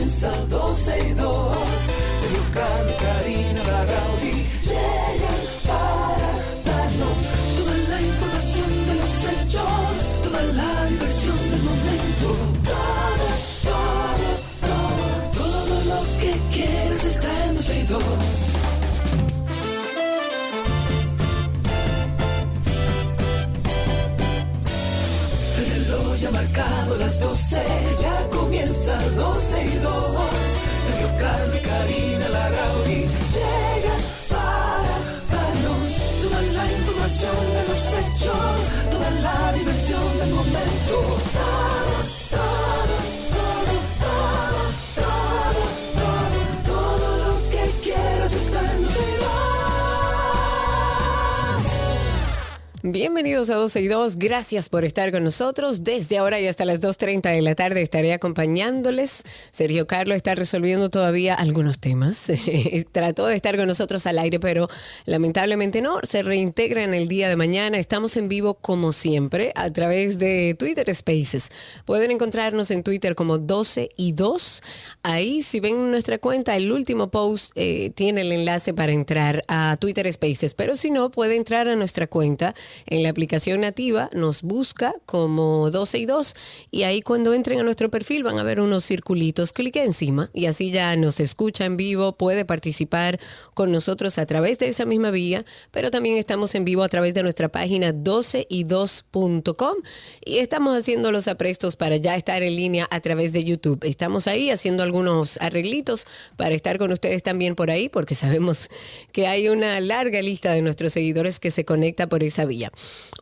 comienza 12 y 2. Sergio Carlos, Karina, Larrauri llegan para darnos toda la información de los hechos, toda la diversión del momento. Todo, todo, todo, todo lo que quieras está en 12 y 2. El reloj ha marcado las 12, ya comienza 12 y 2. Sergio Carlos y Karina Larrauri llegan para darnos toda la información de los hechos, toda la diversión del momento. Bienvenidos a 12 y 2, gracias por estar con nosotros. Desde ahora y hasta las 2.30 de la tarde estaré acompañándoles. Sergio Carlos está resolviendo todavía algunos temas. Trató de estar con nosotros al aire, pero lamentablemente no. Se reintegra en el día de mañana. Estamos en vivo como siempre a través de Twitter Spaces. Pueden encontrarnos en Twitter como 12 y 2. Ahí, si ven nuestra cuenta, el último post eh, tiene el enlace para entrar a Twitter Spaces. Pero si no, puede entrar a nuestra cuenta en la aplicación nativa, nos busca como 12 y 2 y ahí cuando entren a nuestro perfil van a ver unos circulitos, clique encima y así ya nos escucha en vivo, puede participar con nosotros a través de esa misma vía, pero también estamos en vivo a través de nuestra página 12y2.com y estamos haciendo los aprestos para ya estar en línea a través de YouTube. Estamos ahí haciendo algunos arreglitos para estar con ustedes también por ahí porque sabemos que hay una larga lista de nuestros seguidores que se conecta por esa vía.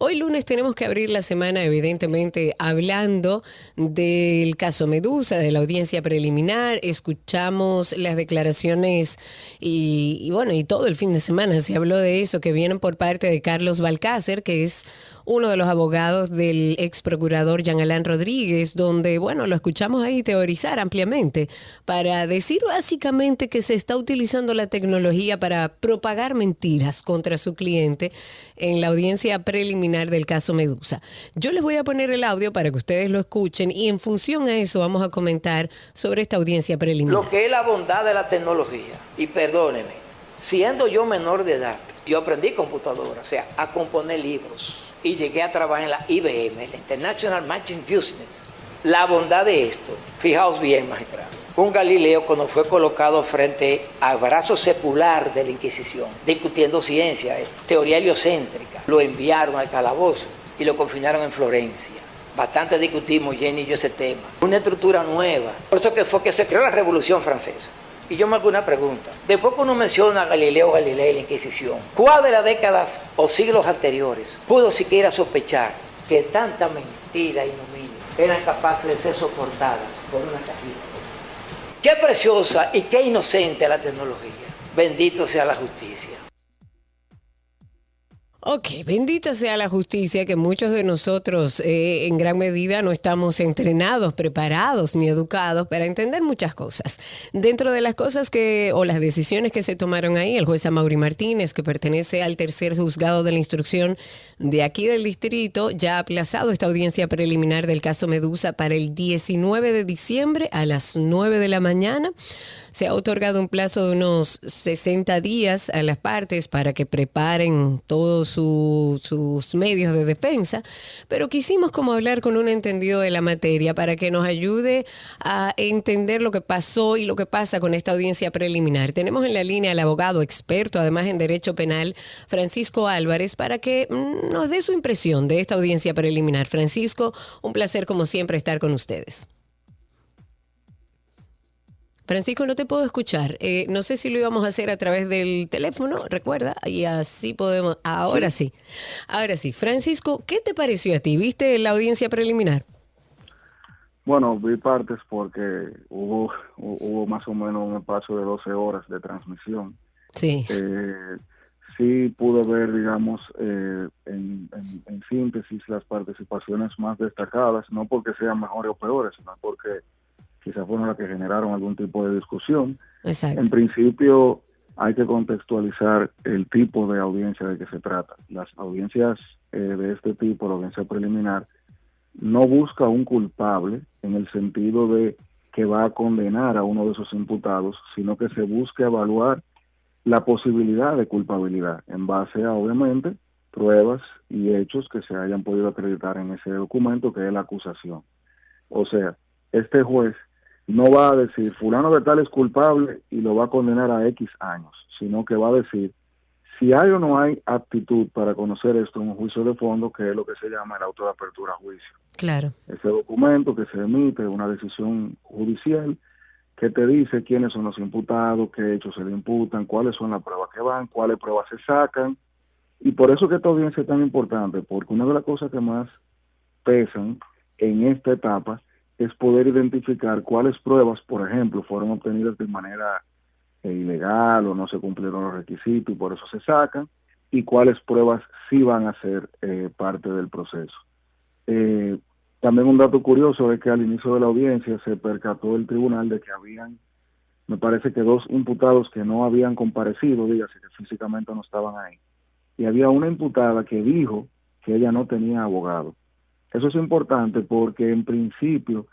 Hoy lunes tenemos que abrir la semana, evidentemente, hablando del caso Medusa, de la audiencia preliminar. Escuchamos las declaraciones y, y bueno, y todo el fin de semana se habló de eso que vienen por parte de Carlos Balcácer, que es uno de los abogados del ex procurador Jean Alain Rodríguez, donde, bueno, lo escuchamos ahí teorizar ampliamente para decir básicamente que se está utilizando la tecnología para propagar mentiras contra su cliente en la audiencia preliminar del caso Medusa. Yo les voy a poner el audio para que ustedes lo escuchen y en función a eso vamos a comentar sobre esta audiencia preliminar. Lo que es la bondad de la tecnología. Y perdóneme, siendo yo menor de edad, yo aprendí computadora, o sea, a componer libros. Y llegué a trabajar en la IBM, la International Machine Business. La bondad de esto, fijaos bien, magistrado. Un Galileo cuando fue colocado frente al brazo secular de la Inquisición, discutiendo ciencia, eh, teoría heliocéntrica, lo enviaron al calabozo y lo confinaron en Florencia. Bastante discutimos, Jenny y yo, ese tema. Una estructura nueva. Por eso que fue que se creó la Revolución Francesa. Y yo me hago una pregunta. Después que uno menciona a Galileo Galilei y la Inquisición, ¿cuál de las décadas o siglos anteriores pudo siquiera sospechar que tanta mentira y ignominia eran capaces de ser soportadas por una cajita? Qué preciosa y qué inocente la tecnología. Bendito sea la justicia. Ok, bendita sea la justicia que muchos de nosotros eh, en gran medida no estamos entrenados, preparados ni educados para entender muchas cosas. Dentro de las cosas que o las decisiones que se tomaron ahí, el juez Amaury Martínez, que pertenece al tercer juzgado de la instrucción de aquí del distrito, ya ha aplazado esta audiencia preliminar del caso Medusa para el 19 de diciembre a las 9 de la mañana. Se ha otorgado un plazo de unos 60 días a las partes para que preparen todos su- sus medios de defensa, pero quisimos como hablar con un entendido de la materia para que nos ayude a entender lo que pasó y lo que pasa con esta audiencia preliminar. Tenemos en la línea al abogado experto, además en derecho penal, Francisco Álvarez, para que mm, nos dé su impresión de esta audiencia preliminar. Francisco, un placer como siempre estar con ustedes. Francisco, no te puedo escuchar. Eh, no sé si lo íbamos a hacer a través del teléfono, recuerda, y así podemos. Ahora sí, ahora sí. Francisco, ¿qué te pareció a ti? ¿Viste la audiencia preliminar? Bueno, vi partes porque hubo, hu- hubo más o menos un espacio de 12 horas de transmisión. Sí. Eh, sí pude ver, digamos, eh, en, en- en síntesis las participaciones más destacadas, no porque sean mejores o peores, sino porque quizás fueron las que generaron algún tipo de discusión. Exacto. En principio, hay que contextualizar el tipo de audiencia de que se trata. Las audiencias eh, de este tipo, la audiencia preliminar, no busca un culpable en el sentido de que va a condenar a uno de esos imputados, sino que se busque evaluar la posibilidad de culpabilidad en base a, obviamente, pruebas y hechos que se hayan podido acreditar en ese documento que es la acusación. O sea, este juez no va a decir fulano de tal es culpable y lo va a condenar a X años, sino que va a decir si hay o no hay aptitud para conocer esto en un juicio de fondo, que es lo que se llama el auto de apertura a juicio. Claro. Ese documento que se emite, una decisión judicial que te dice quiénes son los imputados, qué hechos se le imputan, cuáles son las pruebas que van, cuáles pruebas se sacan. Y por eso que esta audiencia es tan importante, porque una de las cosas que más pesan en esta etapa es poder identificar cuáles pruebas, por ejemplo, fueron obtenidas de manera eh, ilegal o no se cumplieron los requisitos y por eso se sacan, y cuáles pruebas sí van a ser eh, parte del proceso. Eh, también un dato curioso es que al inicio de la audiencia se percató el tribunal de que habían, me parece que dos imputados que no habían comparecido, dígase que físicamente no estaban ahí, y había una imputada que dijo que ella no tenía abogado. Eso es importante porque en principio,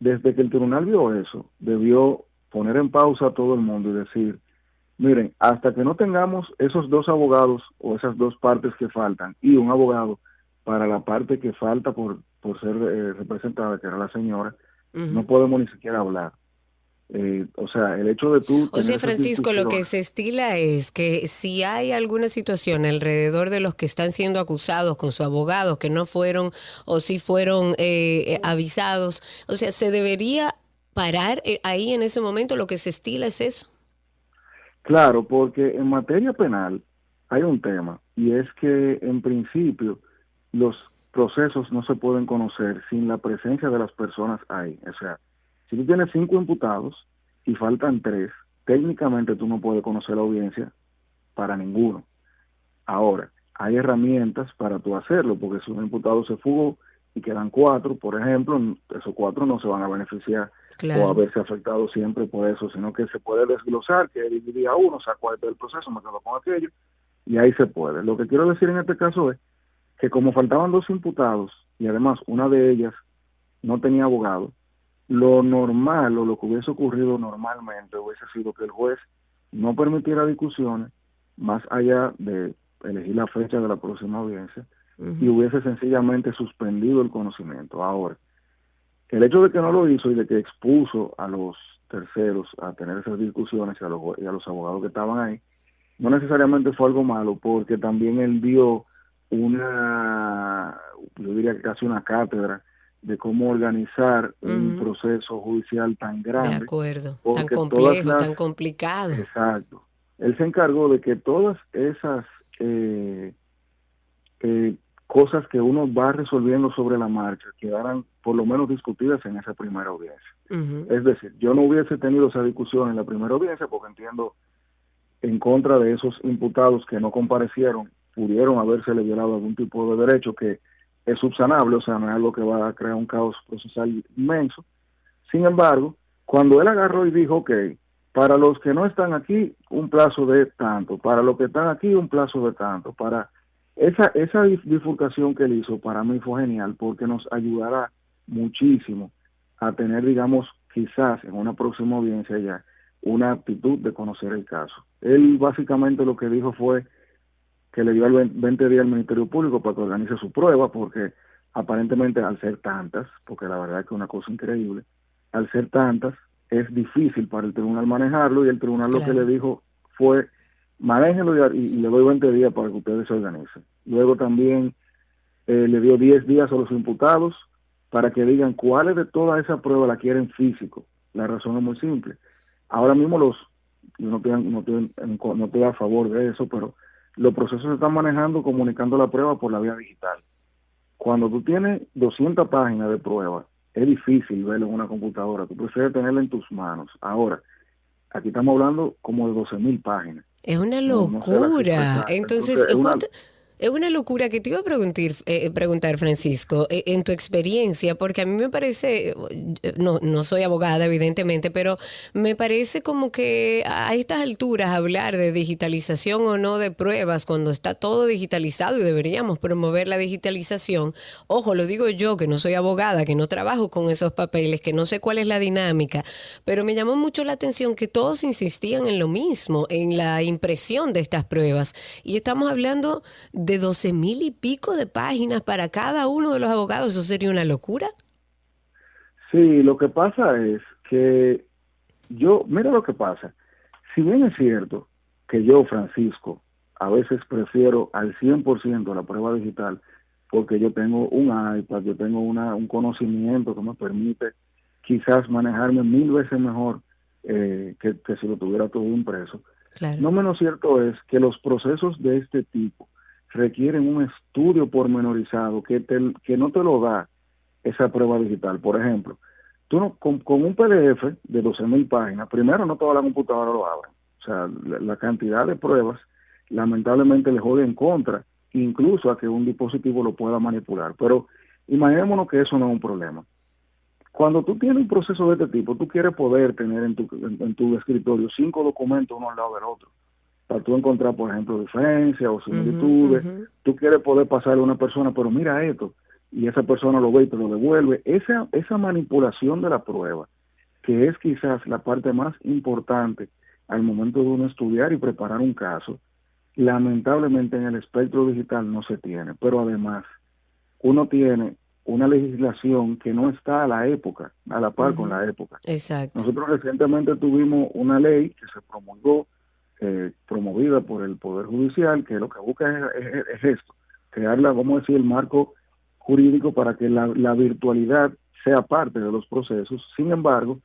desde que el tribunal vio eso, debió poner en pausa a todo el mundo y decir, miren, hasta que no tengamos esos dos abogados o esas dos partes que faltan y un abogado para la parte que falta por, por ser eh, representada, que era la señora, no podemos ni siquiera hablar. Eh, o sea, el hecho de tú... O sea, Francisco, lo que se estila es que si hay alguna situación alrededor de los que están siendo acusados con su abogado, que no fueron o si fueron eh, avisados, o sea, se debería parar eh, ahí en ese momento, lo que se estila es eso. Claro, porque en materia penal hay un tema y es que en principio los procesos no se pueden conocer sin la presencia de las personas ahí. O sea, si tú tienes cinco imputados y faltan tres, técnicamente tú no puedes conocer la audiencia para ninguno. Ahora, hay herramientas para tú hacerlo, porque si un imputado se fugó y quedan cuatro, por ejemplo, esos cuatro no se van a beneficiar o a verse afectados siempre por eso, sino que se puede desglosar, que dividía a uno, saco este del proceso, me quedo con aquello, y ahí se puede. Lo que quiero decir en este caso es que como faltaban dos imputados, y además una de ellas no tenía abogado, lo normal o lo que hubiese ocurrido normalmente hubiese sido que el juez no permitiera discusiones más allá de elegir la fecha de la próxima audiencia y hubiese sencillamente suspendido el conocimiento. Ahora, el hecho de que no lo hizo y de que expuso a los terceros a tener esas discusiones y a los, y a los abogados que estaban ahí, no necesariamente fue algo malo porque también él dio una, yo diría que casi una cátedra de cómo organizar un proceso judicial tan grande. De acuerdo, tan complejo, tan complicado. Exacto. Él se encargó de que todas esas eh, eh, cosas que uno va resolviendo sobre la marcha quedaran por lo menos discutidas en esa primera audiencia. Es decir, yo no hubiese tenido esa discusión en la primera audiencia porque entiendo en contra de esos imputados que no comparecieron, pudieron haberse violado algún tipo de derecho que es subsanable, o sea, no es algo que va a crear un caos procesal inmenso. Sin embargo, cuando él agarró y dijo, ok, para los que no están aquí, un plazo de tanto, para los que están aquí, un plazo de tanto, para esa, esa bifurcación que él hizo para mí fue genial porque nos ayudará muchísimo a tener, digamos, quizás en una próxima audiencia ya, una actitud de conocer el caso. Él básicamente lo que dijo fue, que le dio el 20 días al Ministerio Público para que organice su prueba, porque aparentemente al ser tantas, porque la verdad es que es una cosa increíble, al ser tantas, es difícil para el tribunal manejarlo y el tribunal lo que le dijo fue, manéjenlo y, le doy 20 días para que ustedes se organicen. Luego también eh, le dio 10 días a los imputados para que digan cuáles de todas esas pruebas la quieren físico. La razón es muy simple. Ahora mismo los, no estoy, no estoy, no estoy a favor de eso, pero los procesos se están manejando comunicando la prueba por la vía digital. Cuando tú tienes 200 páginas de prueba, es difícil verlo en una computadora, tú prefieres tenerla en tus manos. Ahora, aquí estamos hablando como de 12 mil páginas. Es una locura. Entonces, Es una locura que te iba a preguntar, eh, preguntar Francisco, eh, en tu experiencia, porque a mí me parece, no, no soy abogada evidentemente, pero me parece como que a estas alturas hablar de digitalización o no de pruebas, cuando está todo digitalizado y deberíamos promover la digitalización, ojo, lo digo yo que no soy abogada, que no trabajo con esos papeles, que no sé cuál es la dinámica, pero me llamó mucho la atención que todos insistían en lo mismo, en la impresión de estas pruebas. Y estamos hablando de de 12 mil y pico de páginas para cada uno de los abogados, ¿eso sería una locura? Sí, lo que pasa es que yo, mira lo que pasa, si bien es cierto que yo, Francisco, a veces prefiero al 100% la prueba digital, porque yo tengo un iPad, yo tengo una, un conocimiento que me permite quizás manejarme mil veces mejor eh, que, si lo tuviera todo impreso. No menos cierto es que los procesos de este tipo requieren un estudio pormenorizado que, te, que no te lo da esa prueba digital. Por ejemplo, tú no, con, un PDF de 12.000 páginas, primero no toda la computadora lo abre. O sea, la, cantidad de pruebas lamentablemente le jode en contra, incluso a que un dispositivo lo pueda manipular. Pero imaginémonos que eso no es un problema. Cuando tú tienes un proceso de este tipo, tú quieres poder tener en tu, en tu escritorio cinco documentos uno al lado del otro para tú encontrar, por ejemplo, diferencias o similitudes. Tú quieres poder pasarle a una persona, pero mira esto, y esa persona lo ve y te lo devuelve. Esa, esa manipulación de la prueba, que es quizás la parte más importante al momento de uno estudiar y preparar un caso, lamentablemente en el espectro digital no se tiene. Pero además, uno tiene una legislación que no está a la época, a la par con la época. Exacto. Nosotros recientemente tuvimos una ley que se promulgó eh, promovida por el Poder Judicial, que lo que busca es, esto, crear, la, vamos a decir, el marco jurídico para que la, virtualidad sea parte de los procesos. Sin embargo,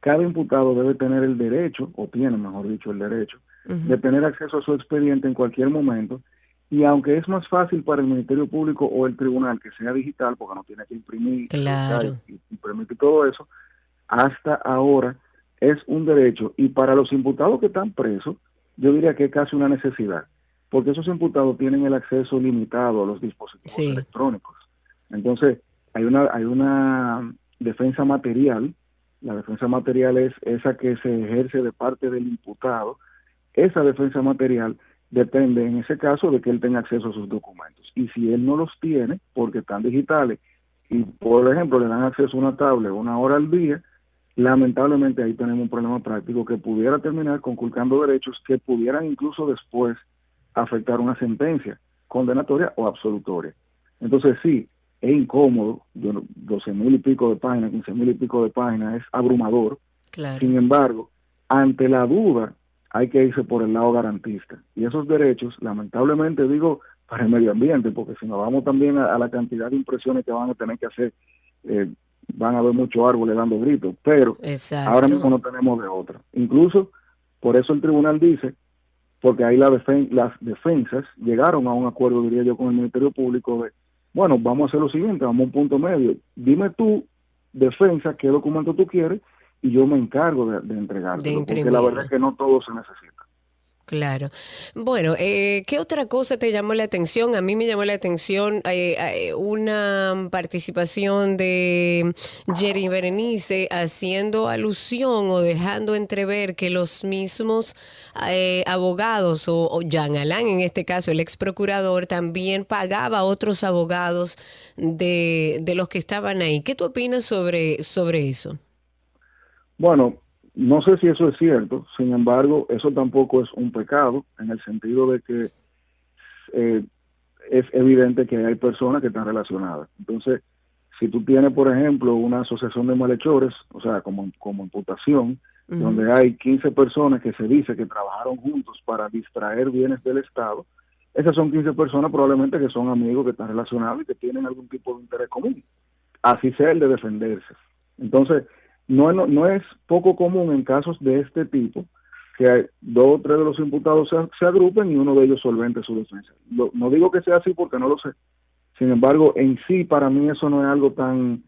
cada imputado debe tener el derecho, o tiene, mejor dicho, el derecho, de tener acceso a su expediente en cualquier momento. Y aunque es más fácil para el Ministerio Público o el tribunal que sea digital, porque no tiene que imprimir claro. y, y permitir todo eso, hasta ahora es un derecho. Y para los imputados que están presos, yo diría que es casi una necesidad, porque esos imputados tienen el acceso limitado a los dispositivos electrónicos. Entonces, hay una, hay una defensa material, la defensa material es esa que se ejerce de parte del imputado, esa defensa material depende en ese caso de que él tenga acceso a sus documentos. Y si él no los tiene, porque están digitales, y por ejemplo le dan acceso a una tablet una hora al día, lamentablemente ahí tenemos un problema práctico que pudiera terminar conculcando derechos que pudieran incluso después afectar una sentencia condenatoria o absolutoria. Entonces sí, es incómodo, 12 mil y pico de páginas, 15 mil y pico de páginas, es abrumador. Sin embargo, ante la duda hay que irse por el lado garantista. Y esos derechos, lamentablemente digo, para el medio ambiente, porque si nos vamos también a, la cantidad de impresiones que van a tener que hacer eh, van a haber muchos árboles dando gritos, pero ahora mismo no tenemos de otra. Incluso, por eso el tribunal dice, porque ahí la las defensas llegaron a un acuerdo, diría yo, con el Ministerio Público de, bueno, vamos a hacer lo siguiente, vamos a un punto medio. Dime tú, defensa, qué documento tú quieres y yo me encargo de, de porque la verdad es que no todo se necesita. Claro. Bueno, eh, ¿qué otra cosa te llamó la atención? A mí me llamó la atención eh, eh, una participación de Jerry Berenice haciendo alusión o dejando entrever que los mismos abogados o, Jean Alain, en este caso el ex procurador, también pagaba a otros abogados de, de los que estaban ahí. ¿Qué tú opinas sobre, sobre eso? Bueno, no sé si eso es cierto, sin embargo, eso tampoco es un pecado, en el sentido de que eh, es evidente que hay personas que están relacionadas. Entonces, si tú tienes, por ejemplo, una asociación de malhechores, o sea, como, como imputación, donde hay 15 personas que se dice que trabajaron juntos para distraer bienes del Estado, esas son 15 personas probablemente que son amigos que están relacionados y que tienen algún tipo de interés común. Así sea el de defenderse. Entonces, no, no, es poco común en casos de este tipo que dos o tres de los imputados se, agrupen y uno de ellos solvente su defensa. no digo que sea así porque no lo sé. Sin embargo, en sí para mí eso no es algo tan,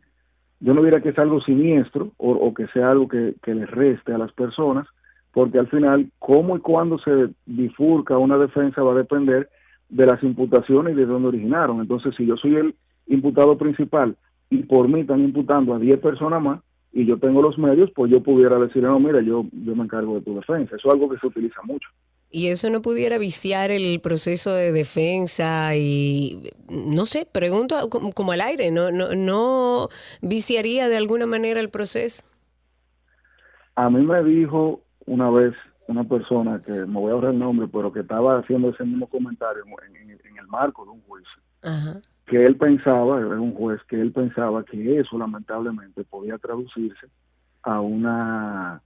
yo no diría que es algo siniestro o, que sea algo que, que le reste a las personas, porque al final cómo y cuándo se bifurca una defensa va a depender de las imputaciones y de dónde originaron. Entonces, si yo soy el imputado principal y por mí están imputando a 10 personas más y yo tengo los medios, pues yo pudiera decir, no, mira, yo, yo me encargo de tu defensa. Eso es algo que se utiliza mucho. Y eso no pudiera viciar el proceso de defensa y, no sé, pregunto como, al aire, ¿no, no, ¿no viciaría de alguna manera el proceso? A mí me dijo una vez una persona que me voy a ahorrar el nombre, pero que estaba haciendo ese mismo comentario en, el marco de un juicio, que él pensaba, era un juez, que él pensaba que eso lamentablemente podía traducirse a una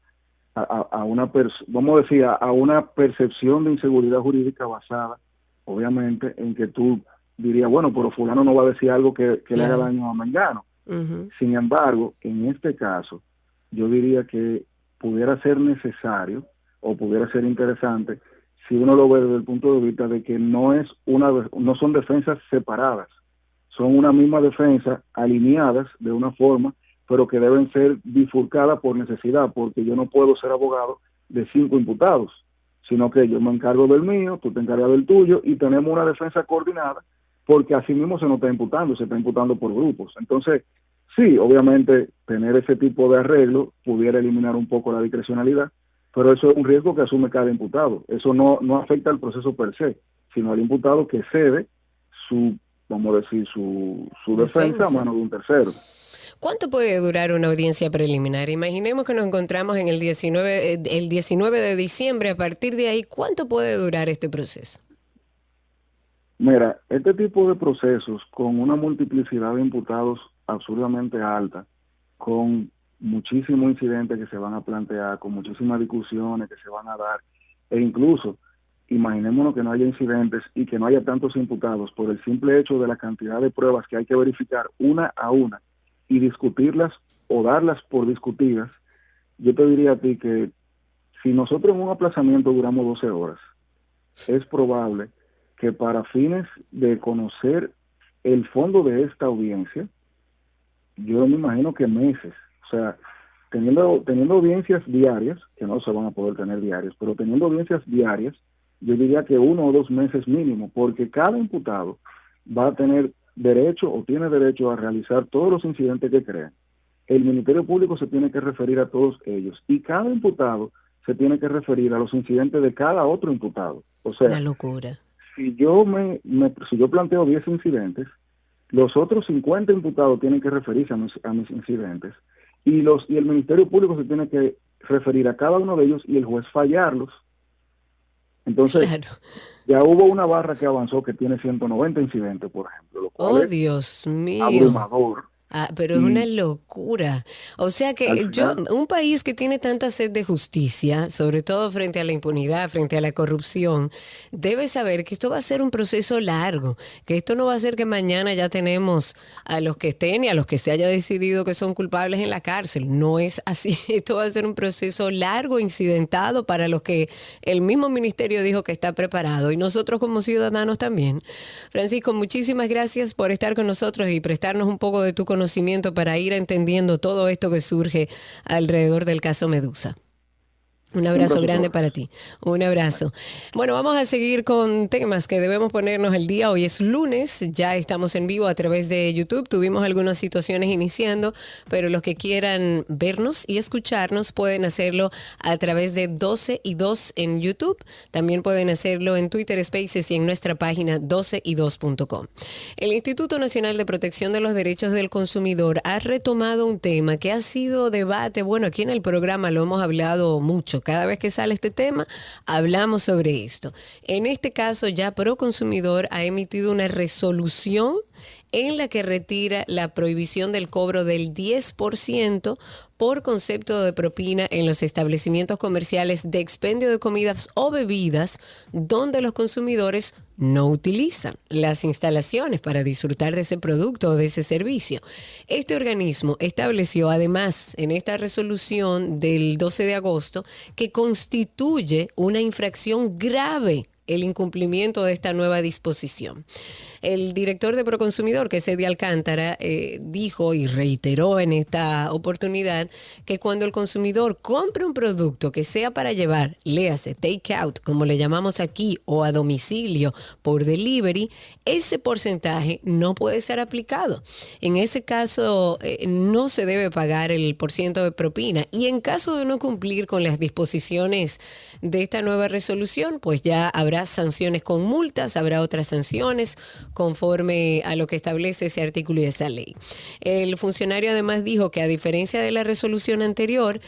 a, una vamos a decir a, una percepción de inseguridad jurídica basada obviamente en que tú dirías bueno pero fulano no va a decir algo que, le haga daño a Mangano sin embargo en este caso yo diría que pudiera ser necesario o pudiera ser interesante si uno lo ve desde el punto de vista de que no es una no son defensas separadas son una misma defensa alineadas de una forma pero que deben ser bifurcadas por necesidad, porque yo no puedo ser abogado de cinco imputados, sino que yo me encargo del mío, tú te encargas del tuyo y tenemos una defensa coordinada, porque así mismo se nos está imputando, se está imputando por grupos. Entonces, sí, obviamente tener ese tipo de arreglo pudiera eliminar un poco la discrecionalidad, pero eso es un riesgo que asume cada imputado. Eso no, no afecta al proceso per se, sino al imputado que cede su, vamos a decir, su, su defensa a mano de un tercero. ¿Cuánto puede durar una audiencia preliminar? Imaginemos que nos encontramos en el 19, eh, el 19 de diciembre. A partir de ahí, ¿cuánto puede durar este proceso? Mira, este tipo de procesos con una multiplicidad de imputados absurdamente alta, con muchísimos incidentes que se van a plantear, con muchísimas discusiones que se van a dar, e incluso imaginémonos que no haya incidentes y que no haya tantos imputados por el simple hecho de la cantidad de pruebas que hay que verificar una a una y discutirlas o darlas por discutidas, yo te diría a ti que si nosotros en un aplazamiento duramos 12 horas, es probable que para fines de conocer el fondo de esta audiencia, yo me imagino que meses, o sea, teniendo, teniendo audiencias diarias, que no se van a poder tener diarias, pero teniendo audiencias diarias, yo diría que uno o dos meses mínimo, porque cada imputado va a tener derecho o tiene derecho a realizar todos los incidentes que crea. El Ministerio Público se tiene que referir a todos ellos y cada imputado se tiene que referir a los incidentes de cada otro imputado. O sea, una locura. Si yo me, si yo planteo 10 incidentes, los otros 50 imputados tienen que referirse a mis, a mis incidentes y los y el Ministerio Público se tiene que referir a cada uno de ellos y el juez fallarlos entonces, ya hubo una barra que avanzó que tiene 190 incidentes, por ejemplo. Lo oh, Dios mío. Abrumador. Ah, pero es una locura. O sea que yo, un país que tiene tanta sed de justicia, sobre todo frente a la impunidad, frente a la corrupción, debe saber que esto va a ser un proceso largo, que esto no va a ser que mañana ya tenemos a los que estén y a los que se haya decidido que son culpables en la cárcel. No es así. Esto va a ser un proceso largo, incidentado, para los que el mismo ministerio dijo que está preparado y nosotros como ciudadanos también. Francisco, muchísimas gracias por estar con nosotros y prestarnos un poco de tu conocimiento conocimiento para ir entendiendo todo esto que surge alrededor del caso Medusa. Un abrazo grande para ti. Un abrazo. Bueno, vamos a seguir con temas que debemos ponernos el día. Hoy es lunes, ya estamos en vivo a través de YouTube. Tuvimos algunas situaciones iniciando, pero los que quieran vernos y escucharnos pueden hacerlo a través de 12 y 2 en YouTube. También pueden hacerlo en Twitter Spaces y en nuestra página 12y2.com. El Instituto Nacional de Protección de los Derechos del Consumidor ha retomado un tema que ha sido debate. Bueno, aquí en el programa lo hemos hablado mucho cada vez que sale este tema, hablamos sobre esto. En este caso, ya Proconsumidor ha emitido una resolución en la que retira la prohibición del cobro del 10% por concepto de propina en los establecimientos comerciales de expendio de comidas o bebidas donde los consumidores no utilizan las instalaciones para disfrutar de ese producto o de ese servicio. Este organismo estableció además en esta resolución del 12 de agosto que constituye una infracción grave el incumplimiento de esta nueva disposición. El director de Proconsumidor, que es Eddie Alcántara, eh, dijo y reiteró en esta oportunidad que cuando el consumidor compre un producto que sea para llevar, léase take out, como le llamamos aquí, o a domicilio por delivery, ese porcentaje no puede ser aplicado. En ese caso, eh, no se debe pagar el porciento de propina. Y en caso de no cumplir con las disposiciones de esta nueva resolución, pues ya habrá sanciones con multas, habrá otras sanciones conforme a lo que establece ese artículo y esa ley. El funcionario además dijo que a diferencia de la resolución anterior,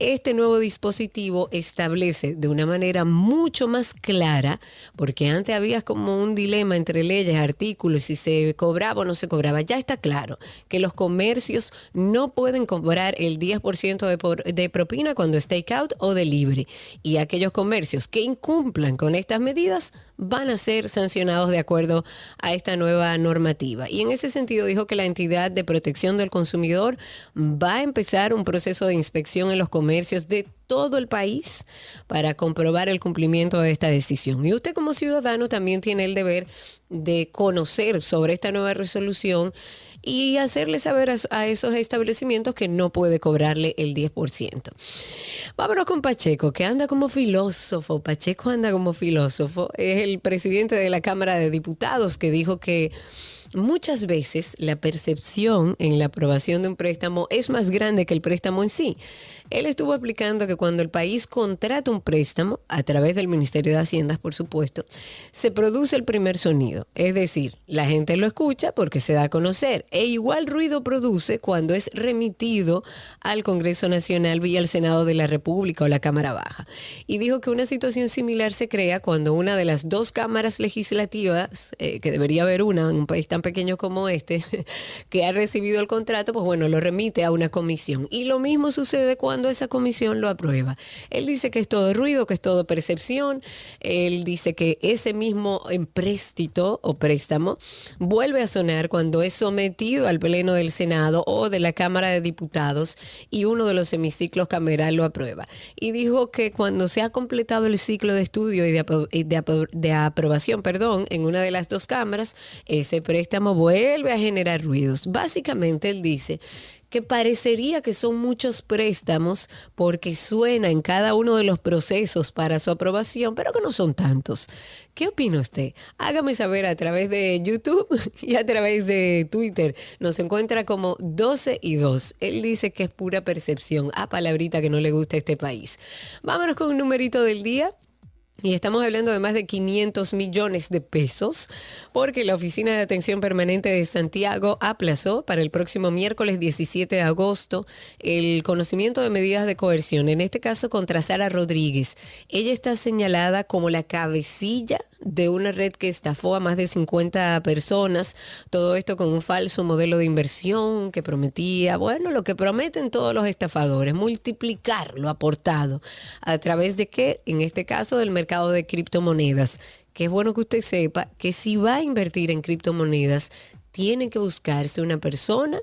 este nuevo dispositivo establece de una manera mucho más clara, porque antes había como un dilema entre leyes, artículos, si se cobraba o no se cobraba. Ya está claro que los comercios no pueden cobrar el 10% de, de propina cuando es takeout o delivery. Y aquellos comercios que incumplan con estas medidas van a ser sancionados de acuerdo a esta nueva normativa. Y en ese sentido dijo que la entidad de protección del consumidor va a empezar un proceso de inspección en los comercios de todo el país para comprobar el cumplimiento de esta decisión. Y usted como ciudadano también tiene el deber de conocer sobre esta nueva resolución y hacerle saber a, esos establecimientos que no puede cobrarle el 10%. Vámonos con Pacheco, que anda como filósofo. Pacheco anda como filósofo. Es el presidente de la Cámara de Diputados que dijo que muchas veces la percepción en la aprobación de un préstamo es más grande que el préstamo en sí. Él estuvo explicando que cuando el país contrata un préstamo, a través del Ministerio de Haciendas, por supuesto, se produce el primer sonido. Es decir, la gente lo escucha porque se da a conocer. E igual ruido produce cuando es remitido al Congreso Nacional vía el Senado de la República o la Cámara Baja. Y dijo que una situación similar se crea cuando una de las dos cámaras legislativas, eh, que debería haber una en un país tan pequeño como este, que ha recibido el contrato, pues bueno, lo remite a una comisión. Y lo mismo sucede cuando esa comisión lo aprueba. Él dice que es todo ruido, que es todo percepción. Él dice que ese mismo empréstito o préstamo vuelve a sonar cuando es sometido al Pleno del Senado o de la Cámara de Diputados y uno de los hemiciclos cameral lo aprueba. Y dijo que cuando se ha completado el ciclo de estudio y de, de aprobación, perdón, en una de las dos cámaras, ese préstamo vuelve a generar ruidos. Básicamente él dice que parecería que son muchos préstamos porque suena en cada uno de los procesos para su aprobación, pero que no son tantos. ¿Qué opina usted? Hágame saber a través de YouTube y a través de Twitter. Nos encuentra como 12 y 2. Él dice que es pura percepción. A palabrita que no le gusta a este país. Vámonos con un numerito del día. Y estamos hablando de más de 500 millones de pesos porque la Oficina de Atención Permanente de Santiago aplazó para el próximo miércoles 17 de agosto el conocimiento de medidas de coerción, en este caso contra Sara Rodríguez. Ella está señalada como la cabecilla de una red que estafó a más de 50 personas, todo esto con un falso modelo de inversión que prometía, bueno, lo que prometen todos los estafadores, multiplicar lo aportado. A través de qué, en este caso del mercado de criptomonedas. Que es bueno que usted sepa que si va a invertir en criptomonedas, tiene que buscarse una persona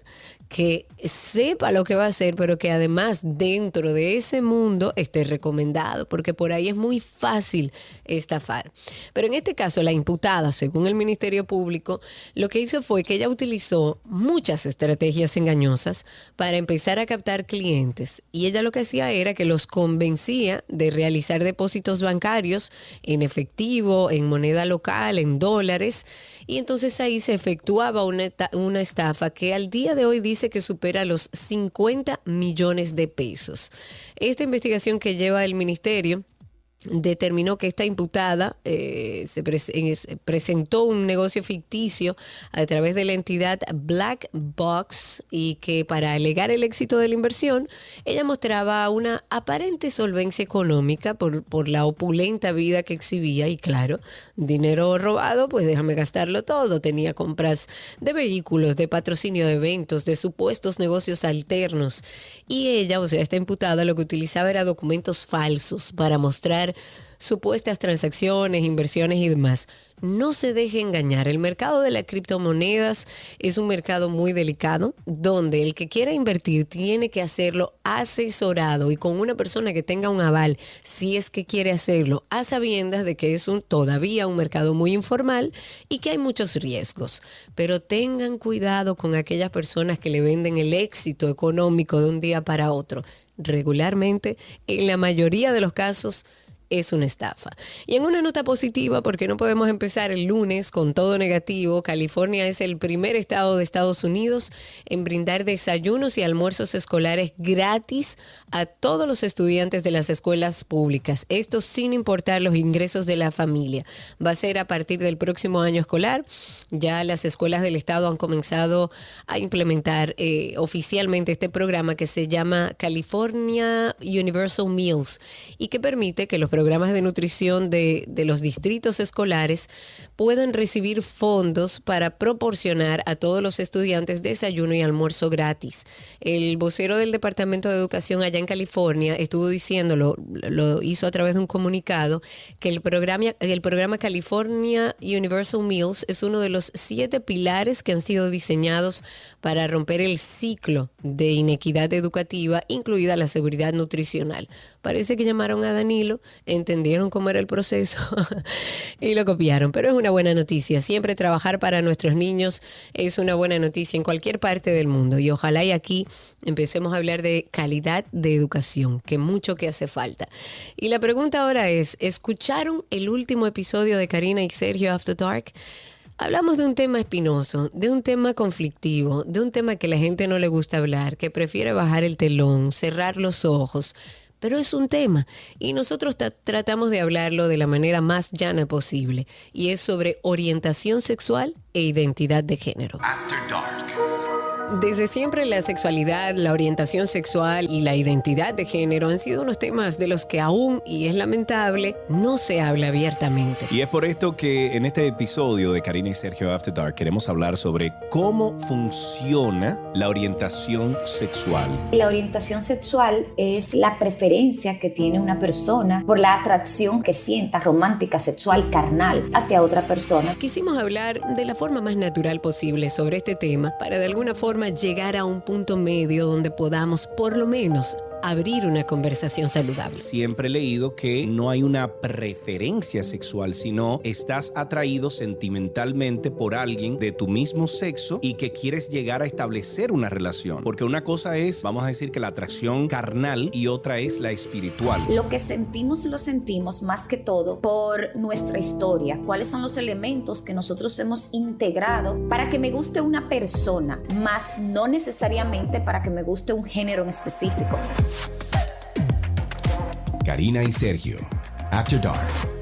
que sepa lo que va a hacer, pero que además dentro de ese mundo esté recomendado, porque por ahí es muy fácil estafar. Pero en este caso, la imputada, según el Ministerio Público, lo que hizo fue que ella utilizó muchas estrategias engañosas para empezar a captar clientes. Y ella lo que hacía era que los convencía de realizar depósitos bancarios en efectivo, en moneda local, en dólares. Y entonces ahí se efectuaba una, una estafa que al día de hoy dice que supera los 50 millones de pesos. Esta investigación que lleva el ministerio determinó que esta imputada eh, se presentó un negocio ficticio a través de la entidad Black Box y que para alegar el éxito de la inversión, ella mostraba una aparente solvencia económica por, por la opulenta vida que exhibía y claro, dinero robado, pues déjame gastarlo todo. Tenía compras de vehículos, de patrocinio de eventos, de supuestos negocios alternos y ella, o sea, esta imputada lo que utilizaba era documentos falsos para mostrar supuestas transacciones, inversiones y demás. no se deje engañar. El mercado de las criptomonedas es un mercado muy delicado donde el que quiera invertir tiene que hacerlo asesorado y con una persona que tenga un aval, si es que quiere hacerlo, a sabiendas de que es un todavía un mercado muy informal y que hay muchos riesgos. Pero tengan cuidado con aquellas personas que le venden el éxito económico de un día para otro. Regularmente, en la mayoría de los casos, es una estafa. Y en una nota positiva, porque no podemos empezar el lunes con todo negativo, California es el primer estado de Estados Unidos en brindar desayunos y almuerzos escolares gratis a todos los estudiantes de las escuelas públicas. Esto sin importar los ingresos de la familia. Va a ser a partir del próximo año escolar. Ya las escuelas del estado han comenzado a implementar eh, oficialmente este programa que se llama California Universal Meals y que permite que los programas de nutrición de, de los distritos escolares puedan recibir fondos para proporcionar a todos los estudiantes desayuno y almuerzo gratis. El vocero del Departamento de Educación allá en California estuvo diciéndolo, lo hizo a través de un comunicado, que el programa, el programa California Universal Meals es uno de los siete pilares que han sido diseñados para romper el ciclo de inequidad educativa, incluida la seguridad nutricional. Parece que llamaron a Danilo, entendieron cómo era el proceso y lo copiaron. Pero es una buena noticia. Siempre trabajar para nuestros niños es una buena noticia en cualquier parte del mundo. Y ojalá y aquí empecemos a hablar de calidad de educación, que mucho que hace falta. Y la pregunta ahora es, ¿escucharon el último episodio de Karina y Sergio After Dark? Hablamos de un tema espinoso, de un tema conflictivo, de un tema que la gente no le gusta hablar, que prefiere bajar el telón, cerrar los ojos pero es un tema y nosotros tratamos de hablarlo de la manera más llana posible y es sobre orientación sexual e identidad de género. Desde siempre la sexualidad, la orientación sexual y la identidad de género han sido unos temas de los que aún, y es lamentable, no se habla abiertamente. Y es por esto que en este episodio de Karina y Sergio After Dark queremos hablar sobre cómo funciona la orientación sexual. La orientación sexual es la preferencia que tiene una persona por la atracción que sienta romántica, sexual, carnal hacia otra persona. Quisimos hablar de la forma más natural posible sobre este tema para de alguna forma llegar a un punto medio donde podamos por lo menos abrir una conversación saludable. Siempre he leído que no hay una preferencia sexual, sino estás atraído sentimentalmente por alguien de tu mismo sexo y que quieres llegar a establecer una relación. Porque una cosa es, vamos a decir que la atracción carnal y otra es la espiritual. Lo que sentimos lo sentimos más que todo por nuestra historia. ¿Cuáles son los elementos que nosotros hemos integrado para que me guste una persona, más no necesariamente para que me guste un género en específico? Karina y Sergio, After Dark.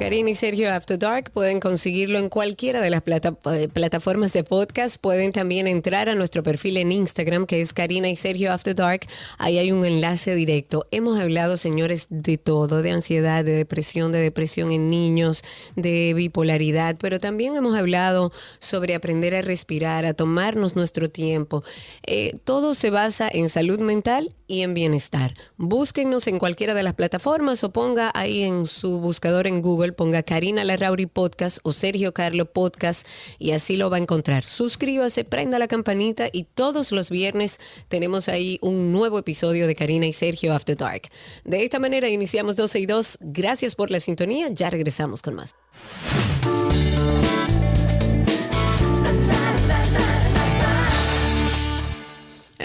Karina y Sergio After Dark pueden conseguirlo en cualquiera de las eh, plataformas de podcast. Pueden también entrar a nuestro perfil en Instagram, que es Karina y Sergio After Dark. Ahí hay un enlace directo. Hemos hablado, señores, de todo, de ansiedad, de depresión, de depresión en niños, de bipolaridad, pero también hemos hablado sobre aprender a respirar, a tomarnos nuestro tiempo. Eh, todo se basa en salud mental y en bienestar. Búsquennos en cualquiera de las plataformas o ponga ahí en su buscador en Google, ponga Karina Larrauri Podcast o Sergio Carlo Podcast y así lo va a encontrar. Suscríbase, prenda la campanita y todos los viernes tenemos ahí un nuevo episodio de Karina y Sergio After Dark. De esta manera iniciamos 12 y 2. Gracias por la sintonía. Ya regresamos con más.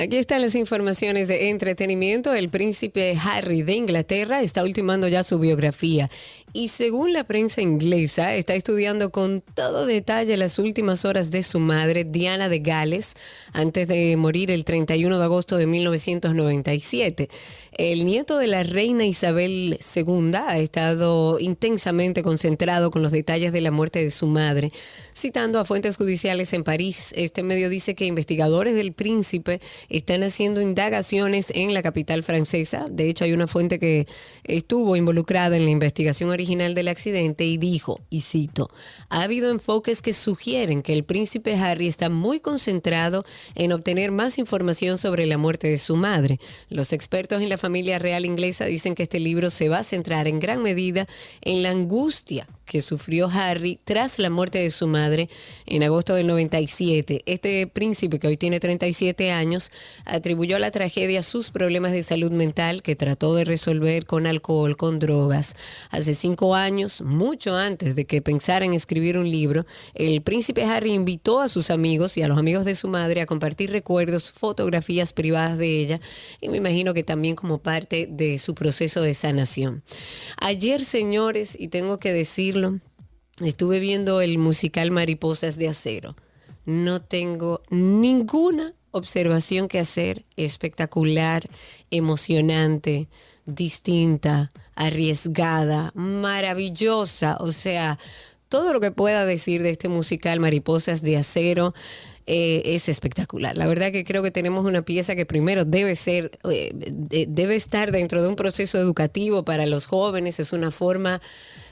Aquí están las informaciones de entretenimiento. El príncipe Harry de Inglaterra está ultimando ya su biografía y según la prensa inglesa, está estudiando con todo detalle las últimas horas de su madre, Diana de Gales, antes de morir el 31 de agosto de 1997. El nieto de la reina Isabel II ha estado intensamente concentrado con los detalles de la muerte de su madre. Citando a fuentes judiciales en París, este medio dice que investigadores del príncipe están haciendo indagaciones en la capital francesa. De hecho, hay una fuente que estuvo involucrada en la investigación original original del accidente y dijo, y cito, ha habido enfoques que sugieren que el príncipe Harry está muy concentrado en obtener más información sobre la muerte de su madre. Los expertos en la familia real inglesa dicen que este libro se va a centrar en gran medida en la angustia que sufrió Harry tras la muerte de su madre en agosto del 97. Este príncipe, que hoy tiene 37 años, atribuyó a la tragedia sus problemas de salud mental que trató de resolver con alcohol, con drogas. Hace cinco años, mucho antes de que pensara en escribir un libro, el príncipe Harry invitó a sus amigos y a los amigos de su madre a compartir recuerdos, fotografías privadas de ella y me imagino que también como parte de su proceso de sanación. Ayer, señores, y tengo que estuve viendo el musical Mariposas de Acero. No tengo ninguna observación que hacer. Espectacular, emocionante, distinta, arriesgada, maravillosa. O sea, todo lo que pueda decir de este musical Mariposas de Acero. Eh, es espectacular. La verdad que creo que tenemos una pieza que primero debe ser, eh, debe estar dentro de un proceso educativo para los jóvenes. Es una forma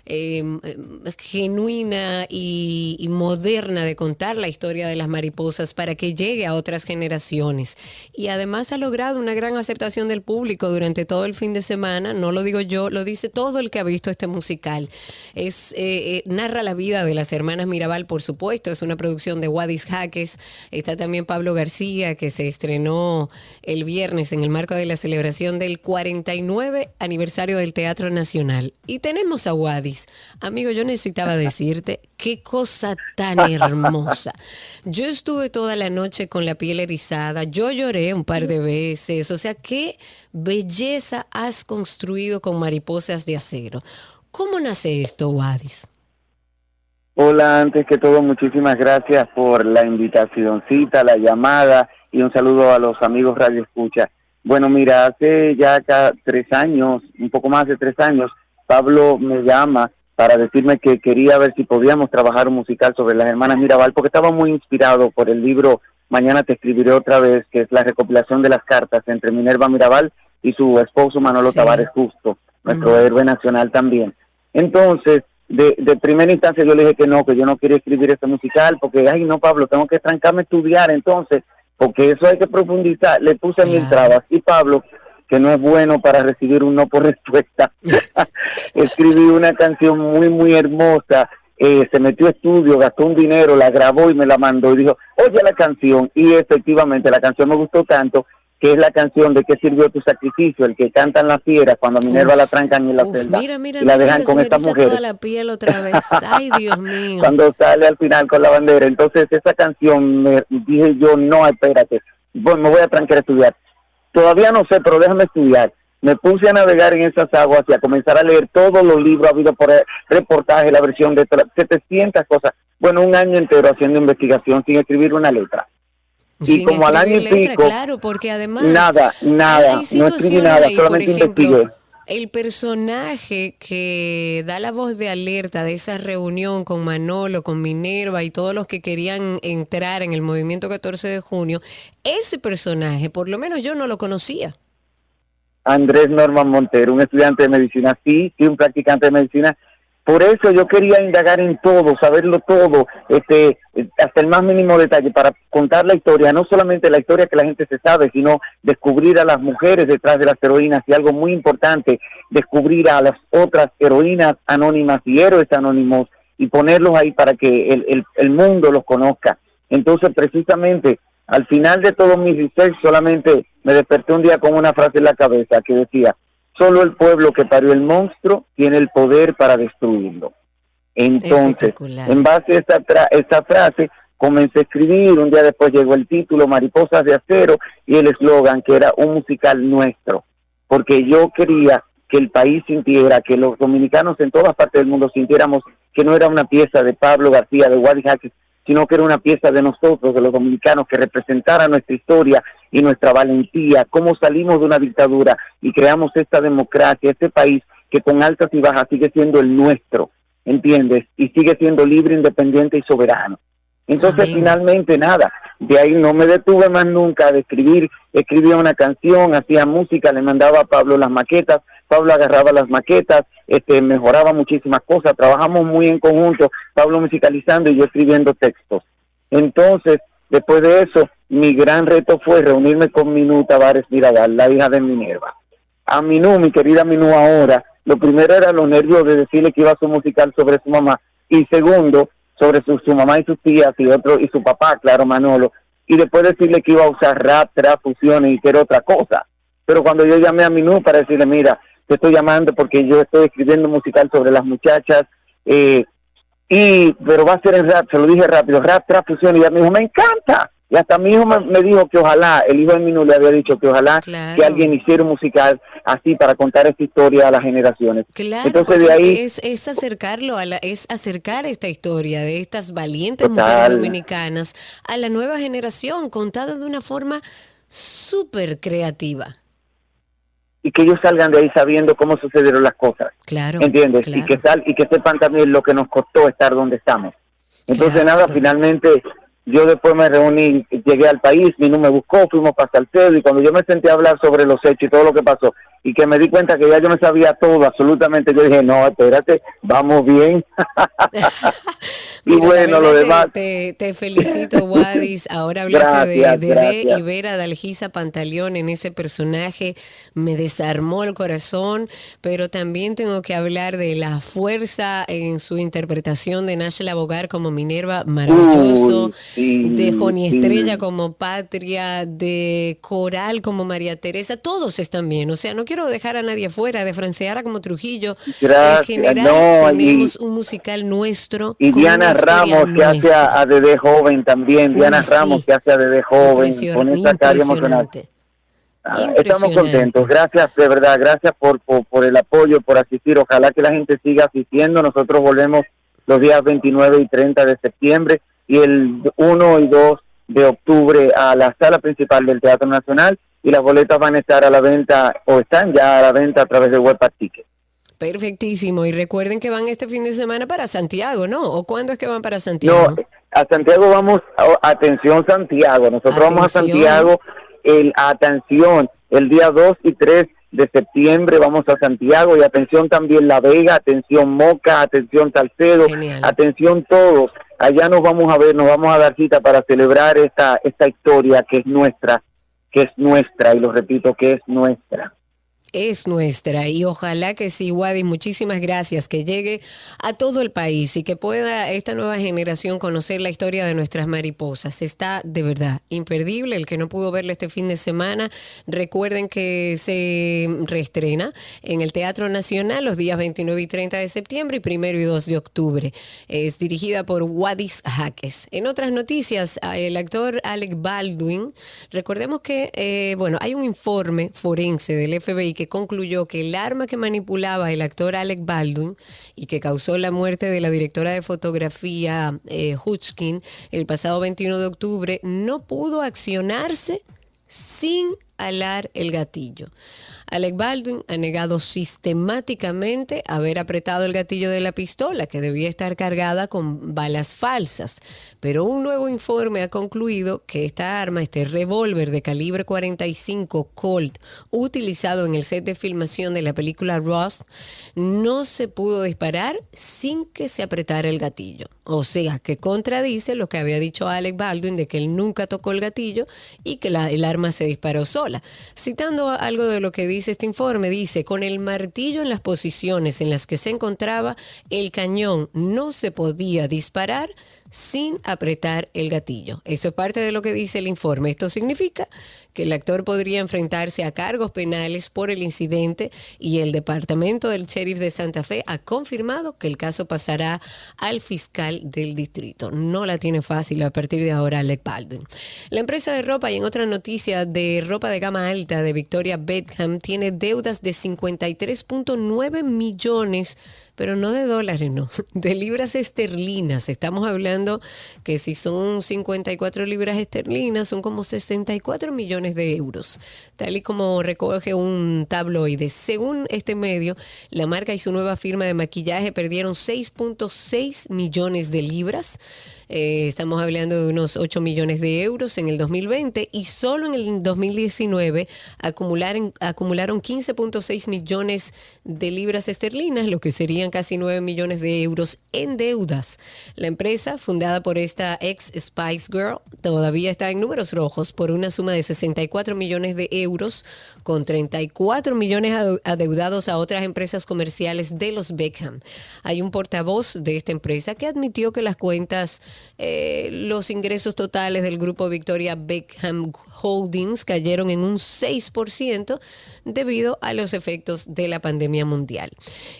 Em, em, genuina y, moderna de contar la historia de las mariposas para que llegue a otras generaciones. Y además ha logrado una gran aceptación del público durante todo el fin de semana. No lo digo yo, lo dice todo el que ha visto este musical. Es eh, eh, narra la vida de las hermanas Mirabal, por supuesto. Es una producción de Wadis Jaques. Está también Pablo García, que se estrenó el viernes en el marco de la celebración del 49 aniversario del Teatro Nacional. Y tenemos a Wadis Amigo, yo necesitaba decirte qué cosa tan hermosa. Yo estuve toda la noche con la piel erizada, yo lloré un par de veces, o sea, qué belleza has construido con mariposas de acero. ¿Cómo nace esto, Wadis? Hola, antes que todo, muchísimas gracias por la invitacióncita, la llamada y un saludo a los amigos Radio Escucha. Bueno, mira, hace ya acá tres años, un poco más de tres años, Pablo me llama para decirme que quería ver si podíamos trabajar un musical sobre las hermanas Mirabal, porque estaba muy inspirado por el libro Mañana te escribiré otra vez, que es la recopilación de las cartas entre Minerva Mirabal y su esposo Manolo Tavares Justo, nuestro héroe nacional también. Entonces, de, de, primera instancia yo le dije que no, que yo no quería escribir este musical, porque, ay, no, Pablo, tengo que trancarme a estudiar entonces, porque eso hay que profundizar. Le puse mil trabas y Pablo que no es bueno para recibir un no por respuesta. Escribí una canción muy, muy hermosa, eh, se metió a estudio, gastó un dinero, la grabó y me la mandó y dijo, oye la canción, y efectivamente la canción me gustó tanto que es la canción de qué sirvió tu sacrificio, el que cantan las fieras cuando a Minerva la trancan en la celda y la dejan con esta mujer. la piel otra vez. Ay, Dios mío. cuando sale al final con la bandera. Entonces esa canción me dije yo, no, espérate, bueno, me voy a trancar a estudiar. Todavía no sé, pero déjame estudiar. Me puse a navegar en esas aguas y a comenzar a leer todos los libros habido por reportaje, la versión de 700 cosas. Bueno, un año entero haciendo investigación sin escribir una letra. y como al año y pico, claro, porque además nada, nada, no escribí nada, solamente investigué el personaje que da la voz de alerta de esa reunión con Manolo, con Minerva y todos los que querían entrar en el movimiento 14 de junio, ese personaje, por lo menos yo no lo conocía. Andrés Norman Montero, un estudiante de medicina, sí, sí, un practicante de medicina, por eso yo quería indagar en todo, saberlo todo, este, hasta el más mínimo detalle, para contar la historia, no solamente la historia que la gente se sabe, sino descubrir a las mujeres detrás de las heroínas y algo muy importante, descubrir a las otras heroínas anónimas y héroes anónimos y ponerlos ahí para que el, el, mundo los conozca. Entonces, precisamente, al final de todo mi research, solamente me desperté un día con una frase en la cabeza que decía, Solo el pueblo que parió el monstruo tiene el poder para destruirlo. Entonces, en base a esta, esta frase, comencé a escribir, un día después llegó el título Mariposas de Acero y el eslogan que era un musical nuestro, porque yo quería que el país sintiera, que los dominicanos en todas partes del mundo sintiéramos que no era una pieza de Pablo García, de Wadi Jaques, sino que era una pieza de nosotros, de los dominicanos, que representara nuestra historia y nuestra valentía, cómo salimos de una dictadura y creamos esta democracia, este país que con altas y bajas sigue siendo el nuestro, ¿entiendes? Y sigue siendo libre, independiente y soberano. Entonces, finalmente, nada, de ahí no me detuve más nunca de escribir, escribía una canción, hacía música, le mandaba a Pablo las maquetas, Pablo agarraba las maquetas, este, mejoraba muchísimas cosas, trabajamos muy en conjunto, Pablo musicalizando y yo escribiendo textos. Entonces, después de eso, mi gran reto fue reunirme con Minú Tavares Mirabal, la hija de Minerva. A Minú, mi querida Minú ahora, Lo primero era los nervios de decirle que iba a su musical sobre su mamá y segundo, sobre su, mamá y sus tías y otro y su papá, claro, Manolo, y después decirle que iba a usar rap, trap, fusiones y que era otra cosa. Pero cuando yo llamé a Minú para decirle, mira, te estoy llamando porque yo estoy escribiendo un musical sobre las muchachas, eh, y pero va a ser en rap, se lo dije rápido, rap, trap, fusión, y ella me dijo, me encanta. Y hasta mi hijo me, dijo que ojalá, el hijo de Minú le había dicho que ojalá que alguien hiciera un musical así para contar esta historia a las generaciones. Claro, Entonces de ahí es, es acercarlo, a la, es acercar esta historia de estas valientes mujeres dominicanas a la nueva generación, contada de una forma súper creativa y que ellos salgan de ahí sabiendo cómo sucedieron las cosas. Claro. ¿Entiendes? Y que sal, y que sepan también lo que nos costó estar donde estamos. Entonces nada, finalmente yo después me reuní, llegué al país, mi no me buscó, fuimos para Salcedo y cuando yo me senté a hablar sobre los hechos y todo lo que pasó y que me di cuenta que ya yo me sabía todo, absolutamente, yo dije, no, espérate, vamos bien. y bueno, lo demás. Te, felicito, Wadis. Ahora hablaste de, de, y ver a Dalgisa Pantaleón en ese personaje, me desarmó el corazón, pero también tengo que hablar de la fuerza en su interpretación de Nashla Bogar como Minerva, maravilloso, de Joni Estrella como Patria, de Coral como María Teresa, todos están bien, o sea, no quiero dejar a nadie afuera, de Franceara como Trujillo. en general tenemos un musical nuestro. Y Diana Ramos que hace a, Dede Joven también, Diana Ramos que hace a Dede Joven, con esa cara emocionante. Ah, estamos contentos, gracias de verdad, gracias por, por, el apoyo, por asistir, ojalá que la gente siga asistiendo, nosotros volvemos los días 29 y 30 de septiembre y el 1 y 2 de octubre a la sala principal del Teatro Nacional y las boletas van a estar a la venta o están ya a la venta a través de Webpack Ticket. Perfectísimo. Y recuerden que van este fin de semana para Santiago, ¿no? ¿O cuándo es que van para Santiago? No, a Santiago vamos, atención Santiago, nosotros vamos a Santiago, el, atención, el día 2 y 3 de septiembre vamos a Santiago y atención también La Vega, atención Moca, atención Salcedo, atención todos. Allá nos vamos a ver, nos vamos a dar cita para celebrar esta, esta historia que es nuestra, que es nuestra, y lo repito, que es nuestra es nuestra y ojalá que sí, Wadi, muchísimas gracias, que llegue a todo el país y que pueda esta nueva generación conocer la historia de nuestras mariposas. Está de verdad imperdible, el que no pudo verla este fin de semana, recuerden que se reestrena en el Teatro Nacional los días 29 y 30 de septiembre y 1 y 2 de octubre. Es dirigida por Wadis Jaques. En otras noticias, el actor Alec Baldwin, recordemos que, eh, bueno, hay un informe forense del FBI que concluyó que el arma que manipulaba el actor Alec Baldwin y que causó la muerte de la directora de fotografía eh, el pasado 21 de octubre no pudo accionarse sin alar el gatillo. Alec Baldwin ha negado sistemáticamente haber apretado el gatillo de la pistola, que debía estar cargada con balas falsas. Pero un nuevo informe ha concluido que esta arma, este revólver de calibre 45 Colt, utilizado en el set de filmación de la película Ross, no se pudo disparar sin que se apretara el gatillo. O sea, que contradice lo que había dicho Alec Baldwin de que él nunca tocó el gatillo y que el arma se disparó sola. Citando algo de lo que dice este informe, dice, con el martillo en las posiciones en las que se encontraba, el cañón no se podía disparar sin apretar el gatillo. Eso es parte de lo que dice el informe. Esto significa que el actor podría enfrentarse a cargos penales por el incidente y el departamento del sheriff de Santa Fe ha confirmado que el caso pasará al fiscal del distrito. No la tiene fácil a partir de ahora Alec Baldwin. La empresa de ropa y en otra noticia de ropa de gama alta de Victoria Beckham tiene deudas de 53.9 millones pero no de dólares, no, de libras esterlinas. Estamos hablando que si son 54 libras esterlinas, son como 64 millones de euros, tal y como recoge un tabloide. Según este medio, la marca y su nueva firma de maquillaje perdieron 6.6 millones de libras Eh, estamos hablando de unos 8 millones de euros en el 2020 y solo en el 2019 acumularon, acumularon 15.6 millones de libras esterlinas, lo que serían casi 9 millones de euros en deudas. La empresa, fundada por esta ex Spice Girl, todavía está en números rojos por una suma de 64 millones de euros, con 34 millones adeudados a otras empresas comerciales de los Beckham. Hay un portavoz de esta empresa que admitió que las cuentas, eh, los ingresos totales del grupo Victoria Beckham Holdings cayeron en un 6% debido a los efectos de la pandemia mundial.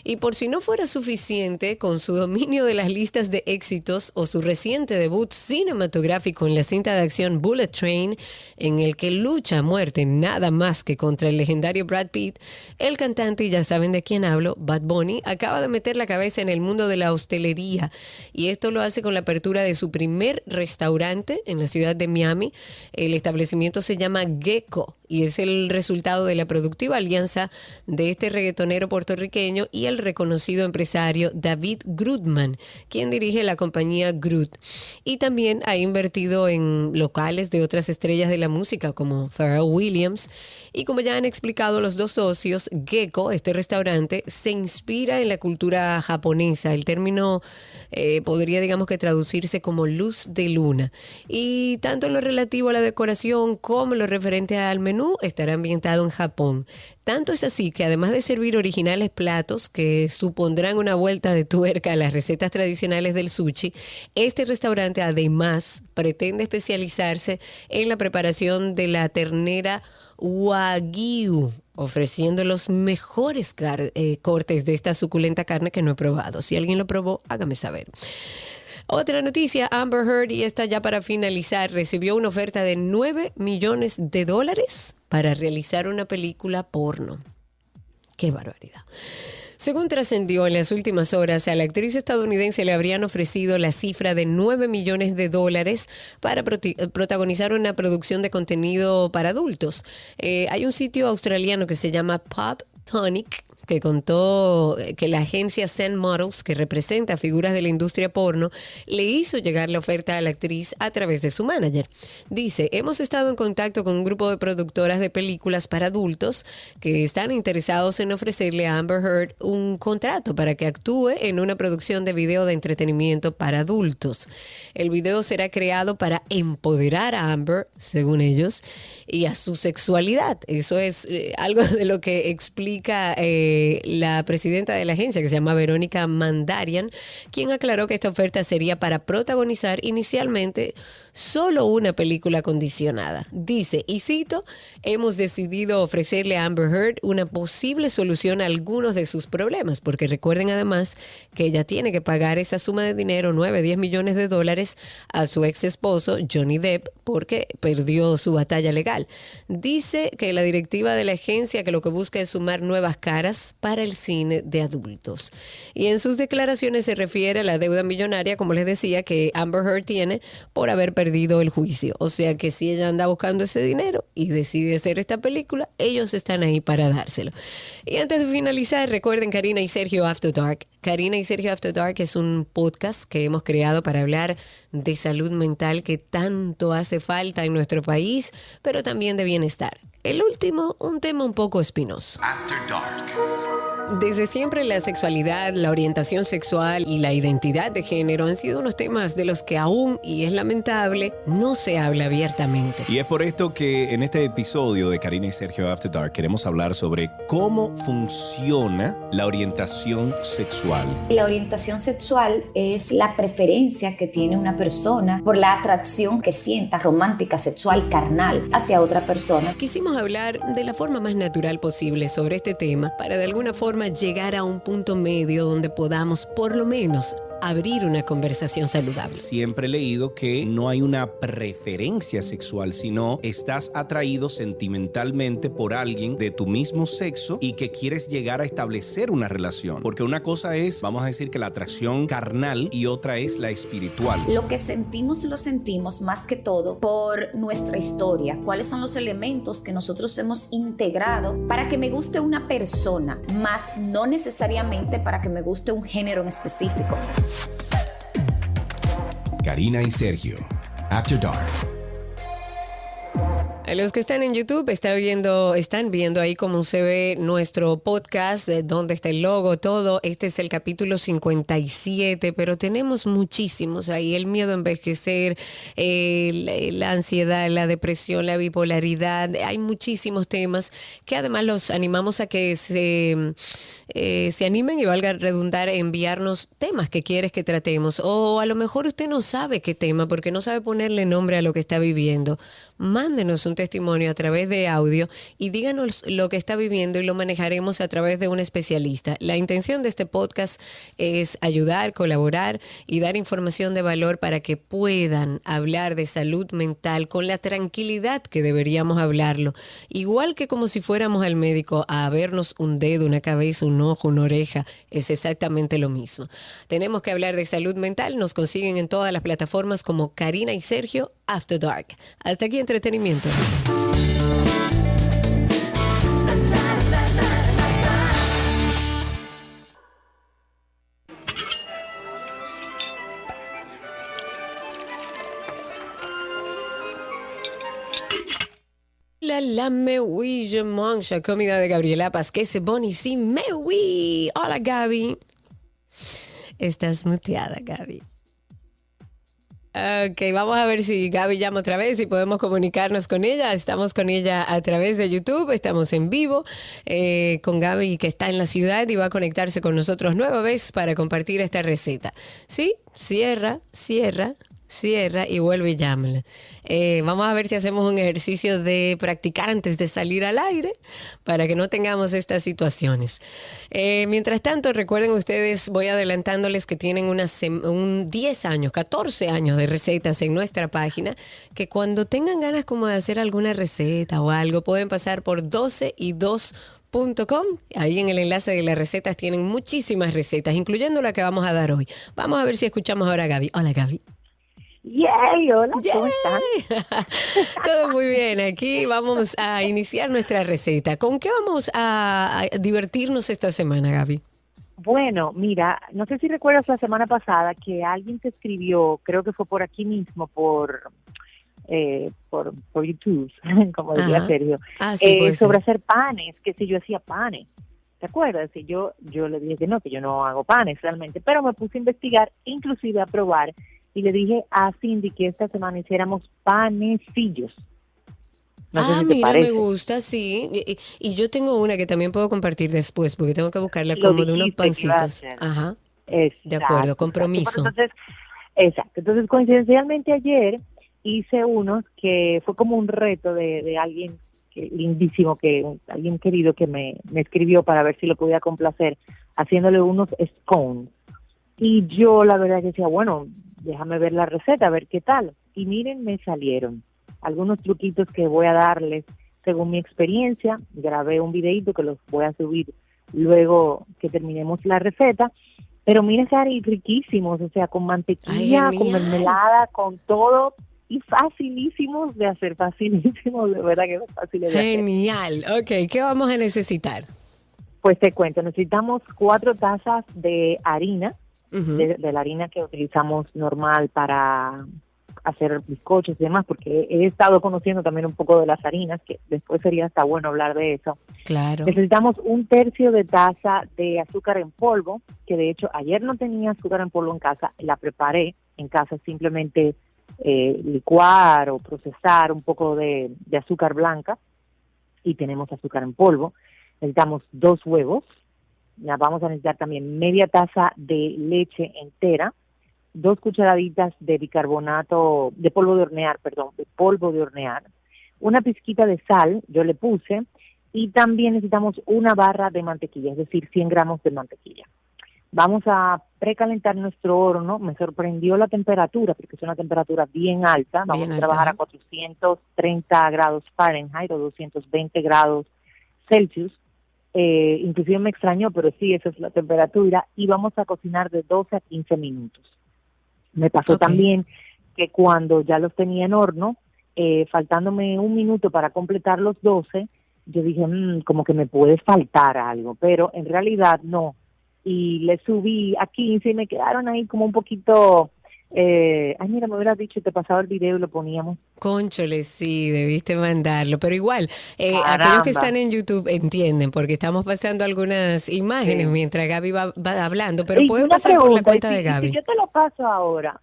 Y por si no fuera suficiente, con su dominio de las listas de éxitos o su reciente debut cinematográfico en la cinta de acción Bullet Train, en el que lucha a muerte nada más que contra el legendario Brad Pitt, el cantante, y ya saben de quién hablo, Bad Bunny, acaba de meter la cabeza en el mundo de la hostelería y esto lo hace con la apertura de su primer restaurante en la ciudad de Miami. El establecimiento se llama Gecko y es el resultado de la productiva alianza de este reggaetonero puertorriqueño y el reconocido empresario David Grutman, quien dirige la compañía Groot. Y también ha invertido en locales de otras estrellas de la música como Pharrell Williams. Y como ya han explicado los dos socios, Gecko, este restaurante, se inspira en la cultura japonesa. El término eh, podría, digamos que, traducirse como luz de luna. Y tanto en lo relativo a la decoración como en lo referente al menú, estará ambientado en Japón. Tanto es así que además de servir originales platos que supondrán una vuelta de tuerca a las recetas tradicionales del sushi, este restaurante además pretende especializarse en la preparación de la ternera Wagyu, ofreciendo los mejores eh, cortes de esta suculenta carne que no he probado. Si alguien lo probó, hágame saber. Otra noticia, Amber Heard, y esta ya para finalizar, recibió una oferta de 9 millones de dólares para realizar una película porno. Qué barbaridad. Según trascendió en las últimas horas, a la actriz estadounidense le habrían ofrecido la cifra de 9 millones de dólares para protagonizar una producción de contenido para adultos. Eh, hay un sitio australiano que se llama Pop Tonic que contó que la agencia Zen Models, que representa figuras de la industria porno, le hizo llegar la oferta a la actriz a través de su manager. Dice, hemos estado en contacto con un grupo de productoras de películas para adultos que están interesados en ofrecerle a Amber Heard un contrato para que actúe en una producción de video de entretenimiento para adultos. El video será creado para empoderar a Amber, según ellos, y a su sexualidad. Eso es eh, algo de lo que explica... Eh, la presidenta de la agencia, que se llama Verónica Mandarian, quien aclaró que esta oferta sería para protagonizar inicialmente solo una película condicionada. Dice, y cito, hemos decidido ofrecerle a Amber Heard una posible solución a algunos de sus problemas, porque recuerden además que ella tiene que pagar esa suma de dinero, 9, 10 millones de dólares, a su ex esposo, Johnny Depp, porque perdió su batalla legal. Dice que la directiva de la agencia que lo que busca es sumar nuevas caras para el cine de adultos. Y en sus declaraciones se refiere a la deuda millonaria, como les decía, que Amber Heard tiene por haber perdido el juicio. O sea que si ella anda buscando ese dinero y decide hacer esta película, ellos están ahí para dárselo. Y antes de finalizar, recuerden Karina y Sergio After Dark. Karina y Sergio After Dark es un podcast que hemos creado para hablar de salud mental que tanto hace falta en nuestro país, pero también de bienestar. El último, un tema un poco espinoso. Desde siempre la sexualidad, la orientación sexual y la identidad de género han sido unos temas de los que aún, y es lamentable, no se habla abiertamente. Y es por esto que en este episodio de Karina y Sergio After Dark queremos hablar sobre cómo funciona la orientación sexual. La orientación sexual es la preferencia que tiene una persona por la atracción que sienta romántica, sexual, carnal hacia otra persona. Quisimos hablar de la forma más natural posible sobre este tema para de alguna forma llegar a un punto medio donde podamos por lo menos abrir una conversación saludable. Siempre he leído que no hay una preferencia sexual, sino estás atraído sentimentalmente por alguien de tu mismo sexo y que quieres llegar a establecer una relación. Porque una cosa es, vamos a decir que la atracción carnal y otra es la espiritual. Lo que sentimos lo sentimos más que todo por nuestra historia. ¿Cuáles son los elementos que nosotros hemos integrado para que me guste una persona, más no necesariamente para que me guste un género en específico? Karina y Sergio. After Dark. A los que están en YouTube está viendo, están viendo ahí cómo se ve nuestro podcast, de dónde está el logo, todo. Este es el capítulo 57, pero tenemos muchísimos ahí. El miedo a envejecer, eh, la, la ansiedad, la depresión, la bipolaridad. Hay muchísimos temas que además los animamos a que se, eh, se animen y valga redundar enviarnos temas que quieres que tratemos. O a lo mejor usted no sabe qué tema porque no sabe ponerle nombre a lo que está viviendo. Mándenos un testimonio a través de audio y díganos lo que está viviendo y lo manejaremos a través de un especialista. La intención de este podcast es ayudar, colaborar y dar información de valor para que puedan hablar de salud mental con la tranquilidad que deberíamos hablarlo. Igual que como si fuéramos al médico a vernos un dedo, una cabeza, un ojo, una oreja, es exactamente lo mismo. Tenemos que hablar de salud mental, nos consiguen en todas las plataformas como Karina y Sergio After Dark. Hasta aquí entretenimiento. La la me oui, je mange. Comida de Gabriela Pasquez, c'est bon ici, me oui. Hola Gaby. Estás muteada, Gaby. Ok, vamos a ver si Gaby llama otra vez y podemos comunicarnos con ella. Estamos con ella a través de YouTube, estamos en vivo eh, con Gaby que está en la ciudad y va a conectarse con nosotros nueva vez para compartir esta receta. Sí, cierra, cierra, cierra y vuelve y llámala. Eh, vamos a ver si hacemos un ejercicio de practicar antes de salir al aire para que no tengamos estas situaciones. Eh, mientras tanto, recuerden ustedes, voy adelantándoles que tienen una sem- un 10 años, 14 años de recetas en nuestra página, que cuando tengan ganas como de hacer alguna receta o algo, pueden pasar por 12 y 2 Com. Ahí en el enlace de las recetas tienen muchísimas recetas, incluyendo la que vamos a dar hoy. Vamos a ver si escuchamos ahora a Gaby. Hola Gaby. Yay, hola, ¿cómo están? Todo muy bien. Aquí vamos a iniciar nuestra receta. ¿Con qué vamos a, divertirnos esta semana, Gaby? Bueno, mira, no sé si recuerdas la semana pasada que alguien te escribió, creo que fue por aquí mismo, por eh, por, por YouTube, como decía Ajá. Sergio, Ah, sí, eh, sobre hacer panes, que si yo hacía panes. ¿Te acuerdas? Y yo, yo le dije que no, que yo no hago panes realmente, pero me puse a investigar, inclusive a probar, y le dije a Cindy que esta semana hiciéramos panecillos. No sé ah, si mira, me gusta, sí. Y, yo tengo una que también puedo compartir después, porque tengo que buscarla Lo como de unos pancitos. Ajá. Exacto, acuerdo, exacto. compromiso. Entonces, exacto. Entonces, coincidencialmente ayer hice unos que fue como un reto de, de alguien que, lindísimo, que alguien querido que me, me escribió para ver si lo podía complacer, haciéndole unos scones. Y yo la verdad que decía, bueno, déjame ver la receta, a ver qué tal. Y miren, me salieron algunos truquitos que voy a darles según mi experiencia. Grabé un videito que los voy a subir luego que terminemos la receta. Pero miren, Sari, riquísimos, o sea, con mantequilla, Ay, con mermelada, con todo y facilísimos de hacer, facilísimos, de verdad que fáciles de hacer. Genial. Ok, ¿qué vamos a necesitar? Pues te cuento, necesitamos cuatro tazas de harina, De, de la harina que utilizamos normal para hacer bizcochos y demás, porque he estado conociendo también un poco de las harinas, que después sería hasta bueno hablar de eso. Claro. Necesitamos un tercio de taza de azúcar en polvo, que de hecho ayer no tenía azúcar en polvo en casa, la preparé en casa simplemente eh, licuar o procesar un poco de, de azúcar blanca y tenemos azúcar en polvo. Necesitamos dos huevos, vamos a necesitar también media taza de leche entera, dos cucharaditas de bicarbonato, de polvo de hornear, perdón, de polvo de hornear, una pizquita de sal, yo le puse, y también necesitamos una barra de mantequilla, es decir, 100 gramos de mantequilla. Vamos a precalentar nuestro horno. Me sorprendió la temperatura, porque es una temperatura bien alta. Vamos Bien a alta, trabajar ajá. a 430 grados Fahrenheit o 220 grados Celsius. Eh, inclusive me extrañó, pero sí, esa es la temperatura. Y vamos a cocinar de 12 a 15 minutos. Me pasó también que cuando ya los tenía en horno, eh, faltándome un minuto para completar los 12, yo dije, "Mm, como que me puede faltar algo, pero en realidad no. Y le subí a 15 y me quedaron ahí como un poquito Eh, ay, mira, me hubieras dicho, te pasaba el video y lo poníamos. Conchole, sí, debiste mandarlo. Pero igual, eh, aquellos que están en YouTube entienden, porque estamos pasando algunas imágenes Sí. mientras Gaby va, va hablando, pero Y pueden pasar por la cuenta si- de Gaby. Si yo te lo paso ahora.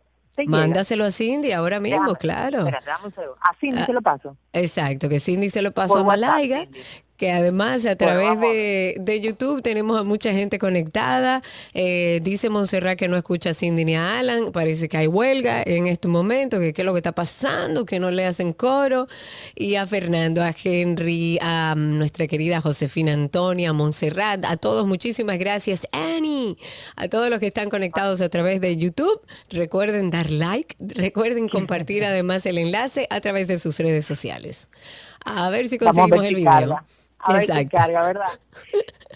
Mándaselo a Cindy ahora mismo, Déjame- claro. Un segundo. Así no se lo paso. Exacto, que Cindy se lo pasó Por a Malaiga, Cindy. Que además a través de, de YouTube tenemos a mucha gente conectada. Eh, dice Montserrat que no escucha a Cindy ni a Alan, parece que hay huelga en este momento, que qué es lo que está pasando, que no le hacen coro. Y a Fernando, a Henry, a mm, nuestra querida Josefina Antonia, a Montserrat, a todos muchísimas gracias, Annie, a todos los que están conectados a través de YouTube. Recuerden dar like, recuerden compartir además el enlace a través de sus redes sociales. A ver si conseguimos el video. A ver si carga, ¿verdad?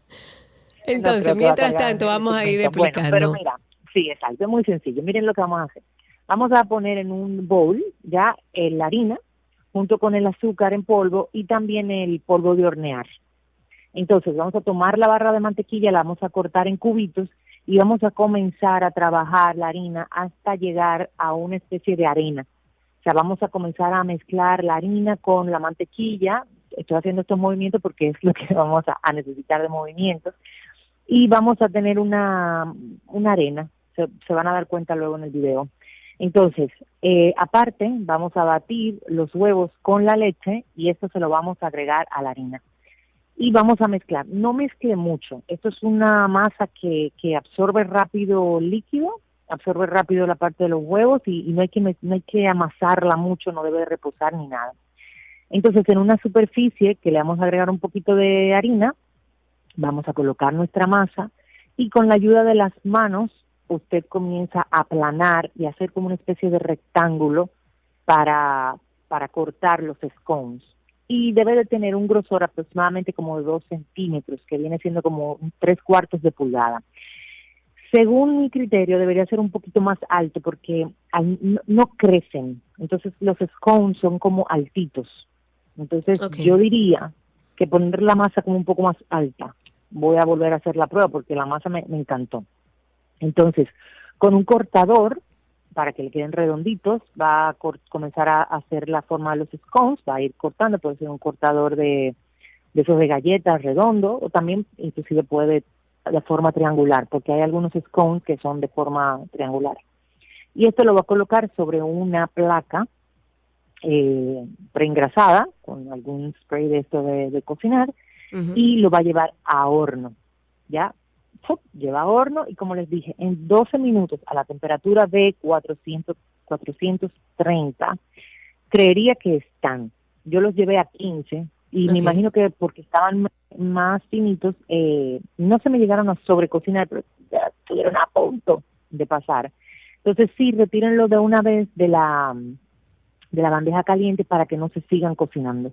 Entonces, mientras tanto, vamos a ir. Bueno, explicando. pero mira, sí, exacto, es muy sencillo. Miren lo que vamos a hacer. Vamos a poner en un bowl ya la harina junto con el azúcar en polvo y también el polvo de hornear. Entonces, vamos a tomar la barra de mantequilla, la vamos a cortar en cubitos y vamos a comenzar a trabajar la harina hasta llegar a una especie de arena. O sea, vamos a comenzar a mezclar la harina con la mantequilla. Estoy haciendo estos movimientos porque es lo que vamos a, necesitar de movimientos. Y vamos a tener una, una arena. Se, van a dar cuenta luego en el video. Entonces, eh, aparte, vamos a batir los huevos con la leche y esto se lo vamos a agregar a la harina. Y vamos a mezclar. No mezcle mucho. Esto es una masa que, que absorbe rápido líquido, absorbe rápido la parte de los huevos y, y no, hay que, no hay que amasarla mucho, no debe de reposar ni nada. Entonces, en una superficie que le vamos a agregar un poquito de harina, vamos a colocar nuestra masa y con la ayuda de las manos usted comienza a aplanar y hacer como una especie de rectángulo para, para cortar los scones. Y debe de tener un grosor aproximadamente como de dos centímetros, que viene siendo como tres cuartos de pulgada. Según mi criterio, debería ser un poquito más alto porque no crecen. Entonces, los scones son como altitos. Entonces, yo diría que poner la masa como un poco más alta. Voy a volver a hacer la prueba porque la masa me, me encantó. Entonces, con un cortador, para que le queden redonditos, va a comenzar a hacer la forma de los scones, va a ir cortando, puede ser un cortador de, de esos de galletas redondo, o también inclusive puede de forma triangular, porque hay algunos scones que son de forma triangular. Y esto lo va a colocar sobre una placa eh, preengrasada, con algún spray de esto de, de cocinar, y lo va a llevar a horno. Ya, ¡fup! lleva a horno y como les dije, en 12 minutos a la temperatura de 400, 430, creería que están. Yo los llevé a 15 y me imagino que porque estaban más finitos, eh, no se me llegaron a sobrecocinar, pero ya estuvieron a punto de pasar. Entonces sí, retírenlo de una vez de la, de la bandeja caliente para que no se sigan cocinando.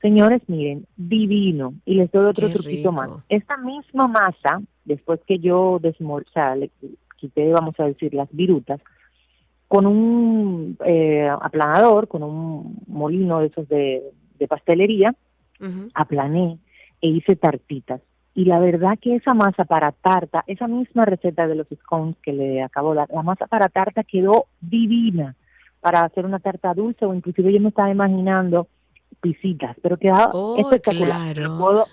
Señores, miren, divino. Y les doy otro Qué truquito rico. más. Esta misma masa, después que yo o sea, le quité, vamos a decir, las virutas, con un eh, aplanador, con un molino de esos de, de pastelería, aplané e hice tartitas. Y la verdad que esa masa para tarta, esa misma receta de los scones que le acabo de dar, la masa para tarta quedó divina para hacer una tarta dulce o inclusive yo me estaba imaginando pisitas, pero quedaba Oh, espectacular. Se lo, claro. puedo,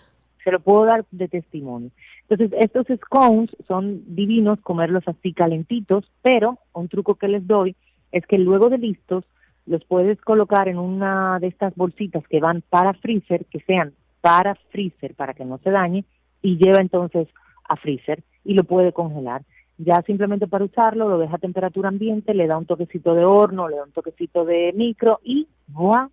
se lo puedo dar de testimonio. Entonces, estos scones son divinos comerlos así calentitos, pero un truco que les doy es que luego de listos los puedes colocar en una de estas bolsitas que van para freezer, que sean para freezer para que no se dañe y lleva entonces a freezer y lo puede congelar. Ya simplemente para usarlo lo deja a temperatura ambiente, le da un toquecito de horno, le da un toquecito de micro y voilà.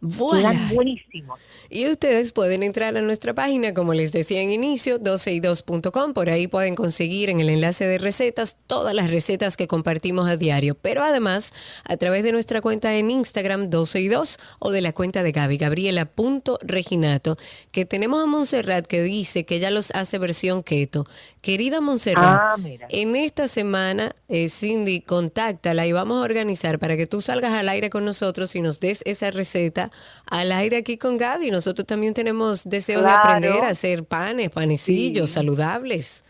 Voilà. Quedan buenísimos. Y ustedes pueden entrar a nuestra página, como les decía en inicio, 12y2.com. Por ahí pueden conseguir en el enlace de recetas todas las recetas que compartimos a diario. Pero además, a través de nuestra cuenta en Instagram, 12y2, o de la cuenta de Gaby, Gabriela.reginato, que tenemos a Montserrat que dice que ella los hace versión keto. Querida Montserrat, Ah, en esta semana, eh, Cindy, contáctala y vamos a organizar para que tú salgas al aire con nosotros y nos des esa receta al aire aquí con Gaby. Nosotros también tenemos deseo Claro. de aprender a hacer panes, panecillos Sí. saludables.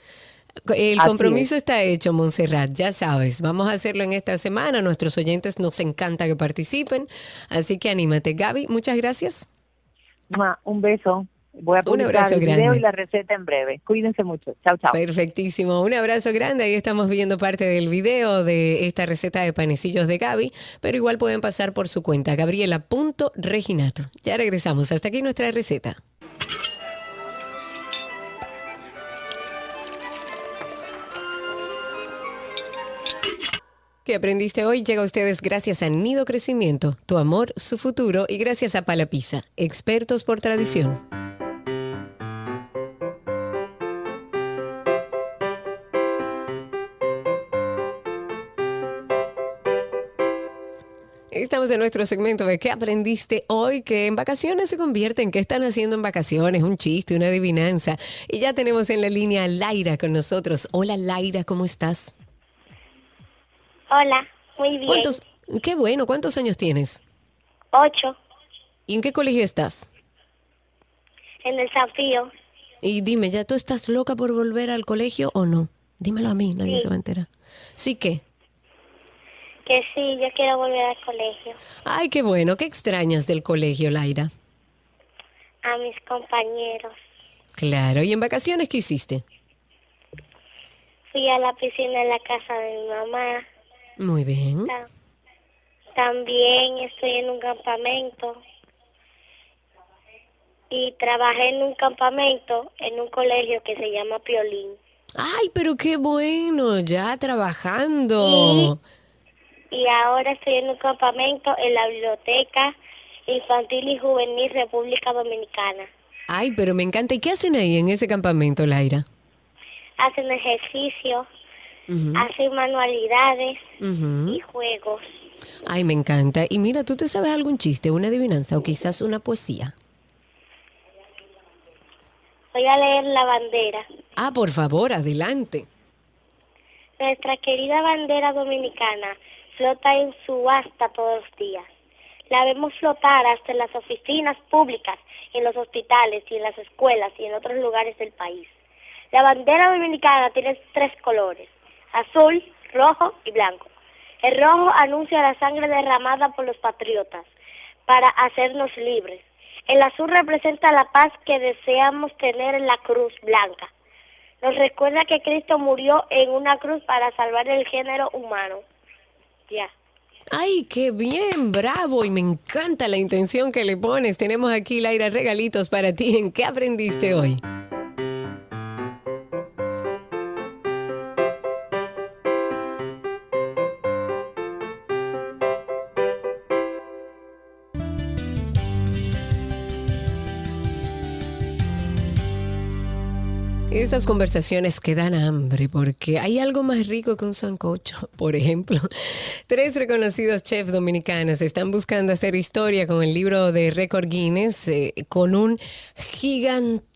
El Así compromiso está hecho, Montserrat, ya sabes. Vamos a hacerlo en esta semana. Nuestros oyentes nos encanta que participen. Así que anímate. Gaby, muchas gracias. Un beso. Voy a Un publicar abrazo el video grande. y la receta en breve. Cuídense mucho. Chao, chao. Perfectísimo. Un abrazo grande. Ahí estamos viendo parte del video de esta receta de panecillos de Gaby, pero igual pueden pasar por su cuenta, gabriela.reginato. Ya regresamos. Hasta aquí nuestra receta. ¿Qué aprendiste hoy? Llega a ustedes gracias a Nido Crecimiento, tu amor, su futuro y gracias a Palapisa, expertos por tradición. Estamos en nuestro segmento de ¿Qué aprendiste hoy? Que en vacaciones se convierte en ¿Qué están haciendo en vacaciones? Un chiste, una adivinanza. Y ya tenemos en la línea a Laira con nosotros. Hola Laira, ¿cómo estás? Hola, muy bien. ¿Cuántos? Qué bueno, ¿cuántos años tienes? Ocho, ¿Y en qué colegio estás? en el Zafío. Y dime, ¿ya tú estás loca por volver al colegio o no? Dímelo a mí, nadie Sí. se va a enterar. ¿Sí que? Que sí, yo quiero volver al colegio. Ay, qué bueno. ¿Qué extrañas del colegio, Laira? A mis compañeros. Claro. ¿Y en vacaciones qué hiciste? Fui a la piscina en la casa de mi mamá. Muy bien. Ta- También estoy en un campamento. Y trabajé en un campamento en un colegio que se llama Piolín. Ay, pero qué bueno, ya trabajando. Y ahora estoy en un campamento en la Biblioteca Infantil y Juvenil República Dominicana. Ay, pero me encanta. ¿Y qué hacen ahí en ese campamento, Laira? Hacen ejercicio, hacen manualidades y juegos. Ay, me encanta. Y mira, ¿tú te sabes algún chiste, una adivinanza o quizás una poesía? Voy a leer la bandera. Ah, por favor, adelante. Nuestra querida bandera dominicana flota en subasta todos los días. La vemos flotar hasta en las oficinas públicas, en los hospitales y en las escuelas y en otros lugares del país. La bandera dominicana tiene tres colores, azul, rojo y blanco. El rojo anuncia la sangre derramada por los patriotas para hacernos libres. El azul representa la paz que deseamos tener en la cruz blanca. Nos recuerda que Cristo murió en una cruz para salvar el género humano. Ya. Ay, qué bien, bravo. Y me encanta la intención que le pones. Tenemos aquí, Laira, regalitos para ti. ¿En qué aprendiste hoy? Esas conversaciones que dan hambre, porque hay algo más rico que un sancocho, por ejemplo. Tres reconocidos chefs dominicanos están buscando hacer historia con el libro de récord Guinness eh, con un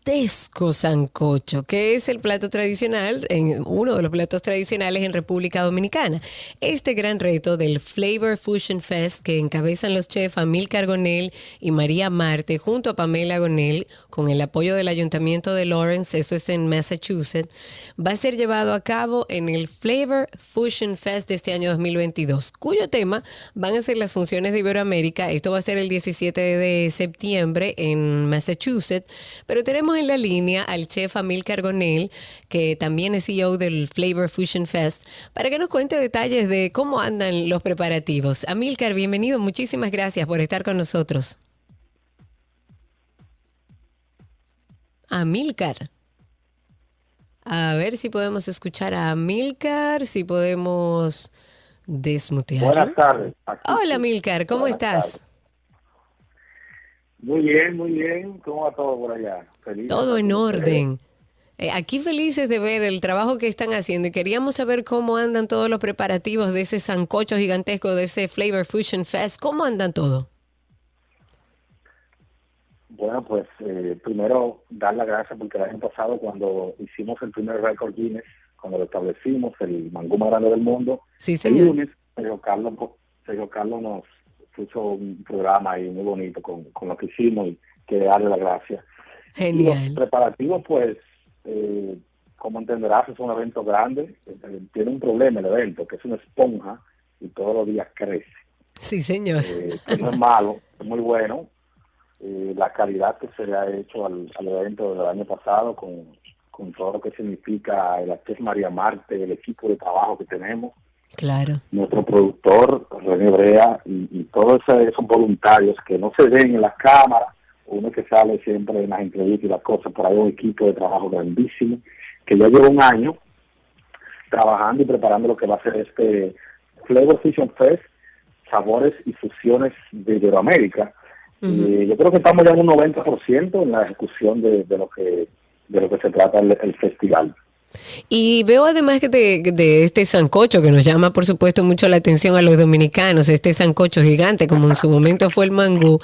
gigantesco sancocho, que es el plato tradicional, uno de los platos tradicionales en República Dominicana. Este gran reto del Flavor Fusion Fest que encabezan los chefs Amilcar Gonel y María Marte junto a Pamela Gonel con el apoyo del Ayuntamiento de Lawrence, eso es en Massachusetts, va a ser llevado a cabo en el Flavor Fusion Fest de este año 2022, cuyo tema van a ser las funciones de Iberoamérica. Esto va a ser el 17 de septiembre en Massachusetts, pero tenemos en la línea al chef Amilcar Gonel, que también es CEO del Flavor Fusion Fest, para que nos cuente detalles de cómo andan los preparativos. Amilcar, bienvenido, muchísimas gracias por estar con nosotros. Amilcar. A ver si podemos escuchar a Amilcar, si podemos desmutearlo. Buenas tardes. Aquí Hola, sí. Milcar, ¿cómo Buenas estás? tardes. Muy bien, muy bien. ¿Cómo va todo por allá? Feliz. Todo en orden. Eh, aquí felices de ver el trabajo que están haciendo y queríamos saber cómo andan todos los preparativos de ese sancocho gigantesco, de ese Flavor Fusion Fest. ¿Cómo andan todo? Bueno, pues eh, primero dar las gracias porque el año pasado cuando hicimos el primer récord Guinness, cuando lo establecimos, el mangú más grande del mundo, Sí, el señor. lunes, Sergio Carlos, Sergio Carlos nos puso un programa ahí muy bonito con, con lo que hicimos y que darle las gracias. Y los Genial. preparativos, pues, eh, como entenderás, es un evento grande. eh, Tiene un problema el evento, que es una esponja y todos los días crece. Sí, señor. Eh, que no es malo, es muy bueno. Eh, la calidad que se le ha hecho al, al evento del año pasado con, con todo lo que significa el actriz María Marte, el equipo de trabajo que tenemos, Claro. nuestro productor René Brea y, y todos esos voluntarios que no se ven en las cámaras, uno que sale siempre en las entrevistas y las cosas, por ahí un equipo de trabajo grandísimo, que ya lleva un año trabajando y preparando lo que va a ser este Flavor Fusion Fest, sabores y fusiones de Iberoamérica. Y yo creo que estamos ya en un 90% en la ejecución de, de lo que de lo que se trata el, el festival. Y veo además que de, de este sancocho que nos llama por supuesto mucho la atención a los dominicanos, este sancocho gigante como en su momento fue el mangú.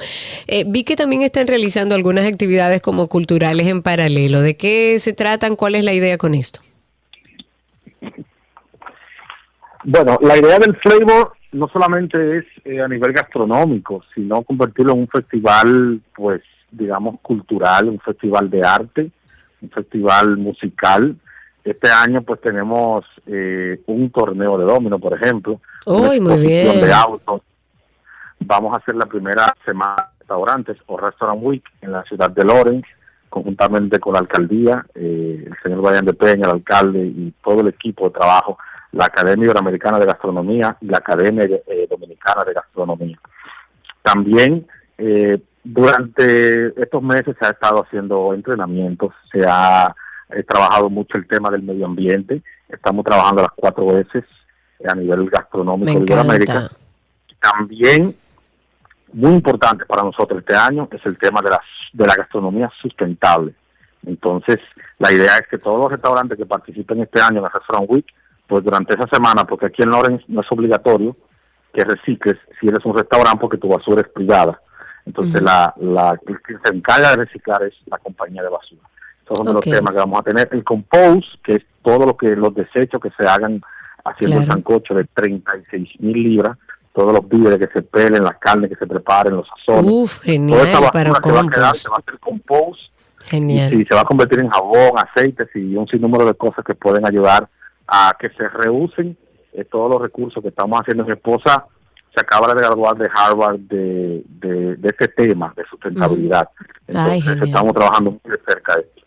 Eh, vi que también están realizando algunas actividades como culturales en paralelo. ¿De qué se tratan? ¿Cuál es la idea con esto? Bueno, la idea del flavor no solamente es eh, a nivel gastronómico, sino convertirlo en un festival, pues, digamos, cultural, un festival de arte, un festival musical. Este año, pues, tenemos eh, un torneo de domino, por ejemplo. Uy, muy bien. de autos. Vamos a hacer la primera semana de restaurantes o Restaurant Week en la ciudad de Lawrence, conjuntamente con la alcaldía, eh, el señor Brian de Peña, el alcalde y todo el equipo de trabajo, la Academia Iberoamericana de Gastronomía y la Academia eh, Dominicana de Gastronomía. También eh, durante estos meses se ha estado haciendo entrenamientos, se ha eh, trabajado mucho el tema del medio ambiente, estamos trabajando las cuatro veces a nivel gastronómico de Iberoamérica. encanta. También, muy importante para nosotros este año, es el tema de la, de la gastronomía sustentable. Entonces, la idea es que todos los restaurantes que participen este año en la Restaurant Week, pues durante esa semana, porque aquí en Lawrence no es obligatorio que recicles si eres un restaurante porque tu basura es privada. Entonces, la, la el que se encarga de reciclar es la compañía de basura. Esos son Ok. los temas que vamos a tener. El compost, que es todo lo que los desechos que se hagan haciendo el sancocho de 36 mil libras, todos los víveres que se pelen, las carnes que se preparen, los sazones. Uf, Toda genial esa basura para que va a quedar se va a hacer compost Genial. y se va a convertir en jabón, aceites y un sinnúmero de cosas que pueden ayudar a que se reusen eh, todos los recursos que estamos haciendo. Mi esposa se acaba de graduar de Harvard de, de, de este tema de sustentabilidad. Entonces estamos trabajando muy de cerca de esto.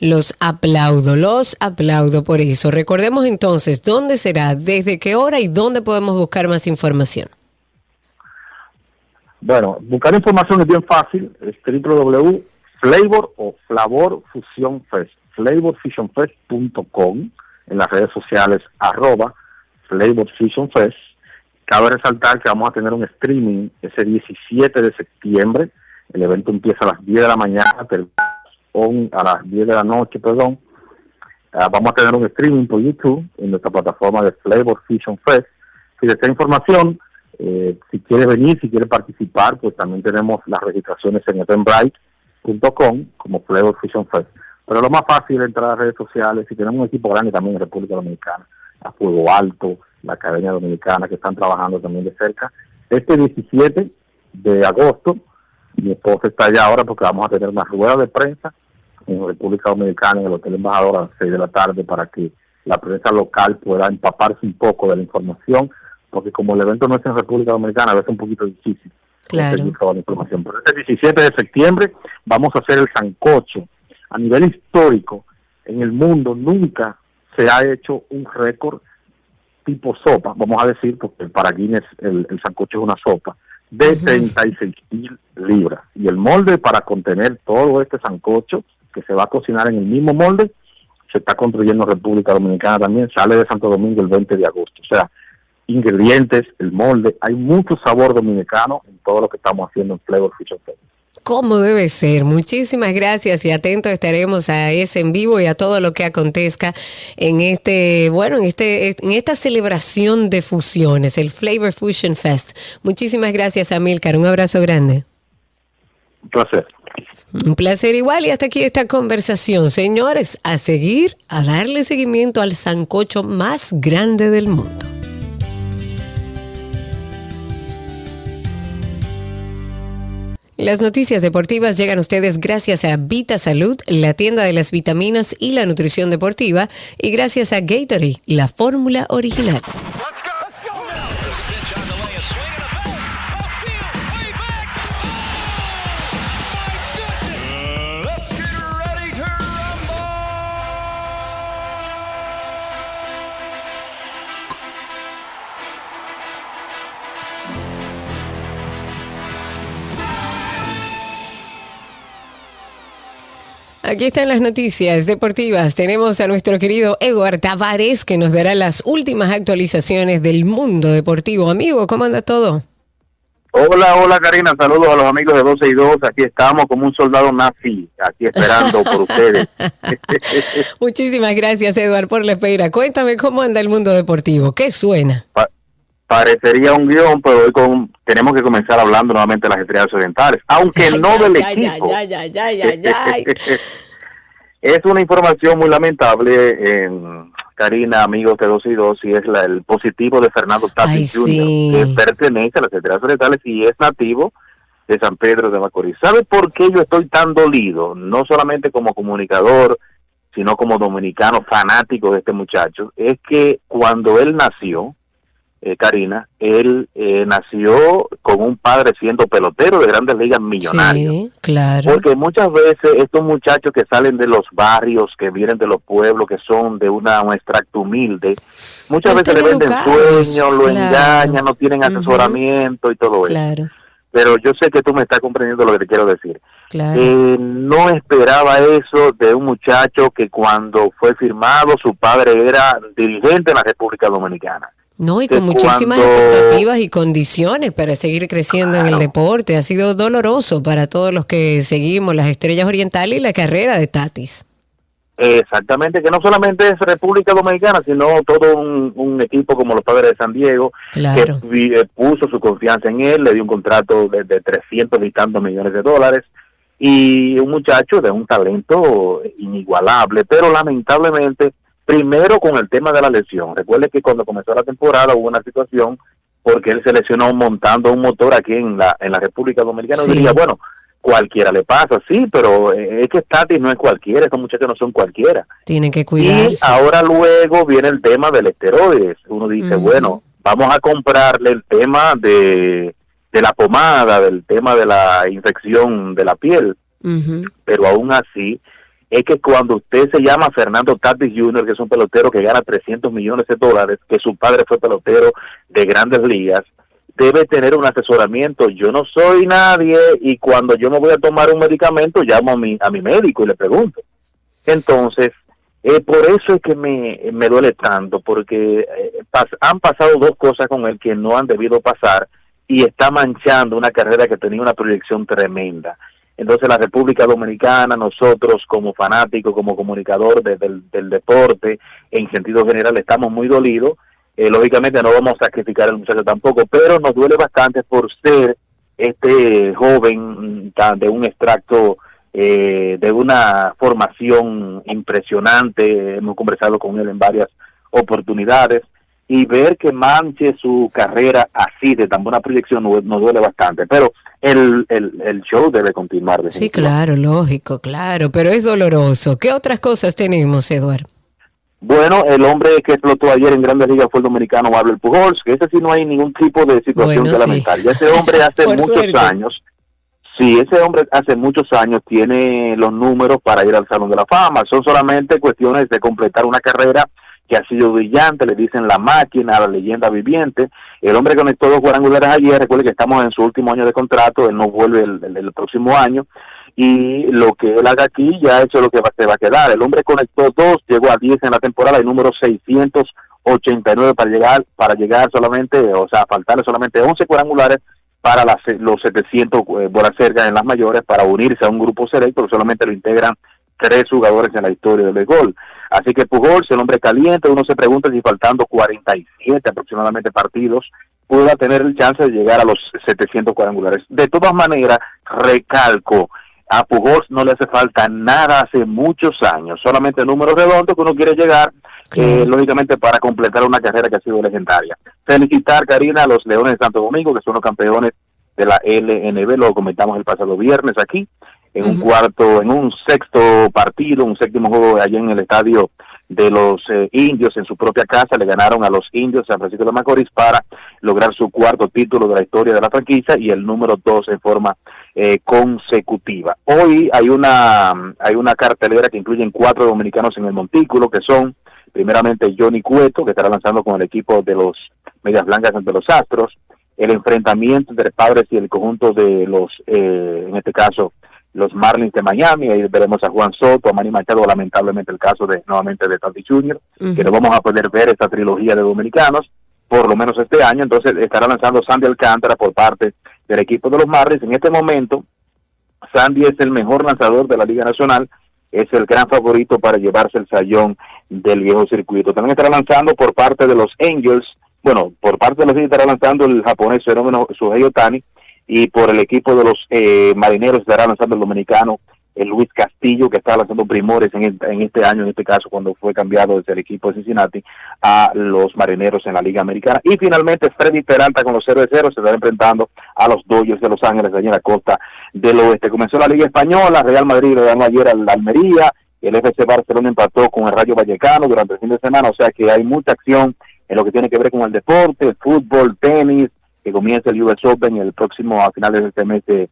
Los aplaudo, los aplaudo por eso. Recordemos entonces dónde será, desde qué hora y dónde podemos buscar más información. Bueno, buscar información es bien fácil, es www.flavor o Flavor Fusion Fest, flavorfusionfest.com, en las redes sociales arroba Flavor Fusion. Cabe resaltar que vamos a tener un streaming ese 17 de septiembre, el evento empieza a las 10 de la mañana, a las 10 de la noche, perdón. Ah, vamos a tener un streaming por YouTube en nuestra plataforma de Flavor Fusion Fest. Si desea información, eh, si quiere venir, si quiere participar, pues también tenemos las registraciones en eventbrite.com como Flavor Fusion Fest. Pero lo más fácil es entrar a redes sociales, si tenemos un equipo grande también en República Dominicana, a Fuego Alto, la Academia Dominicana, que están trabajando también de cerca. Este 17 de agosto, mi esposa está allá ahora porque vamos a tener una rueda de prensa en República Dominicana, en el Hotel Embajador a las 6 de la tarde, para que la prensa local pueda empaparse un poco de la información, porque como el evento no es en República Dominicana, a veces es un poquito difícil Claro. la información. Pero este 17 de septiembre vamos a hacer el sancocho. A nivel histórico, en el mundo nunca se ha hecho un récord tipo sopa, vamos a decir, porque para Guinness el, el sancocho es una sopa, de 36 mil libras. Y el molde para contener todo este sancocho, que se va a cocinar en el mismo molde, se está construyendo en República Dominicana también, sale de Santo Domingo el 20 de agosto. O sea, ingredientes, el molde, hay mucho sabor dominicano en todo lo que estamos haciendo en Flavor Fusion Fest. Como debe ser. Muchísimas gracias y atentos estaremos a ese en vivo y a todo lo que acontezca en este, bueno, en este, en esta celebración de fusiones, el Flavor Fusion Fest. Muchísimas gracias, Amilcar. Un abrazo grande. Un placer. Un placer igual y hasta aquí esta conversación. Señores, a seguir, a darle seguimiento al sancocho más grande del mundo. Las noticias deportivas llegan a ustedes gracias a Vita Salud, la tienda de las vitaminas y la nutrición deportiva, y gracias a Gatorade, la fórmula original. Aquí están las noticias deportivas. Tenemos a nuestro querido Eduard Tavares que nos dará las últimas actualizaciones del mundo deportivo. Amigo, ¿cómo anda todo? Hola, hola Karina, saludos a los amigos de 12 y 2. Aquí estamos como un soldado nazi, aquí esperando por ustedes. Muchísimas gracias, Eduard, por la espera. Cuéntame cómo anda el mundo deportivo. ¿Qué suena? Pa- parecería un guion, pero hoy con- tenemos que comenzar hablando nuevamente de las estrellas orientales, aunque Ay, no del ay, equipo. Es una información muy lamentable, eh, Karina, amigos de 12 y 2, y es la, el positivo de Fernando Tatis Jr., sí. que pertenece a las estrellas orientales y es nativo de San Pedro de Macorís. ¿Sabe por qué yo estoy tan dolido? No solamente como comunicador, sino como dominicano fanático de este muchacho. Es que cuando él nació, eh, Karina, él eh, nació con un padre siendo pelotero de grandes ligas millonarios. Sí, claro. Porque muchas veces estos muchachos que salen de los barrios, que vienen de los pueblos, que son de una, un extracto humilde, muchas veces le venden sueños, lo claro. engañan, no tienen asesoramiento y todo eso. Claro, Pero yo sé que tú me estás comprendiendo lo que te quiero decir. claro. Eh, no esperaba eso de un muchacho que cuando fue firmado su padre era dirigente en la República Dominicana. No, y con muchísimas cuando- expectativas y condiciones para seguir creciendo en el deporte. Ha sido doloroso para todos los que seguimos las estrellas orientales y la carrera de Tatis. Exactamente, que no solamente es República Dominicana, sino todo un, un equipo como los Padres de San Diego, Claro. que eh, puso su confianza en él, le dio un contrato de, de 300 y tantos millones de dólares, y un muchacho de un talento inigualable, pero lamentablemente, primero con el tema de la lesión. Recuerde que cuando comenzó la temporada hubo una situación porque él se lesionó montando un motor aquí en la, en la República Dominicana. Sí. Diría, bueno, cualquiera le pasa, sí, pero eh, es que Tatis no es cualquiera, estos muchachos no son cualquiera. Tienen que Y cuidarse. ahora luego viene el tema del esteroides. Uno dice, bueno, vamos a comprarle el tema de, de la pomada, del tema de la infección de la piel, pero aún así es que cuando usted se llama Fernando Tatis Jr., que es un pelotero que gana 300 millones de dólares, que su padre fue pelotero de grandes ligas, debe tener un asesoramiento. Yo no soy nadie y cuando yo me voy a tomar un medicamento llamo a mi, a mi médico y le pregunto. Entonces, eh, por eso es que me, me duele tanto, porque eh, han pasado dos cosas con él que no han debido pasar y está manchando una carrera que tenía una proyección tremenda. Entonces la República Dominicana, nosotros como fanáticos, como comunicador de- del, deporte, en sentido general, estamos muy dolidos. Eh, lógicamente no vamos a sacrificar al muchacho tampoco, pero nos duele bastante por ser este joven mm, tan- de un extracto eh, de una formación impresionante. Hemos conversado con él en varias oportunidades y ver que manche su carrera así de tan buena proyección nos, nos duele bastante. Pero el, el, el show debe continuar. Sí, claro, lógico, claro, pero es doloroso. ¿Qué otras cosas tenemos, Eduardo? Bueno, el hombre que explotó ayer en Grandes Ligas fue el dominicano Abel Pujols, que ese sí no hay ningún tipo de situación Bueno, que lamentar. Ese hombre hace muchos suerte. años, sí, ese hombre hace muchos años tiene los números para ir al Salón de la Fama. Son solamente cuestiones de completar una carrera que ha sido brillante, le dicen la máquina, la leyenda viviente. El hombre conectó dos cuadrangulares ayer, recuerde que estamos en su último año de contrato, él no vuelve el, el- el próximo año, y lo que él haga aquí ya eso es lo que va, se va a quedar. El hombre conectó dos, llegó a 10 en la temporada y número 689 para llegar, para llegar solamente, o sea, faltarle solamente 11 cuadrangulares para las, los 700 eh, bolas cerca en las mayores para unirse a un grupo selecto solamente lo integran tres jugadores en la historia del béisbol. Así que Pujols, el hombre caliente, uno se pregunta si faltando 47 aproximadamente partidos pueda tener el chance de llegar a los 700 cuadrangulares. De todas maneras, recalco, a Pujols no le hace falta nada hace muchos años, solamente números redondos que uno quiere llegar, eh, lógicamente para completar una carrera que ha sido legendaria. Felicitar, Karina, a los Leones de Santo Domingo, que son los campeones de la LNB, lo comentamos el pasado viernes aquí, en un cuarto, en un sexto partido, un séptimo juego allá en el estadio de los eh, indios en su propia casa, le ganaron a los indios San Francisco de Macorís para lograr su cuarto título de la historia de la franquicia y el número dos en forma eh, consecutiva. Hoy hay una, hay una cartelera que incluye cuatro dominicanos en el montículo, que son primeramente Johnny Cueto, que estará lanzando con el equipo de los Medias Blancas ante los Astros, el enfrentamiento entre padres y el conjunto de los, eh, en este caso, los Marlins de Miami, ahí veremos a Juan Soto, a Manny Machado, lamentablemente el caso de nuevamente de Tati Jr., que no vamos a poder ver esta trilogía de dominicanos, por lo menos este año, entonces estará lanzando Sandy Alcántara por parte del equipo de los Marlins. En este momento, Sandy es el mejor lanzador de la Liga Nacional, es el gran favorito para llevarse el sayón del viejo circuito. También estará lanzando por parte de los Angels, bueno, por parte de los Angels estará lanzando el japonés fenómeno Suhei Otani, y por el equipo de los eh, marineros estará lanzando el dominicano el Luis Castillo, que está lanzando primores en, en, este año, en este caso, cuando fue cambiado desde el equipo de Cincinnati a los marineros en la Liga Americana. Y finalmente, Freddy Peralta con los 0 de 0 se estará enfrentando a los Dodgers de Los Ángeles, allí en la costa del oeste. Comenzó la Liga Española, Real Madrid le ganó ayer al Almería, el FC Barcelona empató con el Rayo Vallecano durante el fin de semana, o sea que hay mucha acción en lo que tiene que ver con el deporte, el fútbol, tenis, que comienza el US Open el próximo a finales de este mes de,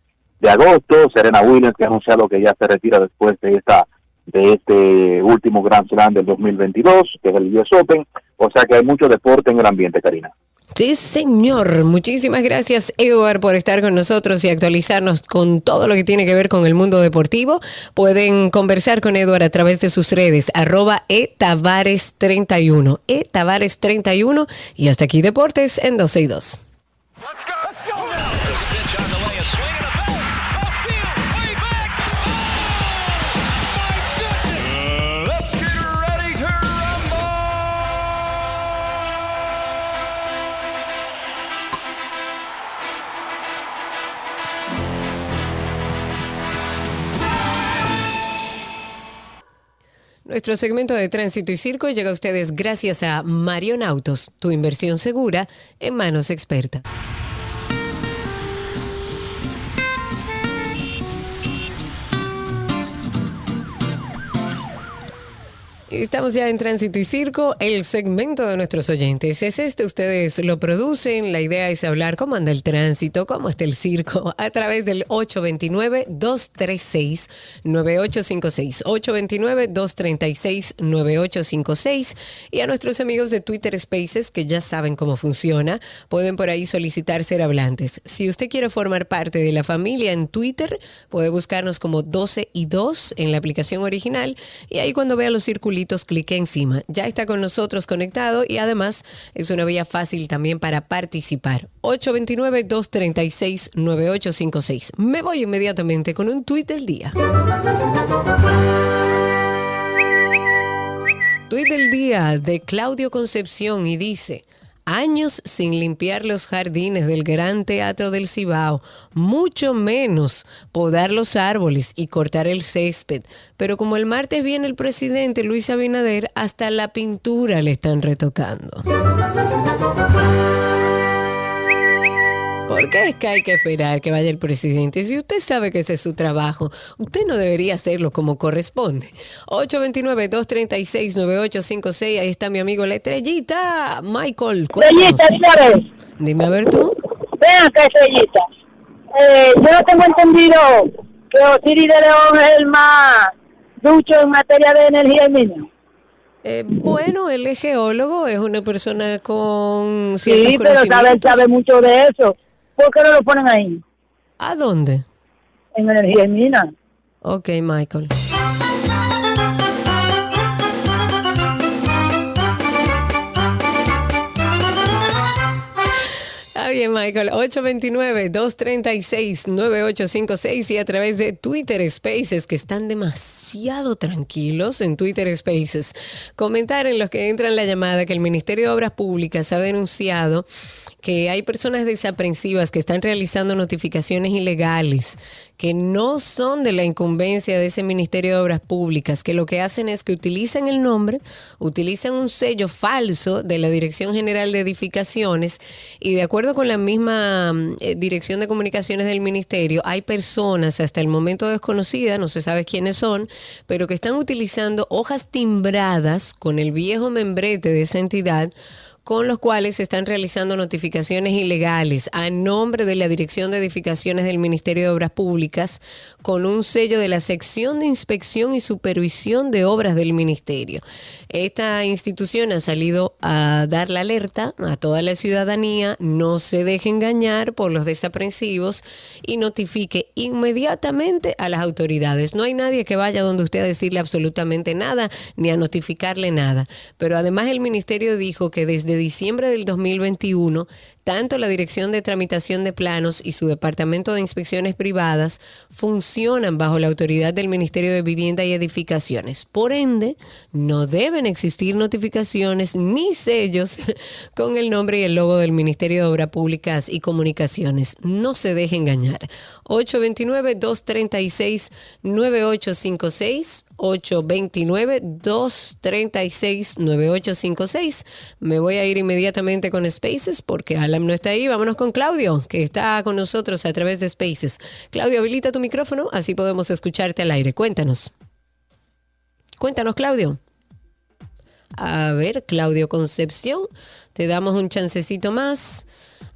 agosto. Serena Williams que ha anunciado que ya se retira después de esta de este último Grand Slam del 2022, que es el US Open. O sea que hay mucho deporte en el ambiente, Karina. Sí, señor. Muchísimas gracias, Eduard, por estar con nosotros y actualizarnos con todo lo que tiene que ver con el mundo deportivo. Pueden conversar con Eduard a través de sus redes, arroba etavares31, etavares31 y hasta aquí Deportes en 12 y 2. Let's go. Nuestro segmento de tránsito y circo llega a ustedes gracias a Marion Autos, tu inversión segura en manos expertas. Estamos ya en Tránsito y Circo, el segmento de nuestros oyentes. Es este, ustedes lo producen. La idea es hablar cómo anda el tránsito, cómo está el circo, a través del 829-236-9856. 829-236-9856. Y a nuestros amigos de Twitter Spaces, que ya saben cómo funciona, pueden por ahí solicitar ser hablantes. Si usted quiere formar parte de la familia en Twitter, puede buscarnos como 12 y 2 en la aplicación original. Y ahí cuando vea los circulitos, clique encima. Ya está con nosotros conectado y además es una vía fácil también para participar. 829-236-9856. Me voy inmediatamente con un tuit del día. Tuit del día de Claudio Concepción y dice, años sin limpiar los jardines del Gran Teatro del Cibao, mucho menos podar los árboles y cortar el césped. Pero como el martes viene el presidente Luis Abinader, hasta la pintura le están retocando. ¿Por qué es que hay que esperar que vaya el presidente? Si usted sabe que ese es su trabajo, usted no debería hacerlo como corresponde. 829-236-9856, ahí está mi amigo La Estrellita, Michael. Estrellita, dime Dime a ver tú. Ven acá, Estrellita. Eh, yo no tengo entendido que Osiris de León es el más ducho en materia de energía y minas. Eh, bueno, él es geólogo, es una persona con ciertos Sí, pero sabe, sabe mucho de eso. ¿Por qué no lo ponen ahí? ¿A dónde? En energía y mina. Ok, Michael. Michael. 829-236-9856 y a través de Twitter Spaces, que están demasiado tranquilos en Twitter Spaces. Comentar en los que entran la llamada que el Ministerio de Obras Públicas ha denunciado que hay personas desaprensivas que están realizando notificaciones ilegales que no son de la incumbencia de ese Ministerio de Obras Públicas, que lo que hacen es que utilizan el nombre, utilizan un sello falso de la Dirección General de Edificaciones y de acuerdo con la misma mm, eh, dirección de comunicaciones del ministerio, hay personas hasta el momento desconocidas, no se sabe quiénes son, pero que están utilizando hojas timbradas con el viejo membrete de esa entidad con los cuales se están realizando notificaciones ilegales a nombre de la Dirección de Edificaciones del Ministerio de Obras Públicas con un sello de la sección de inspección y supervisión de obras del Ministerio. Esta institución ha salido a dar la alerta a toda la ciudadanía, no se deje engañar por los desaprensivos y notifique inmediatamente a las autoridades. No hay nadie que vaya donde usted a decirle absolutamente nada ni a notificarle nada. Pero además el ministerio dijo que desde diciembre del 2021 tanto la Dirección de Tramitación de Planos y su Departamento de Inspecciones Privadas funcionan bajo la autoridad del Ministerio de Vivienda y Edificaciones. Por ende, no deben existir notificaciones ni sellos con el nombre y el logo del Ministerio de Obras Públicas y Comunicaciones. No se deje engañar. 829-236-9856. 829-236-9856. Me voy a ir inmediatamente con Spaces porque No está ahí. Vámonos con Claudio, que está con nosotros a través de Spaces. Claudio, habilita tu micrófono, así podemos escucharte al aire. Cuéntanos. Cuéntanos, Claudio. A ver, Claudio Concepción, te damos un chancecito más.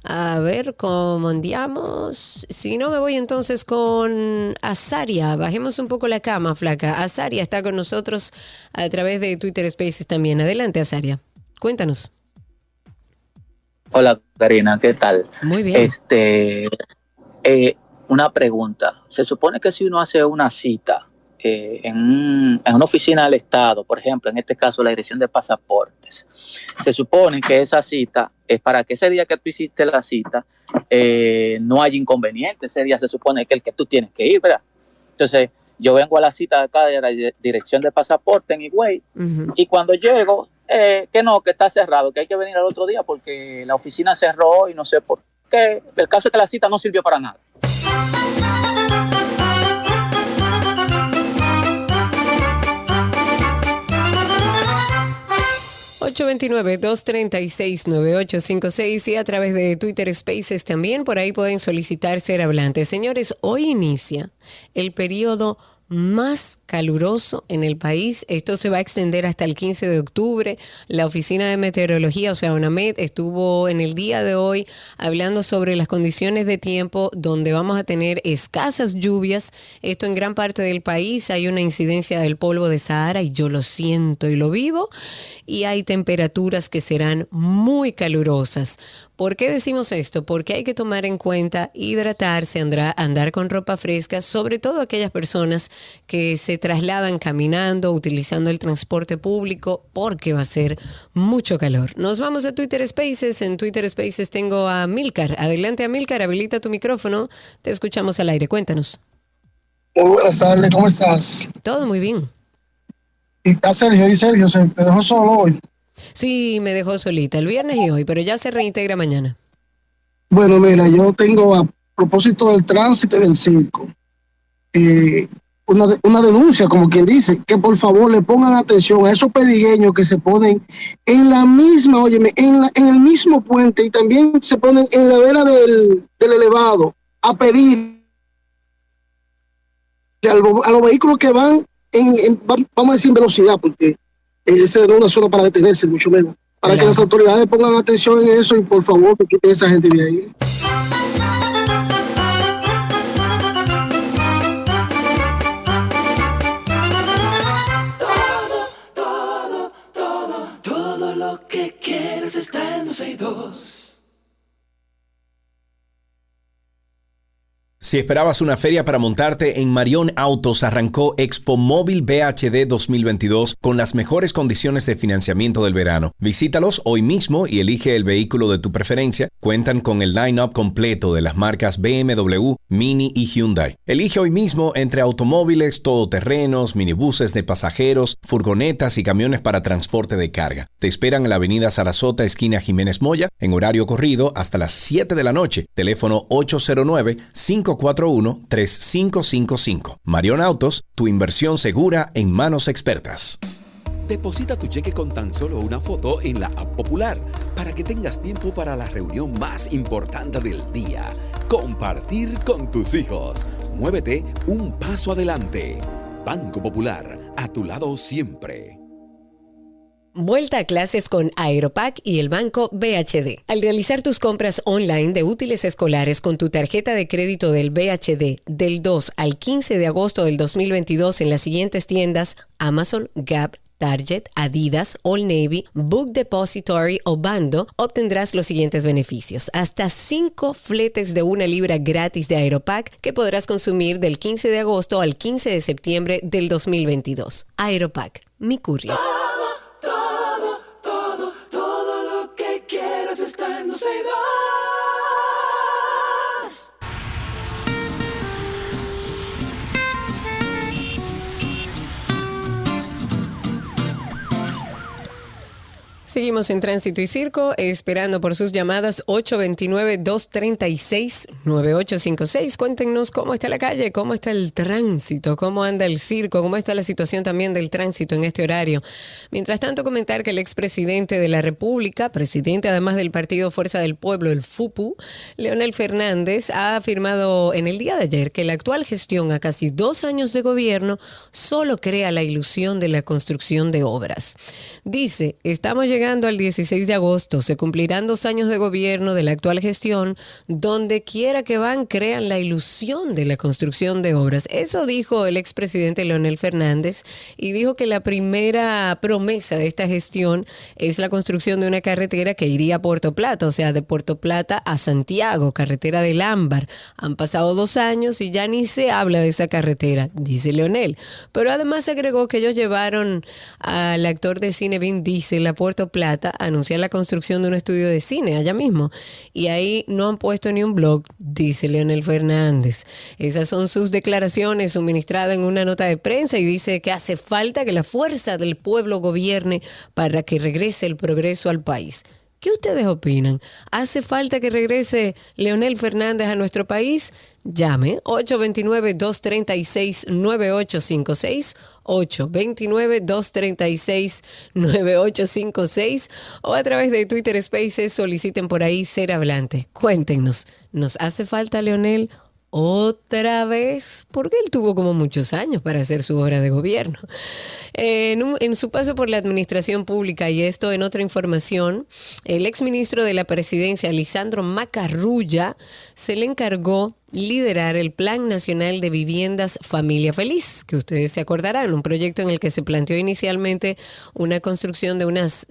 A ver cómo andamos. Si no, me voy entonces con Azaria. Bajemos un poco la cama, flaca. Azaria está con nosotros a través de Twitter Spaces también. Adelante, Azaria. Cuéntanos. Hola, Karina, ¿qué tal? Muy bien. Este, eh, una pregunta. Se supone que si uno hace una cita eh, en, una oficina del Estado, por ejemplo, en este caso la dirección de pasaportes, se supone que esa cita es para que ese día que tú hiciste la cita eh, no haya inconveniente. Ese día se supone que el que tú tienes que ir, ¿verdad? Entonces, yo vengo a la cita de acá de la dirección de pasaporte en Higüey y cuando llego, eh, que no, que está cerrado, que hay que venir al otro día porque la oficina cerró y no sé por qué. El caso es que la cita no sirvió para nada. 829-236-9856 y a través de Twitter Spaces también. Por ahí pueden solicitar ser hablantes. Señores, hoy inicia el periodo más caluroso en el país. Esto se va a extender hasta el 15 de octubre. La Oficina de Meteorología, o sea, UNAMED, estuvo en el día de hoy hablando sobre las condiciones de tiempo donde vamos a tener escasas lluvias. Esto en gran parte del país hay una incidencia del polvo de Sahara y yo lo siento y lo vivo. Y hay temperaturas que serán muy calurosas. ¿Por qué decimos esto? Porque hay que tomar en cuenta hidratarse, andar, andar con ropa fresca, sobre todo aquellas personas que se trasladan caminando, utilizando el transporte público, porque va a ser mucho calor. Nos vamos a Twitter Spaces. En Twitter Spaces tengo a Milcar. Adelante, a Milcar, habilita tu micrófono. Te escuchamos al aire. Cuéntanos. Muy buenas tardes, ¿cómo estás? Todo muy bien. Y está Sergio, y Sergio, se te dejó solo hoy. Sí, me dejó solita el viernes y hoy, pero ya se reintegra mañana. Bueno, mira, yo tengo a propósito del tránsito del 5, eh, una, una denuncia, como quien dice, que por favor le pongan atención a esos pedigueños que se ponen en la misma, óyeme, en, la, en el mismo puente y también se ponen en la vera del, elevado a pedir a, los vehículos que van en, vamos a decir, en velocidad, porque esa no una zona para detenerse, mucho menos. Para que las autoridades pongan atención en eso y por favor que quiten esa gente de ahí. Si esperabas una feria para montarte en Marión Autos, arrancó Expo Móvil BHD 2022 con las mejores condiciones de financiamiento del verano. Visítalos hoy mismo y elige el vehículo de tu preferencia. Cuentan con el line-up completo de las marcas BMW, Mini y Hyundai. Elige hoy mismo entre automóviles, todoterrenos, minibuses de pasajeros, furgonetas y camiones para transporte de carga. Te esperan en la avenida Sarasota, esquina Jiménez Moya, en horario corrido hasta las 7 de la noche. Teléfono 809 5 541-3555. Marion Autos, tu inversión segura en manos expertas. Deposita tu cheque con tan solo una foto en la app Popular para que tengas tiempo para la reunión más importante del día. Compartir con tus hijos. Muévete un paso adelante. Banco Popular, a tu lado siempre. Vuelta a clases con Aeropack y el banco BHD. Al realizar tus compras online de útiles escolares con tu tarjeta de crédito del BHD del 2 al 15 de agosto del 2022 en las siguientes tiendas Amazon, Gap, Target, Adidas, All Navy, Book Depository o Bando, obtendrás los siguientes beneficios. Hasta 5 fletes de una libra gratis de Aeropack que podrás consumir del 15 de agosto al 15 de septiembre del 2022. Aeropack, mi courier. Todo, todo, todo lo que quieras está en Doseidos. Seguimos en Tránsito y Circo, esperando por sus llamadas 829-236-9856. Cuéntenos cómo está la calle, cómo está el tránsito, cómo anda el circo, cómo está la situación también del tránsito en este horario. Mientras tanto, comentar que el expresidente de la República, presidente además del Partido Fuerza del Pueblo, el FUPU, Leonel Fernández, ha afirmado en el día de ayer que la actual gestión a casi dos años de gobierno solo crea la ilusión de la construcción de obras. Dice, estamos llegando al 16 de agosto, se cumplirán dos años de gobierno de la actual gestión, donde quiera que van crean la ilusión de la construcción de obras. Eso dijo el expresidente Leonel Fernández y dijo que la primera promesa de esta gestión es la construcción de una carretera que iría a Puerto Plata, o sea, de Puerto Plata a Santiago, carretera del Ámbar. Han pasado dos años y ya ni se habla de esa carretera, dice Leonel. Pero además agregó que ellos llevaron al actor de cine Vin Diesel a Puerto Plata anunciar la construcción de un estudio de cine allá mismo. Y ahí no han puesto ni un blog, dice Leonel Fernández. Esas son sus declaraciones suministradas en una nota de prensa y dice que hace falta que la fuerza del pueblo gobierne para que regrese el progreso al país. ¿Qué ustedes opinan? ¿Hace falta que regrese Leonel Fernández a nuestro país? Llame 829-236-9856, 829-236-9856 o a través de Twitter Spaces soliciten por ahí ser hablante. Cuéntenos, ¿nos hace falta Leonel otra vez, porque él tuvo como muchos años para hacer su obra de gobierno. En, un- en su paso por la administración pública, y esto en otra información, el exministro de la presidencia, Lisandro Macarrulla, se le encargó liderar el Plan Nacional de Viviendas Familia Feliz, que ustedes se acordarán, un proyecto en el que se planteó inicialmente una construcción de unas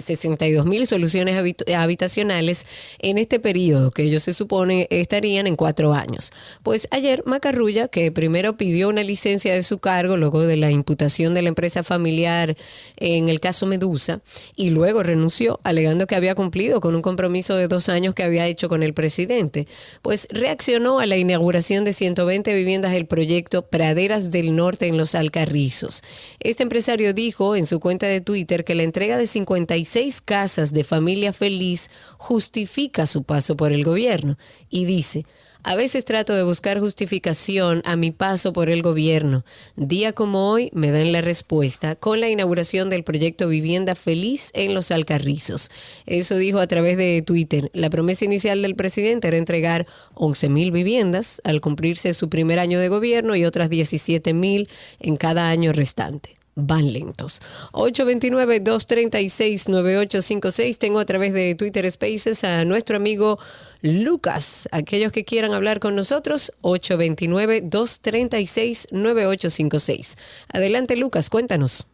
62 mil soluciones habit- habitacionales en este periodo, que ellos se supone estarían en cuatro años. Pues ayer Macarrulla, que primero pidió una licencia de su cargo luego de la imputación de la empresa familiar en el caso Medusa, y luego renunció alegando que había cumplido con un compromiso de dos años que había hecho con el presidente, pues reaccionó a la inauguración de 120 viviendas del proyecto Praderas del Norte en Los Alcarrizos. Este empresario dijo en su cuenta de Twitter que la entrega de 56 casas de familia feliz justifica su paso por el gobierno y dice, a veces trato de buscar justificación a mi paso por el gobierno. Día como hoy me dan la respuesta con la inauguración del proyecto Vivienda Feliz en Los Alcarrizos. Eso dijo a través de Twitter. La promesa inicial del presidente era entregar 11 mil viviendas al cumplirse su primer año de gobierno y otras 17 mil en cada año restante van lentos. 829-236-9856. Tengo a través de Twitter Spaces a nuestro amigo Lucas. Aquellos que quieran hablar con nosotros, 829-236-9856. Adelante, Lucas, cuéntanos.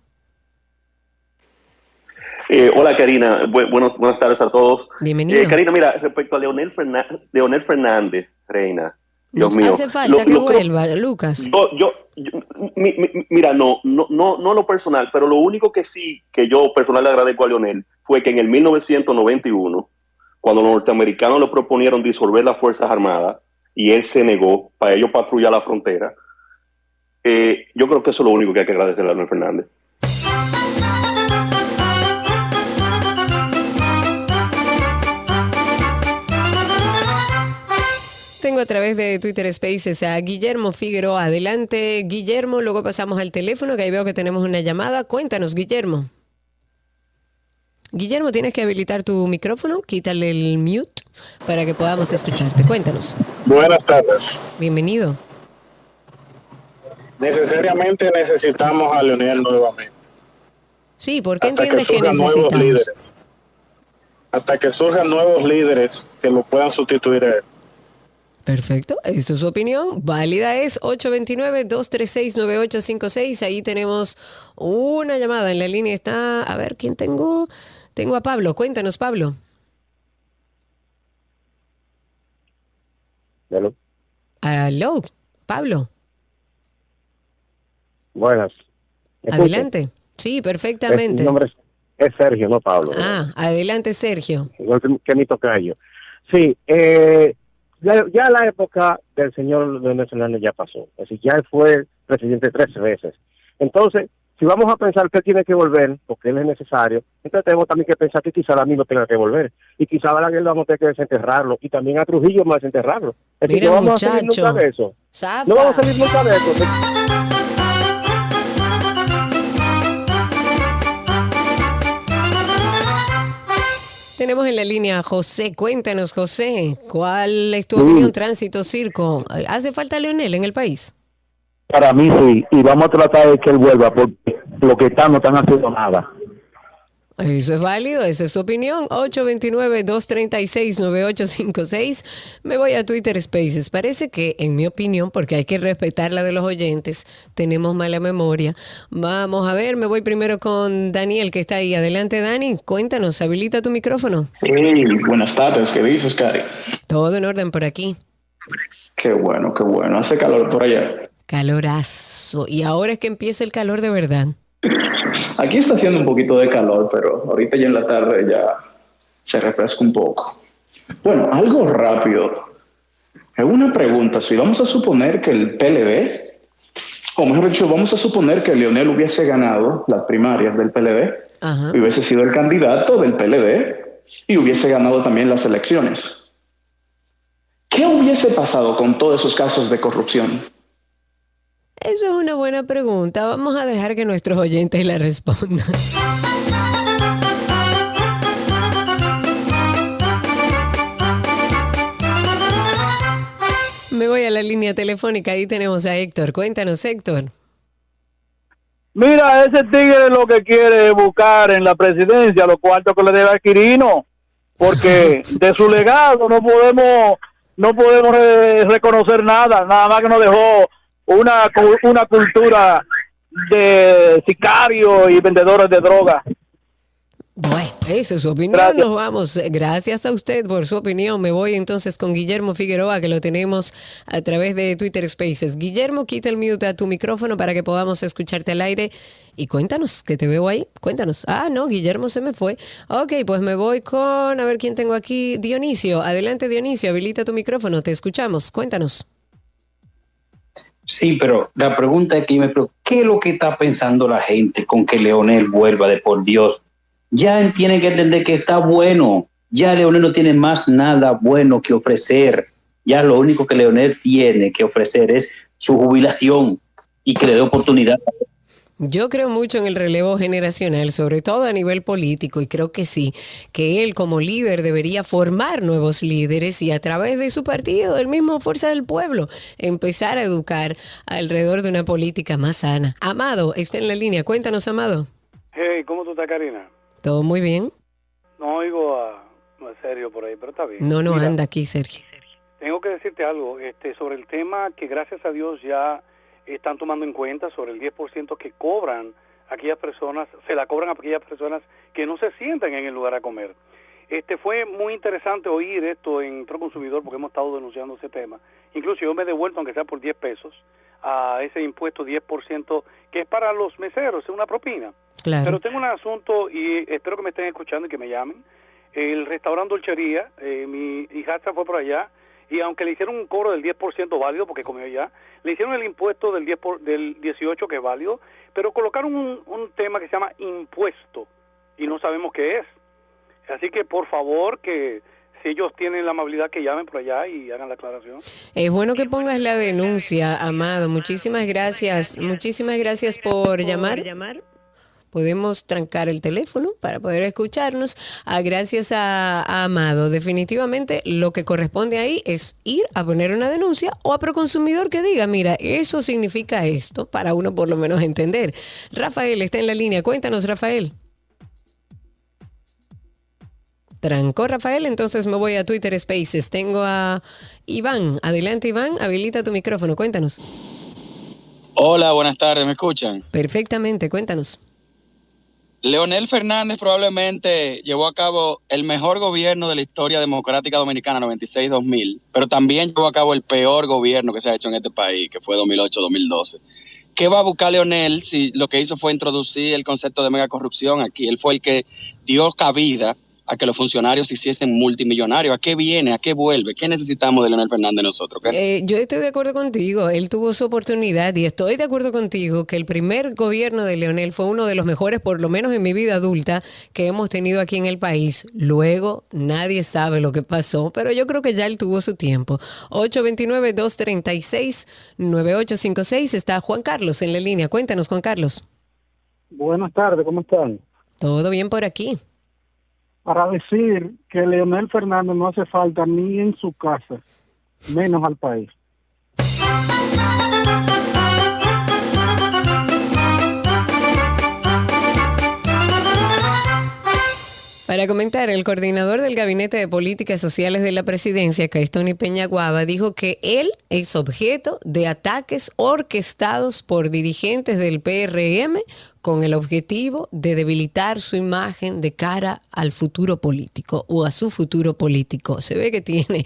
Eh, hola Karina, Bu- buenos- buenas tardes a todos. Bienvenido. Eh, Karina, mira, respecto a Leonel, Fernández, Reina, Dios mío. hace falta Lo- que lo- vuelva, Lucas. Yo, yo, yo- mi- mi- mira, no, no, no, no lo personal, pero lo único que sí que yo personal le agradezco a Leonel fue que en el 1991, cuando los norteamericanos le proponieron disolver las Fuerzas Armadas y él se negó para ellos patrullar la frontera, eh, yo creo que eso es lo único que hay que agradecerle a Leonel Fernández. Tengo a través de Twitter Spaces a Guillermo Figueroa. Adelante, Guillermo. Luego pasamos al teléfono, que ahí veo que tenemos una llamada. Cuéntanos, Guillermo. Guillermo, tienes que habilitar tu micrófono, quítale el mute para que podamos escucharte. Cuéntanos. Buenas tardes. Bienvenido. Necesariamente necesitamos a Leonel nuevamente. Sí, ¿por qué Hasta entiendes que, nuevos necesitamos? líderes. Hasta que surjan nuevos líderes que lo puedan sustituir a él. Perfecto, esa es su opinión. Válida es 829-236-9856. Ahí tenemos una llamada. En la línea está, a ver, ¿quién tengo? Tengo a Pablo. Cuéntanos, Pablo. Hello. Aló, Pablo. Buenas. ¿Me Adelante. Sí, perfectamente. Mi nombre es, es Sergio, no Pablo. Ah, adelante, Sergio. Igual que, que mi tocayo. Sí, eh, ya, ya la época del señor Leonel Fernández ya pasó. Es decir, ya fue presidente tres veces. Entonces, si vamos a pensar que él tiene que volver, porque él es necesario, entonces tenemos también que pensar que quizá a mí no tenga que volver. Y quizá a Balaguer vamos a tener que desenterrarlo. Y también a Trujillo vamos a desenterrarlo. Es decir, no vamos a salir muchacho. nunca de eso. Zafa. No vamos a salir nunca de eso. Tenemos en la línea a José. Cuéntanos, José, ¿cuál es tu Sí. opinión? Tránsito, circo. ¿Hace falta Leonel en el país? Para mí sí, y vamos a tratar de que él vuelva, porque lo que está no están haciendo nada. Eso es válido, esa es su opinión. 829-236-9856. Me voy a Twitter Spaces. Parece que, en mi opinión, porque hay que respetar la de los oyentes, tenemos mala memoria. Vamos a ver, me voy primero con Daniel, que está ahí. Adelante, Dani, cuéntanos, habilita tu micrófono. Hey, buenas tardes, ¿qué dices, Cari? Todo en orden por aquí. Qué bueno, qué bueno. Hace calor por allá. Calorazo. Y ahora es que empieza el calor de verdad. Aquí está haciendo un poquito de calor, pero ahorita ya en la tarde ya se refresca un poco. Bueno, algo rápido. Es una pregunta. Si vamos a suponer que el PLD, o mejor dicho, vamos a suponer que Leonel hubiese ganado las primarias del PLD, Ajá. y hubiese sido el candidato del PLD y hubiese ganado también las elecciones. ¿Qué hubiese pasado con todos esos casos de corrupción? Eso es una buena pregunta. Vamos a dejar que nuestros oyentes la respondan. Me voy a la línea telefónica. Ahí tenemos a Héctor. Cuéntanos, Héctor. Mira, ese tigre lo que quiere es buscar en la presidencia los cuartos que le debe a Quirino, porque de su legado no podemos no podemos re- reconocer nada, nada más que nos dejó una una cultura de sicarios y vendedores de droga. Bueno, esa es su opinión. Gracias. Nos vamos. Gracias a usted por su opinión. Me voy entonces con Guillermo Figueroa, que lo tenemos a través de Twitter Spaces. Guillermo, quita el mute a tu micrófono para que podamos escucharte al aire. Y cuéntanos, que te veo ahí. Cuéntanos. Ah, no, Guillermo se me fue. Ok, pues me voy con, a ver quién tengo aquí. Dionisio. Adelante, Dionisio. Habilita tu micrófono. Te escuchamos. Cuéntanos. Sí, pero la pregunta es que yo me ¿qué es lo que está pensando la gente con que Leonel vuelva de por Dios? Ya tienen que entender que está bueno. Ya Leonel no tiene más nada bueno que ofrecer. Ya lo único que Leonel tiene que ofrecer es su jubilación y que le dé oportunidad. Yo creo mucho en el relevo generacional, sobre todo a nivel político, y creo que sí, que él como líder debería formar nuevos líderes y a través de su partido, el mismo Fuerza del Pueblo, empezar a educar alrededor de una política más sana. Amado, está en la línea. Cuéntanos, Amado. Hey, ¿cómo tú estás, Karina? ¿Todo muy bien? No oigo a, a Sergio por ahí, pero está bien. No, no Mira, anda aquí, Sergio. Tengo que decirte algo este, sobre el tema que gracias a Dios ya están tomando en cuenta sobre el 10% que cobran aquellas personas, se la cobran a aquellas personas que no se sientan en el lugar a comer. Este fue muy interesante oír esto en Proconsumidor porque hemos estado denunciando ese tema. Incluso yo me he devuelto, aunque sea por 10 pesos, a ese impuesto 10% que es para los meseros, es una propina. Claro. Pero tengo un asunto y espero que me estén escuchando y que me llamen. El restaurante Dolcería, eh, mi hijastra fue por allá y aunque le hicieron un cobro del 10% válido porque comió allá, le hicieron el impuesto del 10 por- del 18 que es válido, pero colocaron un, un tema que se llama impuesto y no sabemos qué es. Así que por favor que si ellos tienen la amabilidad que llamen por allá y hagan la aclaración. Es bueno que pongas la denuncia, Amado. Muchísimas gracias. Muchísimas gracias por llamar. Podemos trancar el teléfono para poder escucharnos. Ah, gracias a, a Amado. Definitivamente lo que corresponde ahí es ir a poner una denuncia o a Proconsumidor que diga, mira, eso significa esto, para uno por lo menos entender. Rafael está en la línea. Cuéntanos, Rafael. Trancó Rafael, entonces me voy a Twitter Spaces. Tengo a Iván. Adelante, Iván. Habilita tu micrófono. Cuéntanos. Hola, buenas tardes, ¿me escuchan? Perfectamente, cuéntanos. Leonel Fernández probablemente llevó a cabo el mejor gobierno de la historia democrática dominicana, 96-2000, pero también llevó a cabo el peor gobierno que se ha hecho en este país, que fue 2008-2012. ¿Qué va a buscar Leonel si lo que hizo fue introducir el concepto de mega corrupción aquí? Él fue el que dio cabida a que los funcionarios se hiciesen multimillonarios. ¿A qué viene? ¿A qué vuelve? ¿Qué necesitamos de Leonel Fernández nosotros? Eh, yo estoy de acuerdo contigo, él tuvo su oportunidad y estoy de acuerdo contigo que el primer gobierno de Leonel fue uno de los mejores, por lo menos en mi vida adulta, que hemos tenido aquí en el país. Luego nadie sabe lo que pasó, pero yo creo que ya él tuvo su tiempo. 829-236-9856 está Juan Carlos en la línea. Cuéntanos, Juan Carlos. Buenas tardes, ¿cómo están? Todo bien por aquí. Para decir que Leonel Fernández no hace falta ni en su casa, menos al país. Para comentar, el coordinador del Gabinete de Políticas Sociales de la Presidencia, Caistoni Peña Guava, dijo que él es objeto de ataques orquestados por dirigentes del PRM con el objetivo de debilitar su imagen de cara al futuro político o a su futuro político. Se ve que tiene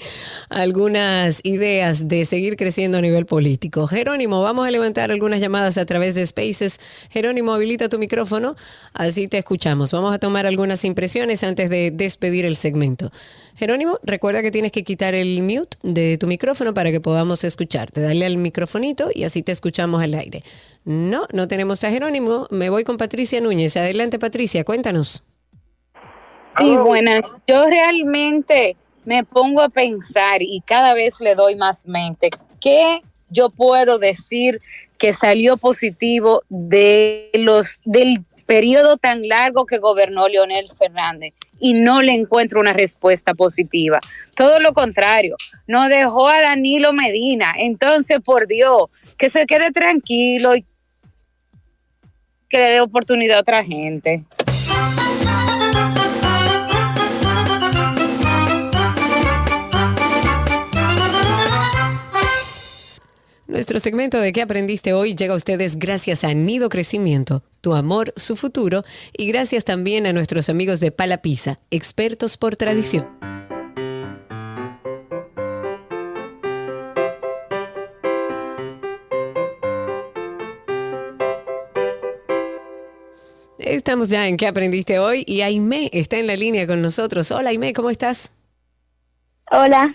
algunas ideas de seguir creciendo a nivel político. Jerónimo, vamos a levantar algunas llamadas a través de Spaces. Jerónimo, habilita tu micrófono, así te escuchamos. Vamos a tomar algunas impresiones antes de despedir el segmento. Jerónimo, recuerda que tienes que quitar el mute de tu micrófono para que podamos escucharte. Dale al microfonito y así te escuchamos al aire. No, no tenemos a Jerónimo. Me voy con Patricia Núñez. Adelante, Patricia, cuéntanos. Sí, buenas. Yo realmente me pongo a pensar y cada vez le doy más mente. ¿Qué yo puedo decir que salió positivo de los del periodo tan largo que gobernó Leonel Fernández? Y no le encuentro una respuesta positiva. Todo lo contrario, no dejó a Danilo Medina. Entonces, por Dios, que se quede tranquilo y que le dé oportunidad a otra gente. Nuestro segmento de ¿Qué aprendiste hoy? llega a ustedes gracias a Nido Crecimiento, tu amor, su futuro, y gracias también a nuestros amigos de Palapisa, expertos por tradición. Estamos ya en ¿Qué aprendiste hoy? Y Aime está en la línea con nosotros. Hola Aime, ¿cómo estás? Hola,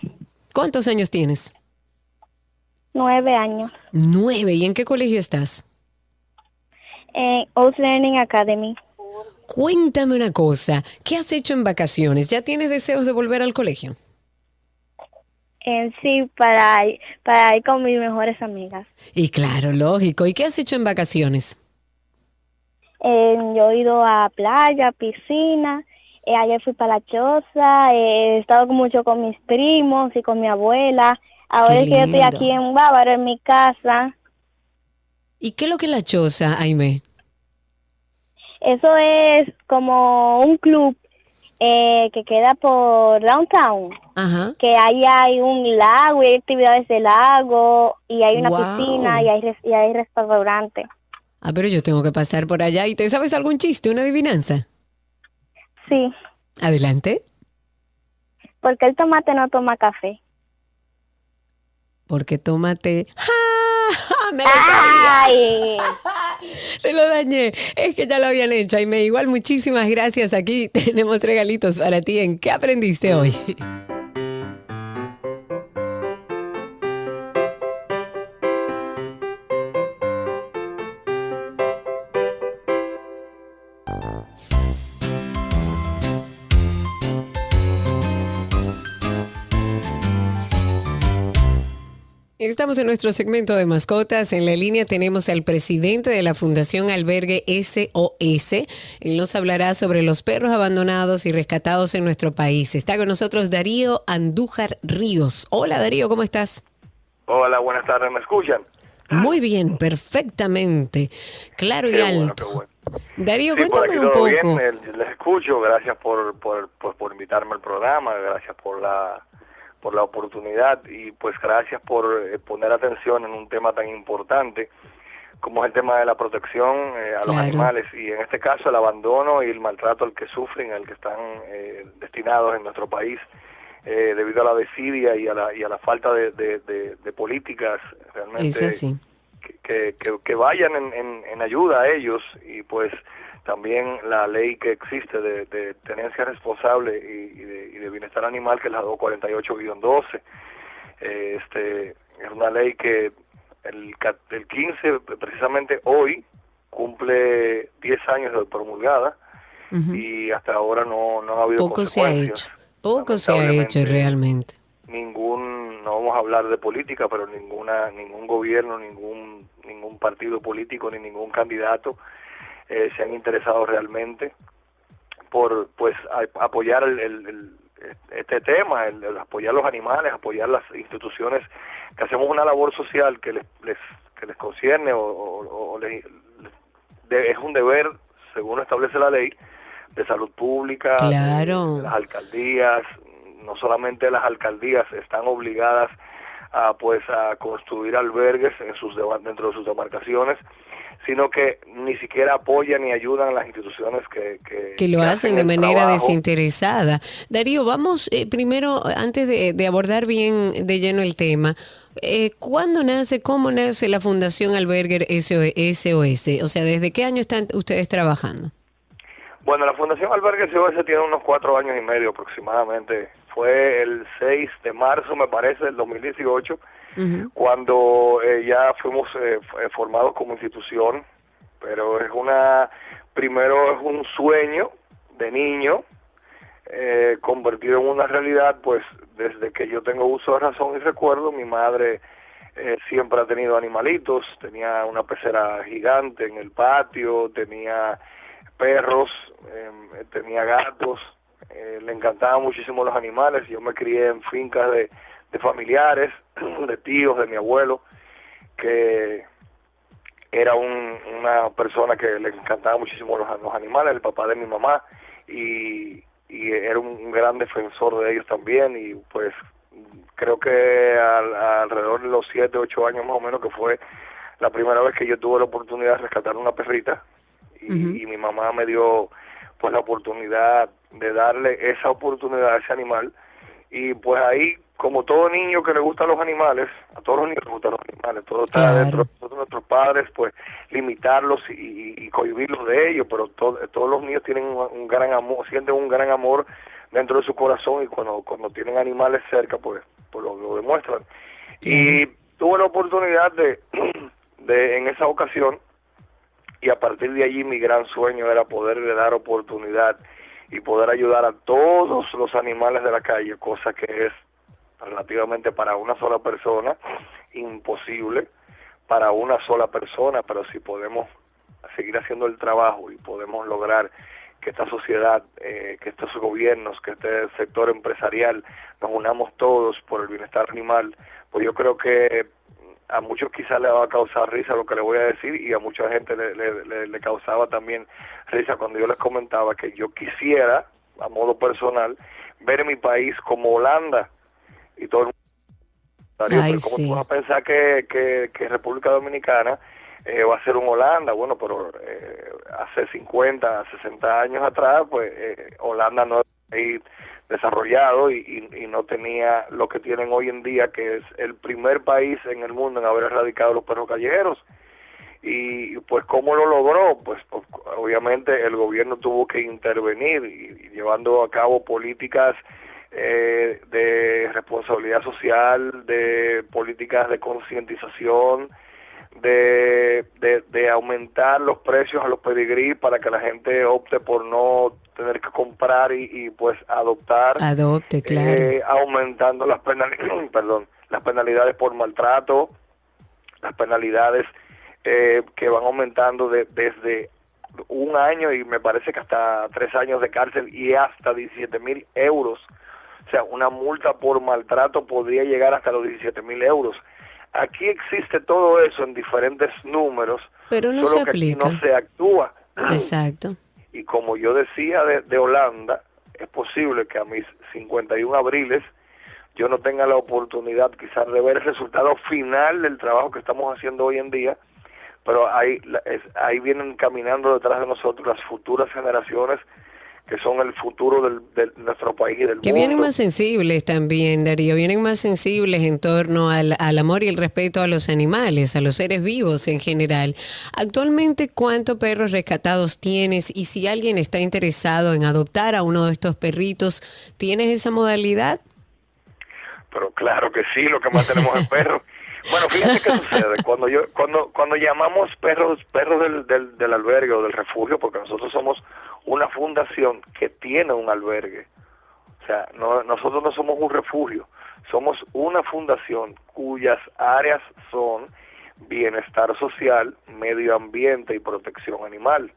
¿Cuántos años tienes? nueve años. Nueve. ¿Y en qué colegio estás? En Oath Learning Academy. Cuéntame una cosa. ¿Qué has hecho en vacaciones? ¿Ya tienes deseos de volver al colegio? En sí, para, para ir con mis mejores amigas. Y claro, lógico. ¿Y qué has hecho en vacaciones? Eh, yo he ido a playa, piscina. eh, ayer fui para la choza. eh, he estado mucho con mis primos y con mi abuela. Ahora es que yo estoy aquí en Bávaro, en mi casa. ¿Y qué es lo que es la choza, Aime? Eso es como un club eh, que queda por downtown. Ajá. Que ahí hay un lago y hay actividades de lago y hay una Wow. piscina y hay, y hay restaurante. Ah, pero yo tengo que pasar por allá. ¿Y te sabes algún chiste, una adivinanza? Sí, Adelante. porque el tomate no toma café. Porque tómate. ¡Ja! ¡Me lo! ¡Ay! Se lo dañé. Es que ya lo habían hecho. Aime, igual muchísimas gracias. Aquí tenemos regalitos para ti. ¿En qué aprendiste hoy? Estamos en nuestro segmento de mascotas. En la línea tenemos al presidente de la Fundación Albergue SOS. Él nos hablará sobre los perros abandonados y rescatados en nuestro país. Está con nosotros Darío Andújar Ríos. Hola Darío, ¿cómo estás? Hola, buenas tardes, ¿me escuchan? Muy bien, perfectamente. Claro y bueno, alto. bueno. Darío, Sí, cuéntame un poco. bien, eh, les escucho, gracias por, por, por, por invitarme al programa, gracias por la por la oportunidad y pues gracias por eh, poner atención en un tema tan importante como es el tema de la protección eh, a los animales y en este caso el abandono y el maltrato al que sufren, al que están eh, destinados en nuestro país eh, debido a la desidia y a la, y a la falta de, de, de- de políticas realmente que, que, que vayan en, en, en ayuda a ellos y pues también la ley que existe de, de tenencia responsable y, y de, y de bienestar animal que es la 248-12 eh, este es una ley que el, el 15 precisamente hoy cumple 10 años de promulgada y hasta ahora no, no ha habido Poco se ha hecho. Poco se ha hecho realmente. ningún no vamos a hablar de política pero ninguna ningún gobierno ningún ningún partido político ni ningún candidato eh, se han interesado realmente por pues a- apoyar el, el- el- este tema el, el apoyar los animales apoyar las instituciones que hacemos una labor social que les, les que les concierne o, o- o les- de- es un deber según establece la ley de salud pública Claro. de las alcaldías no solamente las alcaldías están obligadas a pues a construir albergues en sus dentro de sus demarcaciones sino que ni siquiera apoyan ni ayudan a las instituciones que, que, que lo que hacen de manera trabajo. desinteresada. Darío, vamos eh, primero, antes de, de abordar bien de lleno el tema, eh, ¿cuándo nace, cómo nace la Fundación Alberger SOS? O sea, ¿desde qué año están ustedes trabajando? Bueno, la Fundación Albergue SOS tiene unos cuatro años y medio aproximadamente. Fue el 6 de marzo, me parece, del 2018, cuando eh, ya fuimos eh, eh, formados como institución, pero es una, primero es un sueño de niño eh, convertido en una realidad, pues desde que yo tengo uso de razón y recuerdo, mi madre eh, siempre ha tenido animalitos, tenía una pecera gigante en el patio, tenía perros, eh, tenía gatos, eh, le encantaban muchísimo los animales, yo me crié en fincas de, de familiares, de tíos, de mi abuelo, que era un- una persona que le encantaba muchísimo los, los animales, el papá de mi mamá, y, y era un, gran defensor de ellos también, y pues creo que al- alrededor de los siete, ocho años más o menos que fue la primera vez que yo tuve la oportunidad de rescatar una perrita y, y mi mamá me dio pues la oportunidad de darle esa oportunidad a ese animal. Y pues ahí como todo niño que le gustan los animales a todos los niños les gustan los animales todo está dentro de nosotros, nuestros padres pues limitarlos y, y, y cohibirlos de ellos pero to- todos los niños tienen un, un gran amor sienten un gran amor dentro de su corazón y cuando cuando tienen animales cerca pues pues lo, lo demuestran. Y tuve la oportunidad de, de en esa ocasión y a partir de allí mi gran sueño era poderle dar oportunidad y poder ayudar a todos los animales de la calle, cosa que es relativamente para una sola persona imposible para una sola persona, pero si podemos seguir haciendo el trabajo y podemos lograr que esta sociedad, eh, que estos gobiernos, que este sector empresarial nos unamos todos por el bienestar animal, pues yo creo que a muchos quizás le va a causar risa lo que le voy a decir y a mucha gente le, causaba también risa cuando yo les comentaba que yo quisiera, a modo personal, ver mi país como Holanda y todo el mundo. Ay, pero ¿cómo sí. tú vas a pensar que, que, que República Dominicana eh, va a ser un Holanda? Bueno, pero eh, hace 50, 60 años atrás, pues eh, Holanda no era un país desarrollado y, y, y no tenía lo que tienen hoy en día, que es el primer país en el mundo en haber erradicado los perros callejeros. Y pues cómo lo logró, pues, pues, obviamente el gobierno tuvo que intervenir y, y llevando a cabo políticas eh, de responsabilidad social, de políticas de concientización, de, de, de aumentar los precios a los pedigrí para que la gente opte por no tener que comprar y, y, pues adoptar Adopte, claro. eh, aumentando las penalidades perdón las penalidades por maltrato las penalidades eh, que van aumentando de, desde un año y me parece que hasta tres años de cárcel y hasta 17 mil euros o sea una multa por maltrato podría llegar hasta los 17 mil euros aquí existe todo eso en diferentes números Pero no solo se que aplica. no se actúa Exacto. y como yo decía de, de Holanda, es posible que a mis 51 abriles yo no tenga la oportunidad quizás de ver el resultado final del trabajo que estamos haciendo hoy en día, pero ahí, es- ahí vienen caminando detrás de nosotros las futuras generaciones que son el futuro del, de nuestro país y del Que mundo. vienen más sensibles también, Darío, vienen más sensibles en torno al, al amor y el respeto a los animales, a los seres vivos en general. Actualmente, ¿cuántos perros rescatados tienes? Y si alguien está interesado en adoptar a uno de estos perritos, ¿tienes esa modalidad? Pero claro que sí, lo que más tenemos es perros. Bueno, fíjate qué sucede. Cuando yo, cuando, cuando llamamos perros, perros del, del, del albergue o del refugio, porque nosotros somos una fundación que tiene un albergue. O sea, no, nosotros no somos un refugio, somos una fundación cuyas áreas son bienestar social, medio ambiente y protección animal.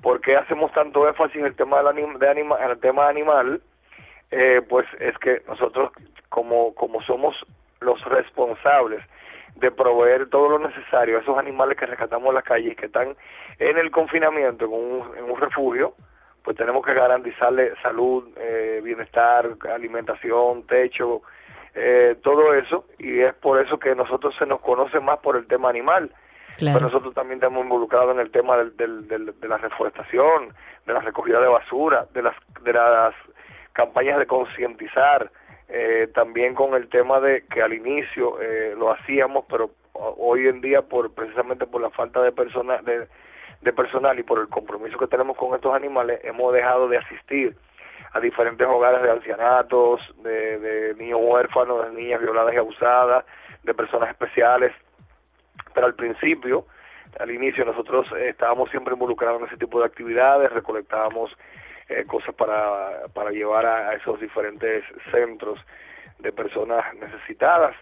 ¿Por qué hacemos tanto énfasis en el tema del anim- de anima, en el tema animal? Eh, pues es que nosotros como como somos los responsables de proveer todo lo necesario a esos animales que rescatamos en las calles que están en el confinamiento en un, en un refugio pues tenemos que garantizarle salud eh, bienestar alimentación techo eh, todo eso y es por eso que nosotros se nos conoce más por el tema animal Claro. pero nosotros también estamos involucrados en el tema del, del- del- de la reforestación, de la recogida de basura, de las, de las campañas de concientizar, eh, también con el tema de que al inicio eh, lo hacíamos, pero ho- hoy en día por precisamente por la falta de persona, de, de personal y por el compromiso que tenemos con estos animales, hemos dejado de asistir a diferentes hogares de ancianatos, de, de niños huérfanos, de niñas violadas y abusadas, de personas especiales, pero al principio, al inicio, nosotros eh, estábamos siempre involucrados en ese tipo de actividades, recolectábamos eh, cosas para, para llevar a, a esos diferentes centros de personas necesitadas,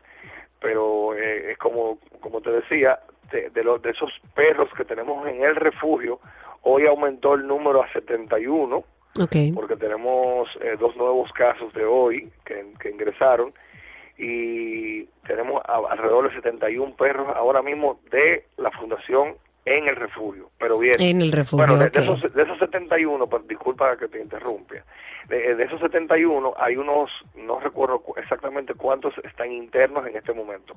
pero eh, es como, como te decía, de, de, los, de esos perros que tenemos en el refugio, hoy aumentó el número a 71, Ok. porque tenemos eh, dos nuevos casos de hoy que, que ingresaron y tenemos a- alrededor de 71 perros ahora mismo de la fundación en el refugio, pero bien. En el refugio, Bueno, de, ok. de esos, de esos 71, pues, disculpa que te interrumpa, de, de esos 71 hay unos, no recuerdo cu- exactamente cuántos están internos en este momento,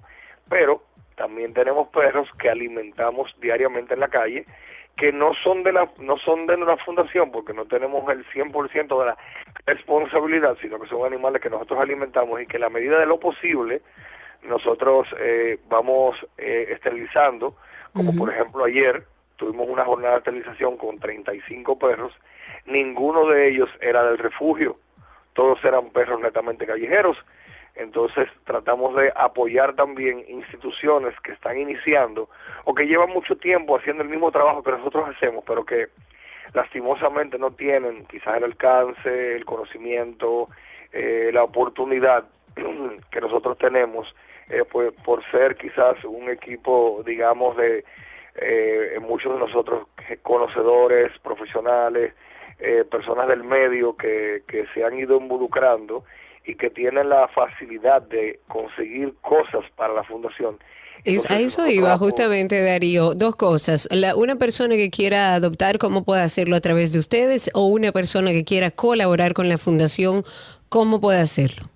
pero también tenemos perros que alimentamos diariamente en la calle que no son de la no son de la fundación porque no tenemos el 100% de la responsabilidad, sino que son animales que nosotros alimentamos y que en la medida de lo posible nosotros eh, vamos eh, esterilizando, como por ejemplo ayer tuvimos una jornada de esterilización con 35 perros, ninguno de ellos era del refugio, todos eran perros netamente callejeros, entonces tratamos de apoyar también instituciones que están iniciando o que llevan mucho tiempo haciendo el mismo trabajo que nosotros hacemos, pero que lastimosamente no tienen quizás el alcance, el conocimiento, eh, la oportunidad que nosotros tenemos, eh, pues, por ser quizás un equipo, digamos, de eh, muchos de nosotros conocedores, profesionales, eh, personas del medio que, que se han ido involucrando y que tienen la facilidad de conseguir cosas para la fundación. A eso iba justamente, Darío. Dos cosas. La, una persona que quiera adoptar, ¿cómo puede hacerlo a través de ustedes? O una persona que quiera colaborar con la fundación, ¿cómo puede hacerlo?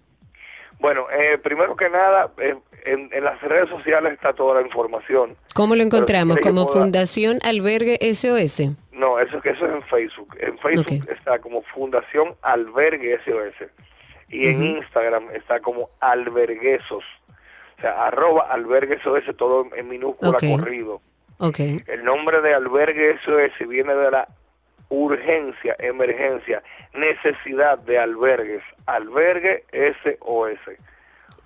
Bueno, eh, primero que nada, eh, en, en las redes sociales está toda la información. ¿Cómo lo encontramos? ¿Como Fundación Albergue SOS? No, eso, eso es en Facebook. En Facebook está como Fundación Albergue SOS. Y en. Instagram está como Alberguesos. O sea, arroba Albergue SOS, todo en minúscula corrido. Ok. El nombre de Albergue SOS viene de la urgencia, emergencia, necesidad de albergues. Albergue SOS.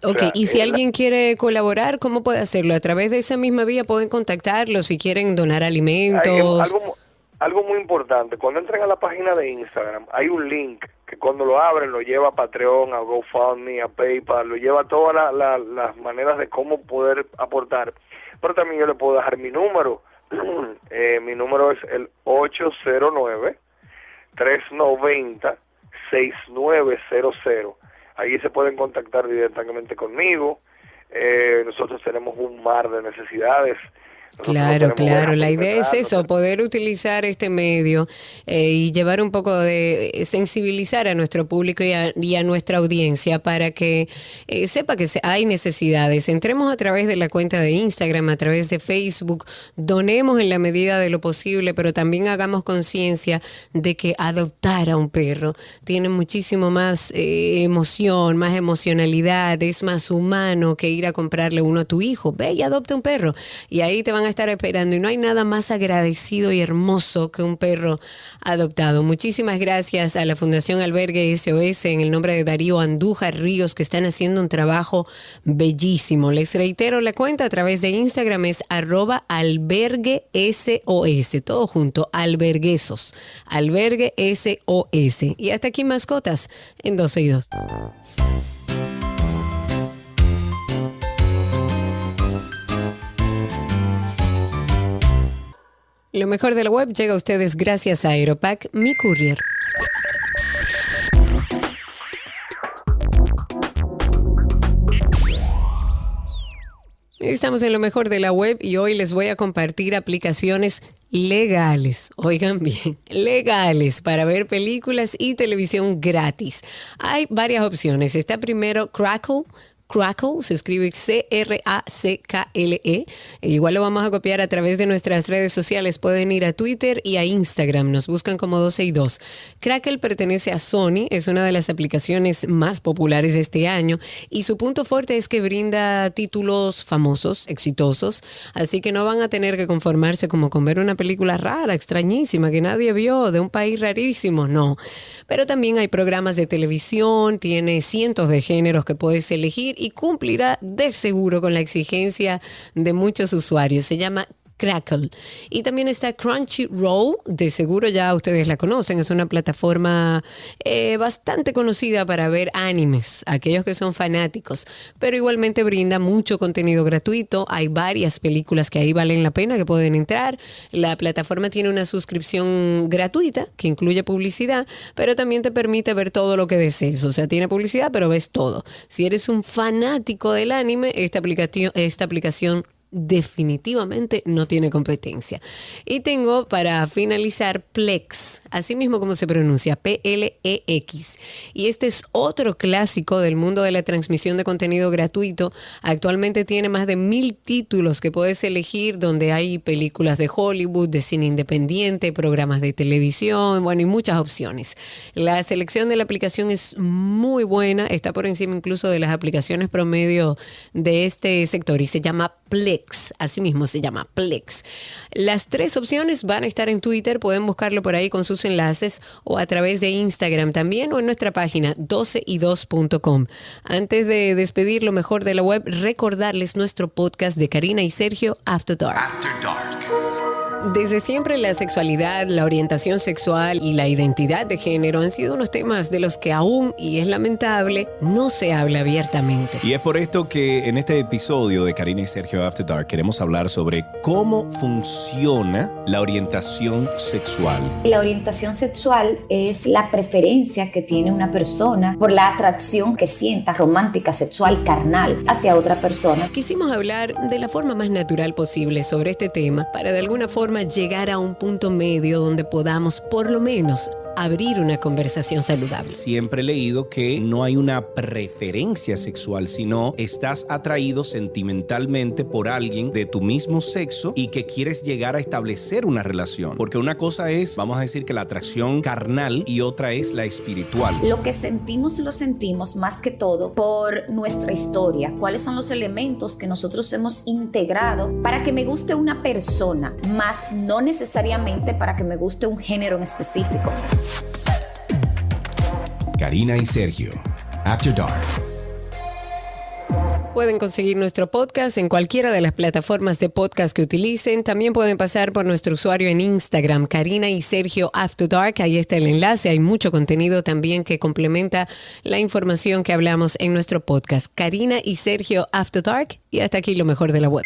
Ok, sea, y si la- alguien quiere colaborar, ¿cómo puede hacerlo? A través de esa misma vía pueden contactarlo si quieren donar Hay alimentos. algo, algo muy importante, cuando entren a la página de Instagram, hay un link que cuando lo abren lo lleva a Patreon, a GoFundMe, a PayPal, lo lleva a todas la- la- las maneras de cómo poder aportar. Pero también yo le puedo dejar mi número. Eh, mi número es el 809-390-6900. Ahí se pueden contactar directamente conmigo. Eh, nosotros tenemos un mar de necesidades. Nosotros Claro, claro. La idea es eso, poder utilizar este medio eh, y llevar un poco de eh, sensibilizar a nuestro público y a, y a nuestra audiencia para que eh, sepa que hay necesidades. Entremos a través de la cuenta de Instagram, a través de Facebook, donemos en la medida de lo posible, pero también hagamos conciencia de que adoptar a un perro tiene muchísimo más eh, emoción, más emocionalidad, es más humano que ir a comprarle uno a tu hijo. Ve y adopta un perro. Y ahí te van a estar esperando. Y no hay nada más agradecido y hermoso que un perro adoptado. Muchísimas gracias a la Fundación Albergue SOS en el nombre de Darío Andújar Ríos que están haciendo un trabajo bellísimo. Les reitero la cuenta a través de Instagram es arroba albergue SOS. Todo junto, alberguesos. Albergue SOS. Y hasta aquí mascotas en 12 y 2. Lo mejor de la web llega a ustedes gracias a Aeropack, mi courier. Estamos en lo mejor de la web y hoy les voy a compartir aplicaciones legales, oigan bien, legales para ver películas y televisión gratis. Hay varias opciones. Está primero Crackle. Crackle, se escribe C-R-A-C-K-L-E. E. Igual lo vamos a copiar a través de nuestras redes sociales. Pueden ir a Twitter y a Instagram. Nos buscan como 12 y 2. Crackle pertenece a Sony, es una de las aplicaciones más populares de este año y su punto fuerte es que brinda títulos famosos, exitosos, así que no van a tener que conformarse como con ver una película rara, extrañísima, que nadie vio, de un país rarísimo, no. Pero también hay programas de televisión, tiene cientos de géneros que puedes elegir y cumplirá de seguro con la exigencia de muchos usuarios. Se llama Crackle. Y también está Crunchyroll, de seguro ya ustedes la conocen, es una plataforma eh, bastante conocida para ver animes, aquellos que son fanáticos, pero igualmente brinda mucho contenido gratuito, hay varias películas que ahí valen la pena que pueden entrar, la plataforma tiene una suscripción gratuita que incluye publicidad, pero también te permite ver todo lo que desees, o sea, tiene publicidad, pero ves todo. Si eres un fanático del anime, esta aplicación, esta aplicación definitivamente no tiene competencia. Y tengo para finalizar Plex, así mismo como se pronuncia, P-L-E-X. Y este es otro clásico del mundo de la transmisión de contenido gratuito. Actualmente tiene más de mil títulos que puedes elegir donde hay películas de Hollywood, de cine independiente, programas de televisión, bueno, y muchas opciones. La selección de la aplicación es muy buena, está por encima incluso de las aplicaciones promedio de este sector y se llama Plex, así mismo se llama Plex. Las tres opciones van a estar en Twitter, pueden buscarlo por ahí con sus enlaces o a través de Instagram también o en nuestra página 12y2.com. Antes de despedir lo mejor de la web, recordarles nuestro podcast de Karina y Sergio After Dark. Desde siempre la sexualidad, la orientación sexual y la identidad de género han sido unos temas de los que aún, y es lamentable, no se habla abiertamente. Y es por esto que en este episodio de Karina y Sergio After Dark queremos hablar sobre cómo funciona la orientación sexual. La orientación sexual es la preferencia que tiene una persona por la atracción que sienta romántica, sexual, carnal hacia otra persona. Quisimos hablar de la forma más natural posible sobre este tema para de alguna forma llegar a un punto medio donde podamos por lo menos abrir una conversación saludable. Siempre he leído que no hay una preferencia sexual, sino estás atraído sentimentalmente por alguien de tu mismo sexo y que quieres llegar a establecer una relación. Porque una cosa es, vamos a decir que la atracción carnal y otra es la espiritual. Lo que sentimos lo sentimos más que todo por nuestra historia. ¿Cuáles son los elementos que nosotros hemos integrado para que me guste una persona, más no necesariamente para que me guste un género en específico? Karina y Sergio, After Dark. Pueden conseguir nuestro podcast en cualquiera de las plataformas de podcast que utilicen. También pueden pasar por nuestro usuario en Instagram, Karina y Sergio After Dark. Ahí está el enlace. Hay mucho contenido también que complementa la información que hablamos en nuestro podcast. Karina y Sergio After Dark. Y hasta aquí lo mejor de la web.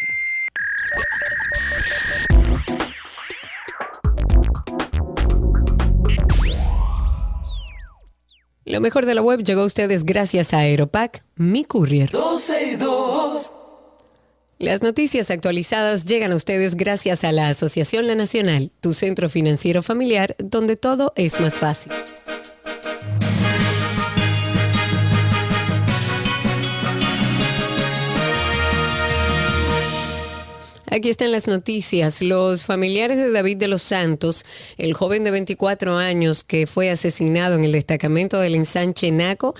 Lo mejor de la web llegó a ustedes gracias a Aeropack, mi courier. 12 y 2. Las noticias actualizadas llegan a ustedes gracias a la Asociación La Nacional, tu centro financiero familiar, donde todo es más fácil. Aquí están las noticias. Los familiares de David de los Santos, el joven de 24 años que fue asesinado en el destacamento del ensanche Naco,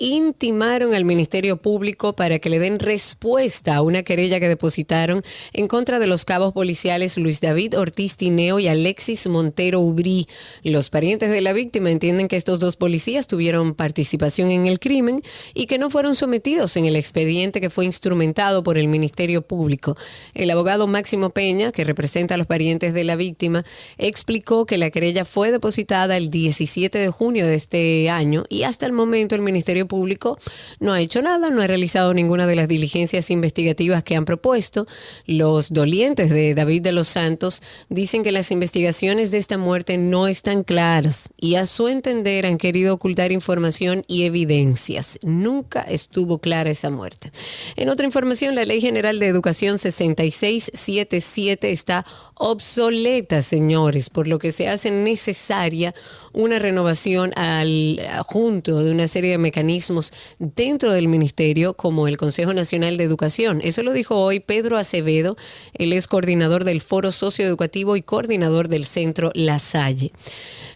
intimaron al Ministerio Público para que le den respuesta a una querella que depositaron en contra de los cabos policiales Luis David Ortiz Tineo y Alexis Montero Ubrí. Los parientes de la víctima entienden que estos dos policías tuvieron participación en el crimen y que no fueron sometidos en el expediente que fue instrumentado por el Ministerio Público. El abogado Máximo Peña, que representa a los parientes de la víctima, explicó que la querella fue depositada el 17 de junio de este año y hasta el momento el Ministerio Público no ha hecho nada, no ha realizado ninguna de las diligencias investigativas que han propuesto. Los dolientes de David de los Santos dicen que las investigaciones de esta muerte no están claras y a su entender han querido ocultar información y evidencias. Nunca estuvo clara esa muerte. En otra información, la Ley General de Educación 6677 está obsoleta, señores, por lo que se hace necesaria una renovación al junto de una serie de mecanismos dentro del ministerio como el Consejo Nacional de Educación. Eso lo dijo hoy Pedro Acevedo, él es coordinador del Foro Socioeducativo y coordinador del Centro La Salle.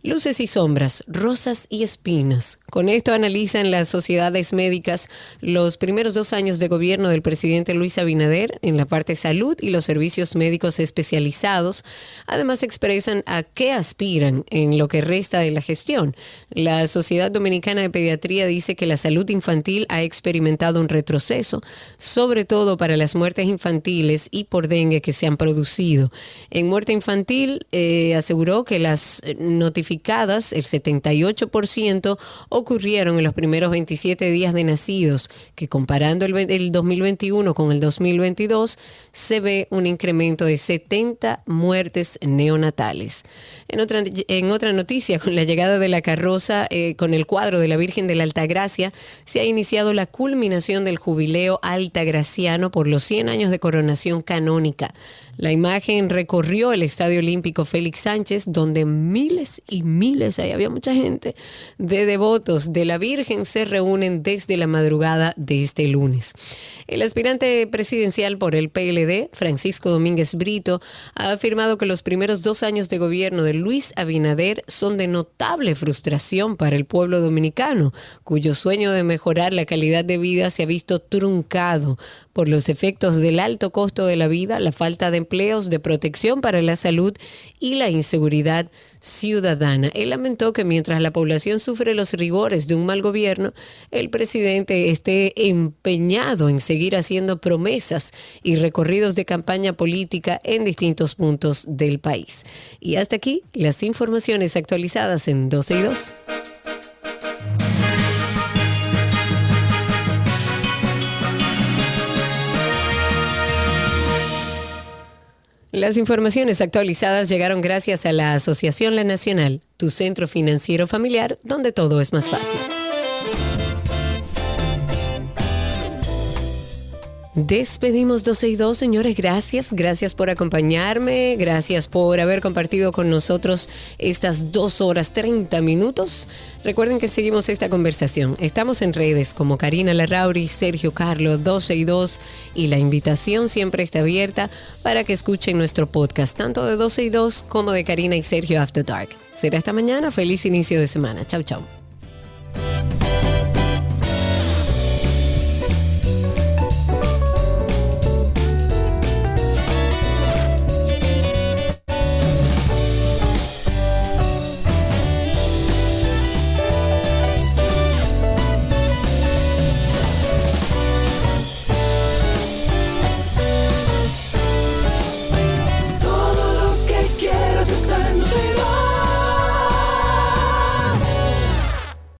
Luces y sombras, rosas y espinas. Con esto analizan las sociedades médicas los primeros dos años de gobierno del presidente Luis Abinader en la parte salud y los servicios médicos especializados. Además expresan a qué aspiran en lo que resta la gestión. La Sociedad Dominicana de Pediatría dice que la salud infantil ha experimentado un retroceso, sobre todo para las muertes infantiles y por dengue que se han producido. En muerte infantil eh, aseguró que las notificaciones el 78% ocurrieron en los primeros 27 días de nacidos, que comparando el, el 2021 con el 2022 se ve un incremento de 70 muertes neonatales. En otra, en otra noticia, con la llegada de la carroza eh, con el cuadro de la Virgen de la Altagracia, se ha iniciado la culminación del jubileo altagraciano por los 100 años de coronación canónica. La imagen recorrió el Estadio Olímpico Félix Sánchez, donde miles y miles, ahí había mucha gente, de devotos de la Virgen se reúnen desde la madrugada de este lunes. El aspirante presidencial por el PLD, Francisco Domínguez Brito, ha afirmado que los primeros dos años de gobierno de Luis Abinader son de notable frustración para el pueblo dominicano, cuyo sueño de mejorar la calidad de vida se ha visto truncado por los efectos del alto costo de la vida, la falta de empleos, de protección para la salud y la inseguridad ciudadana. Él lamentó que mientras la población sufre los rigores de un mal gobierno, el presidente esté empeñado en seguir haciendo promesas y recorridos de campaña política en distintos puntos del país. Y hasta aquí las informaciones actualizadas en 12 y 2. Las informaciones actualizadas llegaron gracias a la Asociación La Nacional, tu centro financiero familiar, donde todo es más fácil. Despedimos 12 y 2, señores. Gracias. Gracias por acompañarme. Gracias por haber compartido con nosotros estas dos horas 30 minutos. Recuerden que seguimos esta conversación. Estamos en redes como Karina Larrauri, Sergio Carlos, 12 y 2. Y la invitación siempre está abierta para que escuchen nuestro podcast, tanto de 12 y 2 como de Karina y Sergio After Dark. Será esta mañana. Feliz inicio de semana. Chau, chau.